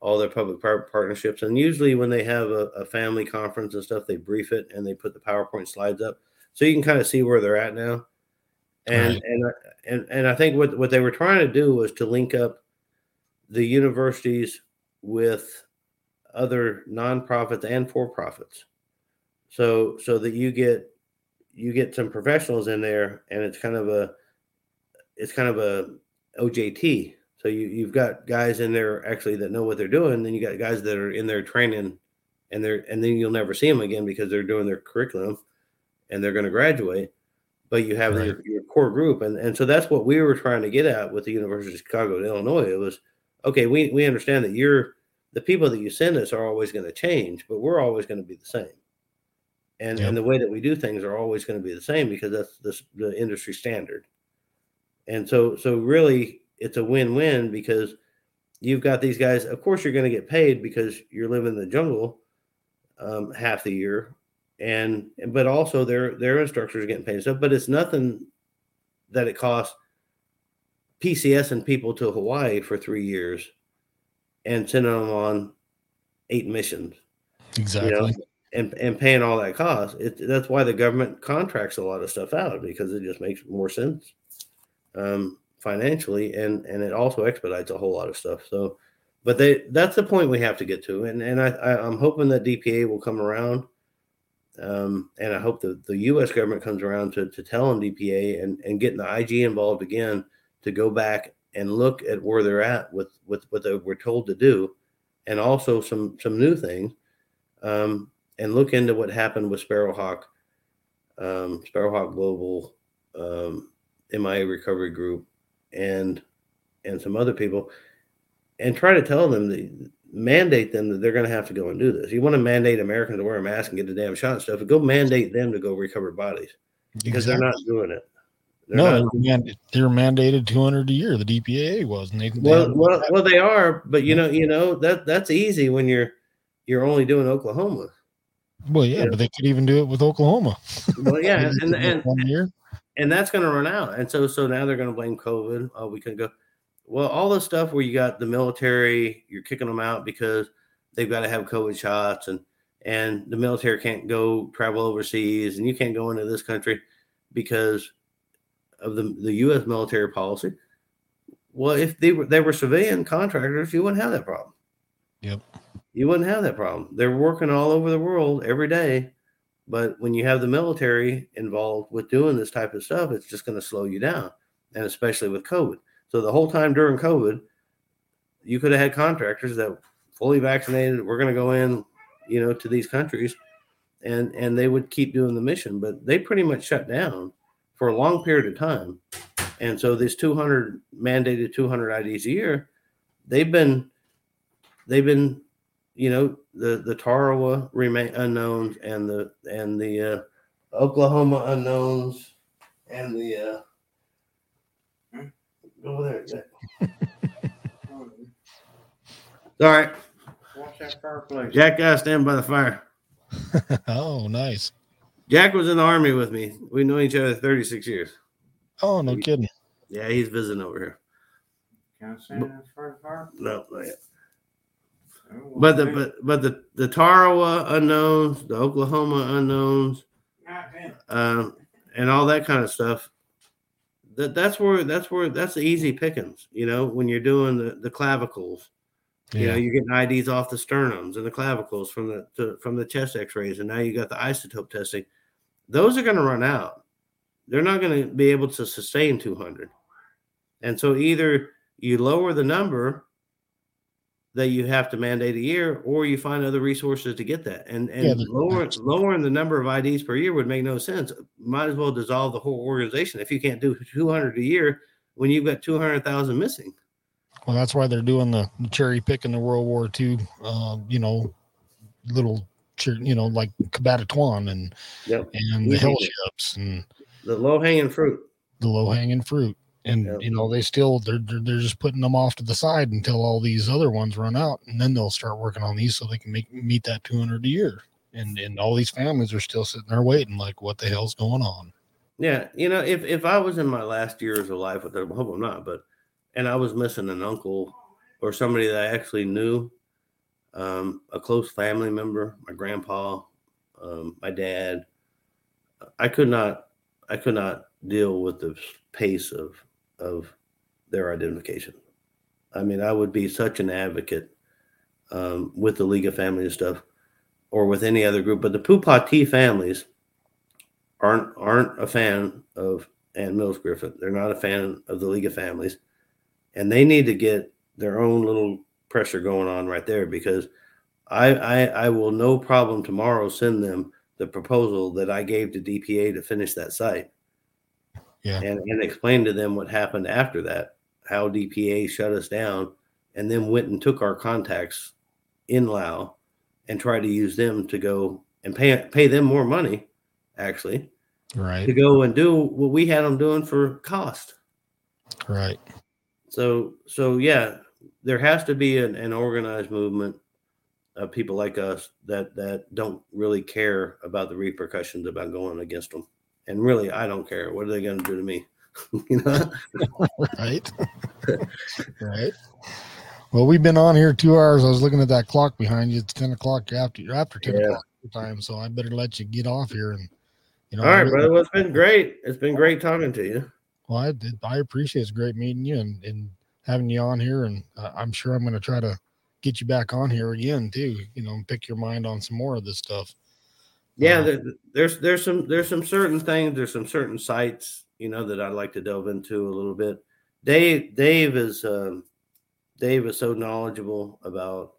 all their public-private partnerships. And usually, when they have a, a family conference and stuff, they brief it and they put the PowerPoint slides up, so you can kind of see where they're at now. And Right. and and and I think what what they were trying to do was to link up the universities with other nonprofits and for profits, so so that you get you get some professionals in there, and it's kind of a it's kind of a OJT. So you you've got guys in there actually that know what they're doing. Then you got guys that are in there training, and they're and then you'll never see them again because they're doing their curriculum, and they're going to graduate. But you have Right. your, your core group, and and so that's what we were trying to get at with the University of Chicago, Illinois. It was okay. We we understand that you're the people that you send us are always going to change, but we're always going to be the same. And Yep. and the way that we do things are always going to be the same because that's the, the industry standard. And so so really it's a win-win because you've got these guys, of course you're going to get paid because you're living in the jungle um, half the year and but also their their instructors are getting paid stuff, but it's nothing that it costs PCS and people to Hawaii for three years and sending them on eight missions exactly. you know, and and paying all that cost. It, that's why the government contracts a lot of stuff out because it just makes more sense um, financially, and and it also expedites a whole lot of stuff. So, but they that's the point we have to get to, and and I, I I'm hoping that DPA will come around. Um, and I hope that the U.S. government comes around to, to telling DPA and, and getting the IG involved again to go back and look at where they're at with with what they were told to do, and also some some new things um, and look into what happened with Sparrowhawk, um, Sparrowhawk Global, um, MIA Recovery Group, and and some other people, and try to tell them that mandate them that they're going to have to go and do this. You want to mandate Americans to wear a mask and get the damn shot and stuff, go mandate them to go recover bodies because they're not doing it. They're no, not- they're mand- they were mandated 200 a year. The DPAA was, and they, they well, well, well, they are, but you know, you know that that's easy when you're you're only doing Oklahoma. Well, yeah, but they could even do it with Oklahoma. Well, yeah, and just did it and, and that's going to run out. And so, so now they're going to blame COVID. Oh, we couldn't go. Well, all the stuff where you got the military, you're kicking them out because they've got to have COVID shots, and and the military can't go travel overseas, and you can't go into this country because of the the U.S. military policy. Well, if they were they were civilian contractors, you wouldn't have that problem. Yep. You wouldn't have that problem. They're working all over the world every day. But when you have the military involved with doing this type of stuff, it's just going to slow you down. And especially with COVID. So the whole time during COVID, you could have had contractors that fully vaccinated, we're going to go in, you know, to these countries and and they would keep doing the mission, but they pretty much shut down for a long period of time. And so this 200 mandated 200 IDs a year, they've been they've been you know the the Tarawa remain unknowns and the and the uh, Oklahoma unknowns and the uh, go over there. All right, Watch that fireplace. Jack got to stand by the fire. oh, nice. Jack was in the army with me. We know each other 36 years. Oh, no kidding. Yeah, he's visiting over here. Can I stand in front of the fire? No, not yet. But the but but the the Tarawa unknowns, the Oklahoma unknowns, um, and all that kind of stuff. That that's where that's where that's the easy pickings. You know, when you're doing the the clavicles, you know, you're getting IDs off the sternums and the clavicles from the to, from the chest X-rays, and now you got the isotope testing. Those are going to run out. They're not going to be able to sustain 200, and so either you lower the number that you have to mandate a year, or you find other resources to get that. And and Yeah, the- lower, lowering the number of IDs per year would make no sense. Might as well dissolve the whole organization if you can't do 200 a year when you've got 200,000 missing. Well, that's why they're doing the cherry picking the World War II, uh, you know, little you know, like Cabanatuan and Yep. and the hell ships and The low hanging fruit. the low hanging fruit. And you know, they still they're, they're they're just putting them off to the side until all these other ones run out, and then they'll start working on these so they can make meet that 200 a year. And and all these families are still sitting there waiting, like, what the hell's going on? Yeah, you know, if if I was in my last years of life with them, I hope I'm not, but and I was missing an uncle or somebody that I actually knew, um, a close family member, my grandpa, um, my dad, I could not, I could not deal with the pace of of their identification. I mean, I would be such an advocate um, with the League of Families and stuff, or with any other group, but the Phou Pha Thi families aren't aren't a fan of Ann Mills-Griffiths. They're not a fan of the League of Families, and they need to get their own little pressure going on right there because I I, I will no problem tomorrow send them the proposal that I gave to DPA to finish that site. Yeah. And and explain to them what happened after that, how DPA shut us down and then went and took our contacts in Lao and tried to use them to go and pay pay them more money actually Right, to go and do what we had them doing for cost. right. So so yeah, there has to be an, an organized movement of people like us that that don't really care about the repercussions about going against them. And really, I don't care. What are they going to do to me? you know? right right well we've been on here two hours i was looking at that clock behind you it's 10 o'clock after you're after 10 Yeah. o'clock time so i better let you get off here and you know All right, really- brother. Well, it's been great. It's been great talking to you. well i did i appreciate it's great meeting you and, and having you on here and uh, i'm sure i'm going to try to get you back on here again too you know and pick your mind on some more of this stuff Yeah, there, there's there's some there's some certain things, there's some certain sites, you know, that I'd like to delve into a little bit. Dave Dave is um, Dave is so knowledgeable about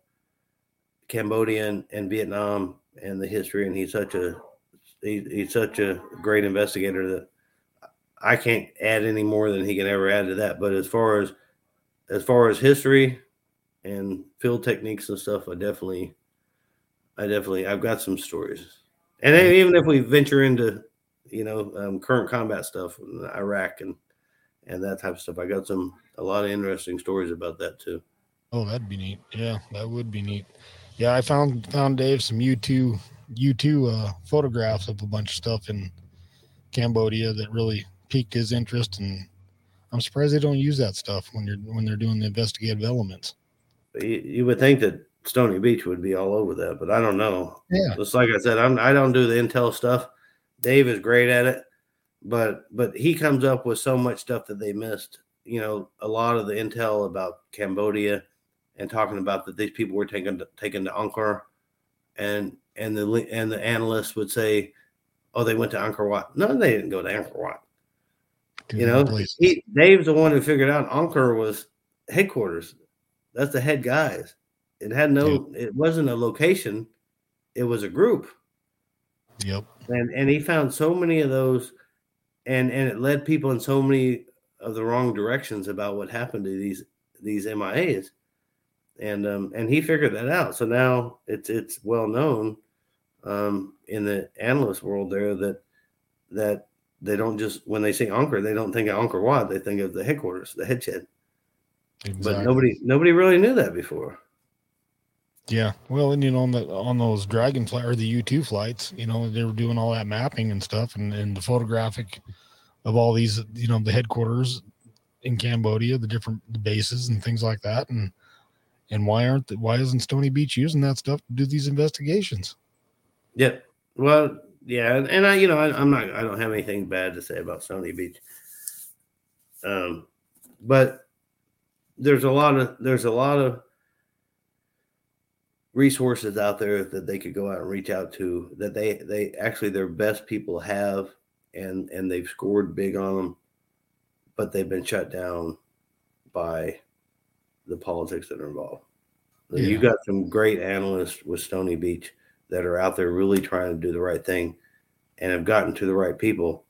Cambodia and, and Vietnam and the history, and he's such a he, he's such a great investigator that I can't add any more than he can ever add to that. But as far as as far as history and field techniques and stuff, I definitely I definitely I've got some stories. And even if we venture into, you know, um, current combat stuff in Iraq and and that type of stuff, I got some a lot of interesting stories about that too. Oh, that'd be neat. Yeah, that would be neat. Yeah, I found found Dave some U two U two uh, photographs of a bunch of stuff in Cambodia that really piqued his interest, and I'm surprised they don't use that stuff when you're when they're doing the investigative elements. You, you would think that Stony Beach would be all over that, but I don't know. Yeah, Just like I said, I'm I don't do the intel stuff. Dave is great at it, but but he comes up with so much stuff that they missed. You know, a lot of the intel about Cambodia and talking about that these people were taken to, taken to Angkar, and and the and the analysts would say, "Oh, they went to Angkor Wat." No, they didn't go to Angkor Wat. You know, he Dave's the one who figured out Angkar was headquarters. That's the head guys. It had no. It wasn't a location. It was a group Yep. and and he found so many of those and and it led people in so many of the wrong directions about what happened to these these MIAs and um and he figured that out so now it's it's well known um in the analyst world there that that they don't just when they say Angkar they don't think of Angkor Wat they think of the headquarters the headshed but Exactly. nobody nobody really knew that before Yeah. Well, and you know, on the on those Dragonfly or the U two flights, you know, they were doing all that mapping and stuff, and and the photographic of all these, you know, the headquarters in Cambodia, the different bases and things like that, and and why aren't the, why isn't Stony Beach using that stuff to do these investigations? Yeah. Well, yeah, and, I, you know, I, I'm not, I don't have anything bad to say about Stony Beach. Um, but there's a lot of there's a lot of resources out there that they could go out and reach out to that they they actually their best people have and and they've scored big on them, but they've been shut down by the politics that are involved. You got some great analysts with Stony Beach that are out there really trying to do the right thing and have gotten to the right people.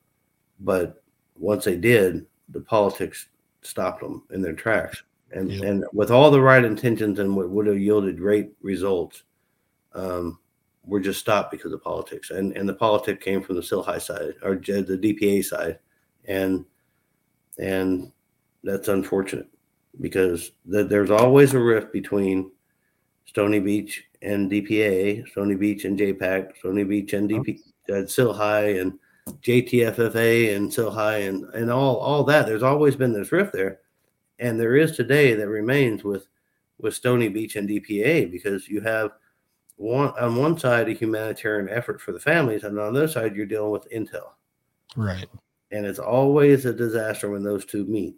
But once they did, the politics stopped them in their tracks. And and with all the right intentions and what would have yielded great results, um, were just stopped because of politics, and and the politic came from the CILHI side or the DPA side, and and that's unfortunate because th- there's always a rift between Stony Beach and DPA, Stony Beach and JPAC, Stony Beach and DP, uh, CILHI and JTFFA and CILHI and and all all that. There's always been this rift there, and there is today that remains with with Stony Beach and DPA because you have one on one side a humanitarian effort for the families, and on the other side you're dealing with intel, Right. and it's always a disaster when those two meet.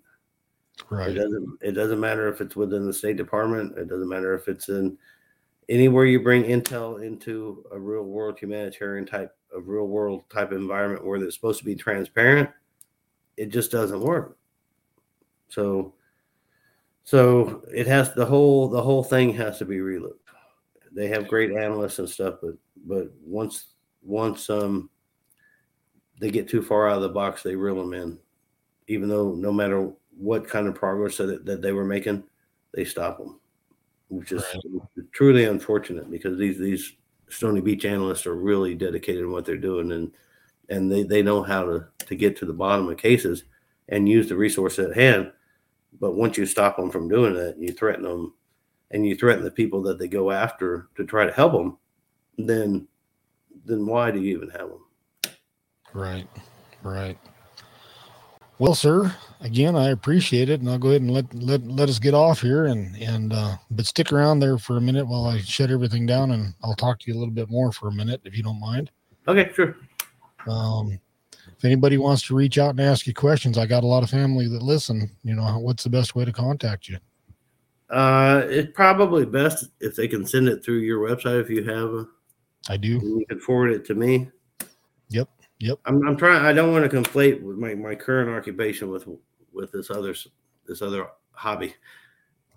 Right. It doesn't it doesn't matter if it's within the State Department. It doesn't matter if it's in anywhere you bring intel into a real world humanitarian type of real world type of environment where it's supposed to be transparent. It just doesn't work. So so it has the whole the whole thing has to be relooked. They have great analysts and stuff, but but once once um they get too far out of the box, they reel them in. Even though no matter what kind of progress that, that they were making, they stop them, which is truly unfortunate because these these Stony Beach analysts are really dedicated in what they're doing and and they, they know how to, to get to the bottom of cases and use the resource at hand. But once you stop them from doing that, you threaten them and you threaten the people that they go after to try to help them, then then why do you even have them? Right. Right. Well, sir, again, I appreciate it, and I'll go ahead and let let let us get off here, and and uh, but stick around there for a minute while I shut everything down, and I'll talk to you a little bit more for a minute if you don't mind. Okay, sure. Um, if anybody wants to reach out and ask you questions, I got a lot of family that listen. You know, what's the best way to contact you? Uh, it's probably best if they can send it through your website if you have a I do. you can forward it to me. Yep, yep. I'm, I'm trying. I don't want to conflate with my, my current occupation with with this other this other hobby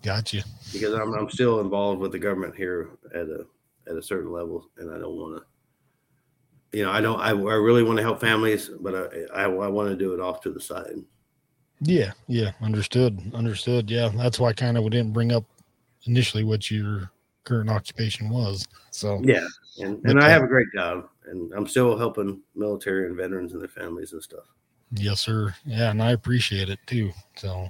Gotcha. because I'm I'm still involved with the government here at a at a certain level, and I don't want to. You know, I don't. I, I really want to help families, but I I, I want to do it off to the side. Yeah, yeah. Understood. Understood. Yeah, that's why kind of we didn't bring up initially what your current occupation was. So Yeah, and and I have a great job, and I'm still helping military and veterans and their families and stuff. Yes, sir. Yeah, and I appreciate it too. So,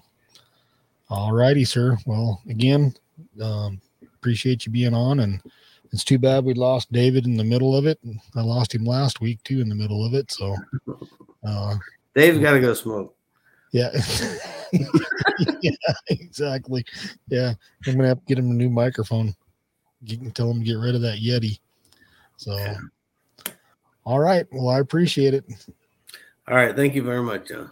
all righty, sir. Well, again, um, appreciate you being on, and it's too bad we lost David in the middle of it. and I lost him last week too in the middle of it. So, uh, Dave's got to go smoke. yeah, yeah, exactly. Yeah, I'm gonna have to get him a new microphone. You can tell him to get rid of that Yeti. So, yeah. all right. Well, I appreciate it. All right, thank you very much, John.